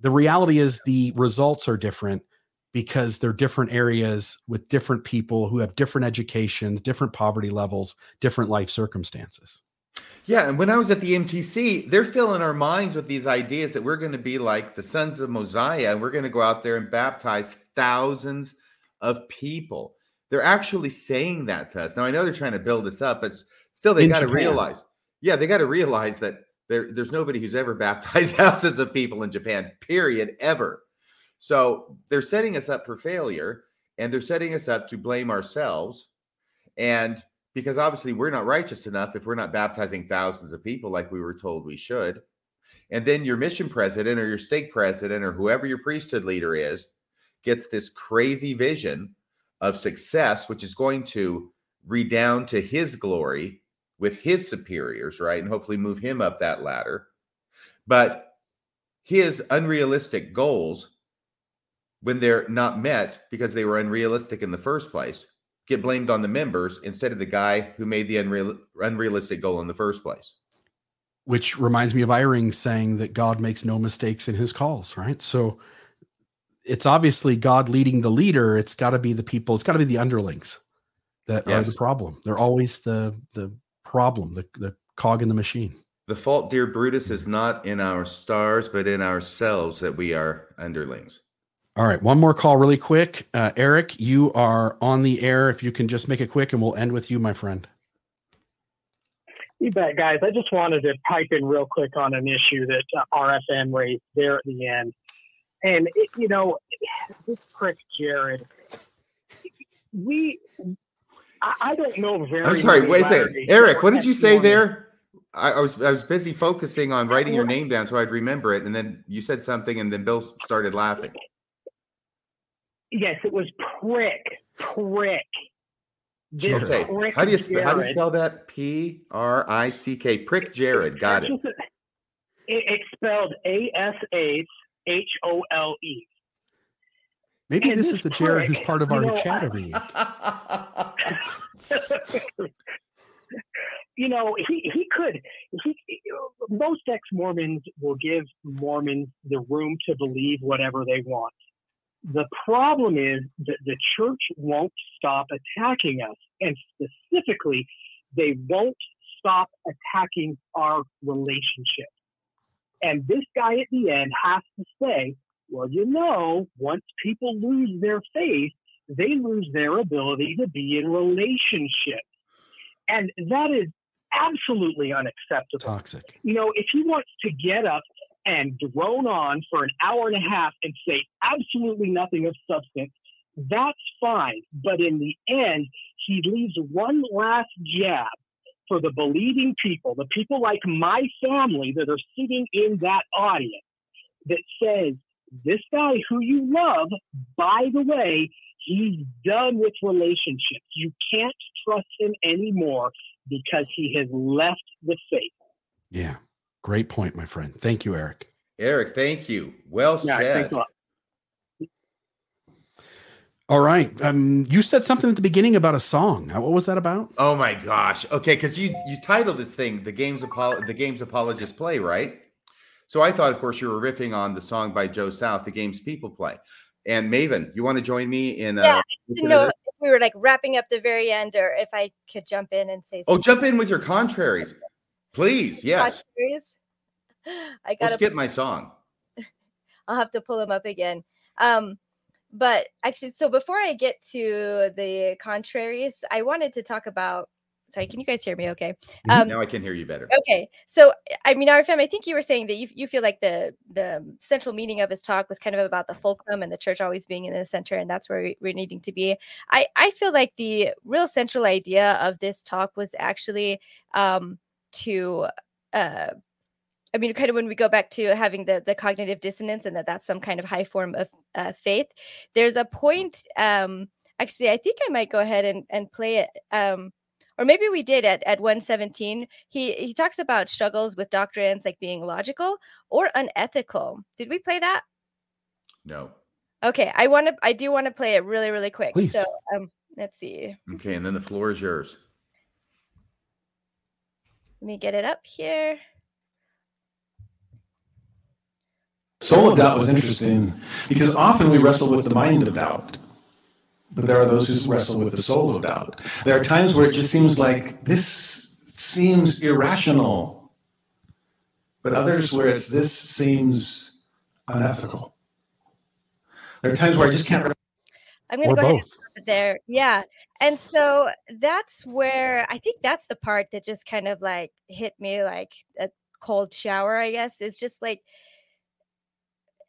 The reality is the results are different because they're different areas with different people who have different educations, different poverty levels, different life circumstances. Yeah, and when I was at the MTC, they're filling our minds with these ideas that we're going to be like the sons of Mosiah and we're going to go out there and baptize thousands of people. They're actually saying that to us. Now I know they're trying to build us up, but still they got to realize. Yeah, they got to realize that there, there's nobody who's ever [laughs] baptized thousands of people in Japan, period, ever. So they're setting us up for failure and they're setting us up to blame ourselves. And because obviously we're not righteous enough if we're not baptizing thousands of people like we were told we should. And then your mission president or your stake president or whoever your priesthood leader is gets this crazy vision of success, which is going to redound to his glory with his superiors, right? And hopefully move him up that ladder. But his unrealistic goals, when they're not met because they were unrealistic in the first place, get blamed on the members instead of the guy who made the unreal, unrealistic goal in the first place. Which reminds me of Eyring saying that God makes no mistakes in his calls, right? So it's obviously God leading the leader. It's got to be the people, it's got to be the underlings that are the problem. They're always the the problem, the, the cog in the machine. The fault, dear Brutus, is not in our stars, but in ourselves that we are underlings. All right, one more call really quick. Uh, Eric, you are on the air. If you can just make it quick and we'll end with you, my friend. You bet, guys. I just wanted to pipe in real quick on an issue that uh, RFM raised there at the end. And, it, you know, this prick Jared, we, I, I don't know very I'm sorry, wait a second. Eric, what did you say that there? I, I was I was busy focusing on writing your name down so I'd remember it, and then you said something, and then Bill started laughing. Yes, it was prick, prick. This Okay, prick how do you sp- how do you spell that? P R I C K. Prick Jared. Got it. It, it's spelled A S H H O L E. Maybe And this this is the Jared who's part of you our know, chat I- every week. you know, he, he could. He, most ex Mormons will give Mormons the room to believe whatever they want. The problem is that the church won't stop attacking us, and specifically, they won't stop attacking our relationship. And this guy at the end has to say, well, you know, once people lose their faith, they lose their ability to be in relationship. And that is absolutely unacceptable. Toxic. You know, if he wants to get up and drone on for an hour and a half and say absolutely nothing of substance, that's fine. But in the end, he leaves one last jab for the believing people, the people like my family that are sitting in that audience that says, this guy who you love, by the way, he's done with relationships. You can't trust him anymore because he has left the faith. Yeah. Great point, my friend. Thank you, Eric. Eric, thank you. Well Yeah, said. thanks a lot. All right. Um, you said something at the beginning about a song. Uh, What was that about? Oh my gosh. Okay, because you you titled this thing "The Games Apol- The Games Apologists Play," right? So I thought, of course, you were riffing on the song by Joe South, "The Games People Play." And Maven, you want to join me in? Yeah, Uh, Didn't know if we were like wrapping up the very end or if I could jump in and say oh, jump in with your contraries, please. Yes, Contraries. [laughs] I we'll gotta skip my song. [laughs] I'll have to pull them up again. Um, but actually, so before I get to the contraries, I wanted to talk about. Sorry, can you guys hear me? Okay. Um, now I can hear you better. Okay, so I mean, RFM, I think you were saying that you, you feel like the the central meaning of his talk was kind of about the fulcrum and the church always being in the center, and that's where we, we're needing to be. I I feel like the real central idea of this talk was actually um, to. Uh, I mean, kind of when we go back to having the the cognitive dissonance and that that's some kind of high form of uh, faith. There's a point. Um, actually, I think I might go ahead and and play it. Um, or maybe we did at, at 117 he he talks about struggles with doctrines like being logical or unethical did we play that No. okay i want to i do want to play it really really quick Please. so um let's see Okay, and then the floor is yours. let me get it up here Soul of doubt was interesting because often we wrestle with the mind of doubt, but there are those who wrestle with the soul of doubt. There are times where it just seems like this seems irrational, but others where it's this seems unethical. There are times where I just can't. i'm gonna Or go ahead and both. stop it there yeah and so that's where i think that's the part that just kind of like hit me like a cold shower i guess is just like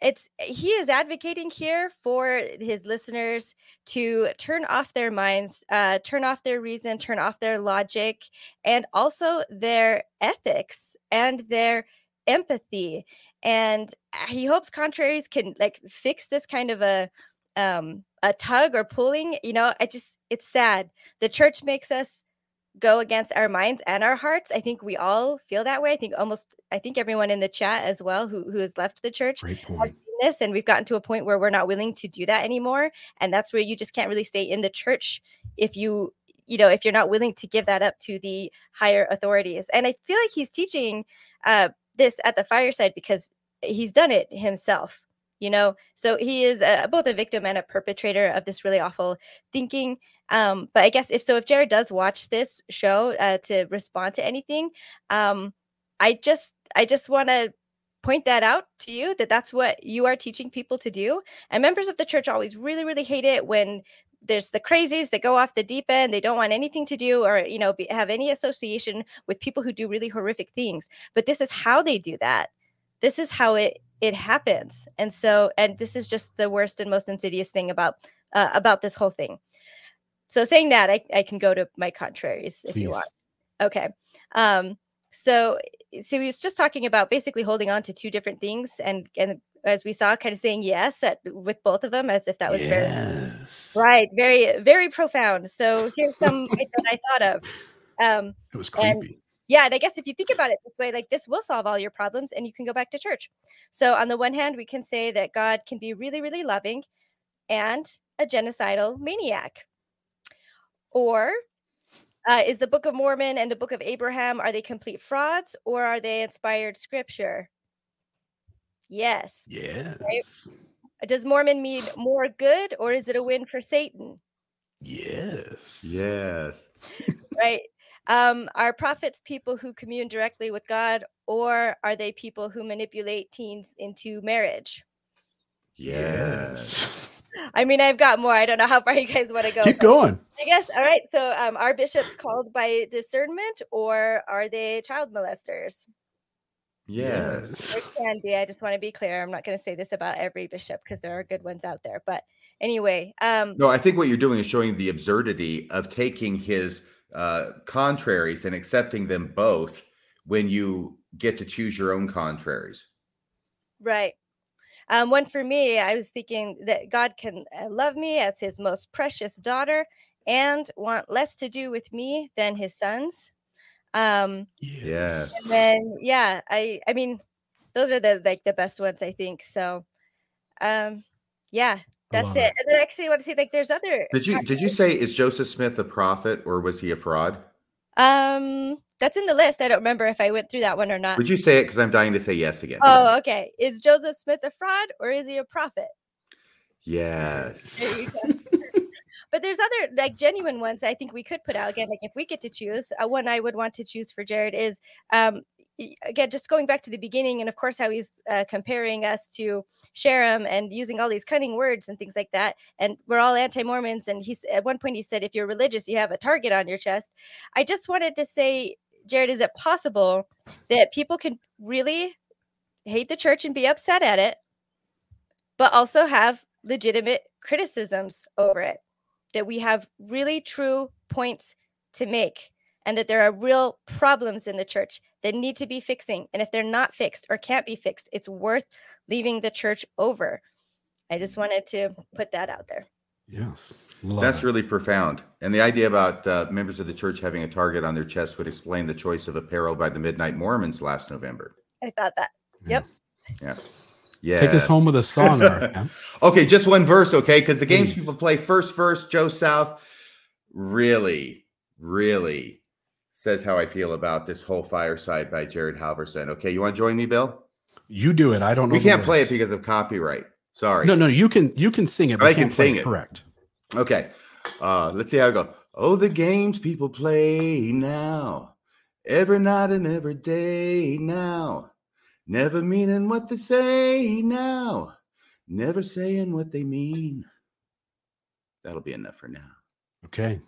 it's he is advocating here for his listeners to turn off their minds uh turn off their reason turn off their logic and also their ethics and their empathy. And uh, he hopes contraries can like fix this kind of a um a tug or pulling you know i just it's sad. The church makes us go against our minds and our hearts i think we all feel that way i think almost i think everyone in the chat as well who, who has left the church has seen this and we've gotten to a point where we're not willing to do that anymore and that's where you just can't really stay in the church if you you know if you're not willing to give that up to the higher authorities and i feel like he's teaching uh this at the fireside because he's done it himself you know? So he is uh, both a victim and a perpetrator of this really awful thinking um but i guess if so if jared does watch this show uh, to respond to anything um i just i just want to point that out to you that that's what you are teaching people to do. And members of the church always really really hate it when there's the crazies that go off the deep end they don't want anything to do or you know be, have any association with people who do really horrific things. But this is how they do that. This is how it it happens. And so and this is just the worst and most insidious thing about uh, about this whole thing so saying that I, I can go to my contraries if you want okay um so so he was just talking about basically holding on to two different things and and as we saw kind of saying yes at, with both of them as if that was very right very very profound so here's some that i thought of um It was and- creepy. yeah, and I guess if you think about it this way, like this will solve all your problems and you can go back to church. So, on the one hand, we can say that God can be really, really loving and a genocidal maniac. Or uh, is the Book of Mormon and the Book of Abraham are they complete frauds or are they inspired scripture? Yes. Yes. Right? Does Mormon mean more good or is it a win for Satan? Yes. Yes. [laughs] right? Um, are prophets people who commune directly with God, or are they people who manipulate teens into marriage? Yes. I mean, I've got more. I don't know how far [laughs] you guys want to go. Keep going. I guess. All right. So, um, are bishops called by discernment, or are they child molesters? Yes. It can be. I just want to be clear. I'm not going to say this about every bishop because there are good ones out there. But anyway, um, No, I think what you're doing is showing the absurdity of taking his uh, contraries and accepting them both when you get to choose your own contraries. Right. Um, one for me, I was thinking that God can uh, love me as his most precious daughter and want less to do with me than his sons. Um, Yes. and then yeah, I I mean, those are the like the best ones I think. So, um, yeah, that's it. it. And then actually, I want to say like there's other. Did you did you say is Joseph Smith a prophet or was he a fraud? Um, that's in the list. I don't remember if I went through that one or not. Would you say it? Because I'm dying to say yes again. Oh, okay. Is Joseph Smith a fraud or is he a prophet? Yes. There [laughs] but there's other like genuine ones I think we could put out again. Like if we get to choose, uh, one I would want to choose for Jared is um again just going back to the beginning and of course how he's uh, comparing us to Sherem and using all these cunning words and things like that. And we're all anti-Mormons. And he's at one point he said if you're religious, you have a target on your chest. I just wanted to say, Jared, is it possible that people can really hate the church and be upset at it, but also have legitimate criticisms over it? That we have really true points to make and that there are real problems in the church that need to be fixing. And if they're not fixed or can't be fixed, it's worth leaving the church over. I just wanted to put that out there. Yes. Love That's it. really profound. And the idea about uh, members of the church having a target on their chest would explain the choice of apparel by the Midnight Mormons last November. I thought that. Yep. Yeah. Yeah. Take us home with a song, [laughs] okay, just one verse, okay? Because the games Please. people play first verse, Joe South really, really says how I feel about this whole fireside by Jared Halverson. Okay, you want to join me, Bill? You do it. I don't know. We can't play it because of copyright. Sorry. No, no, you can you can sing it. I can sing it. Correct. Okay. Uh, let's see how I go. Oh, the games people play now, every night and every day now, never meaning what they say now, never saying what they mean. That'll be enough for now. Okay.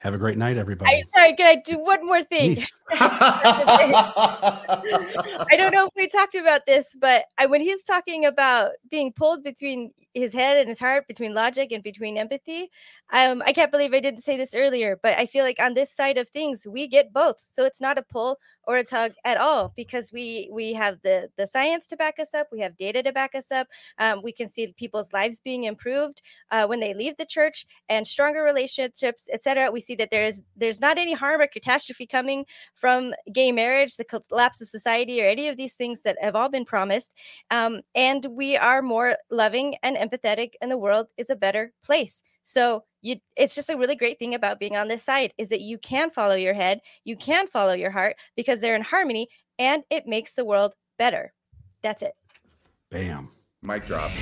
Have a great night, I everybody. sorry, can I do one more thing? [laughs] I don't know if we talked about this, but I, when he's talking about being pulled between his head and his heart, between logic and between empathy, um, I can't believe I didn't say this earlier, but I feel like on this side of things, we get both. So it's not a pull or a tug at all because we we have the the science to back us up, we have data to back us up. Um, we can see people's lives being improved uh, when they leave the church and stronger relationships, etc. We see that there is there's not any harm or catastrophe coming from gay marriage, the collapse of society, or any of these things that have all been promised. Um, and we are more loving and empathetic, and the world is a better place. So you, it's just a really great thing about being on this side is that you can follow your head, you can follow your heart because they're in harmony, and it makes the world better. That's it. Bam. Mic drop.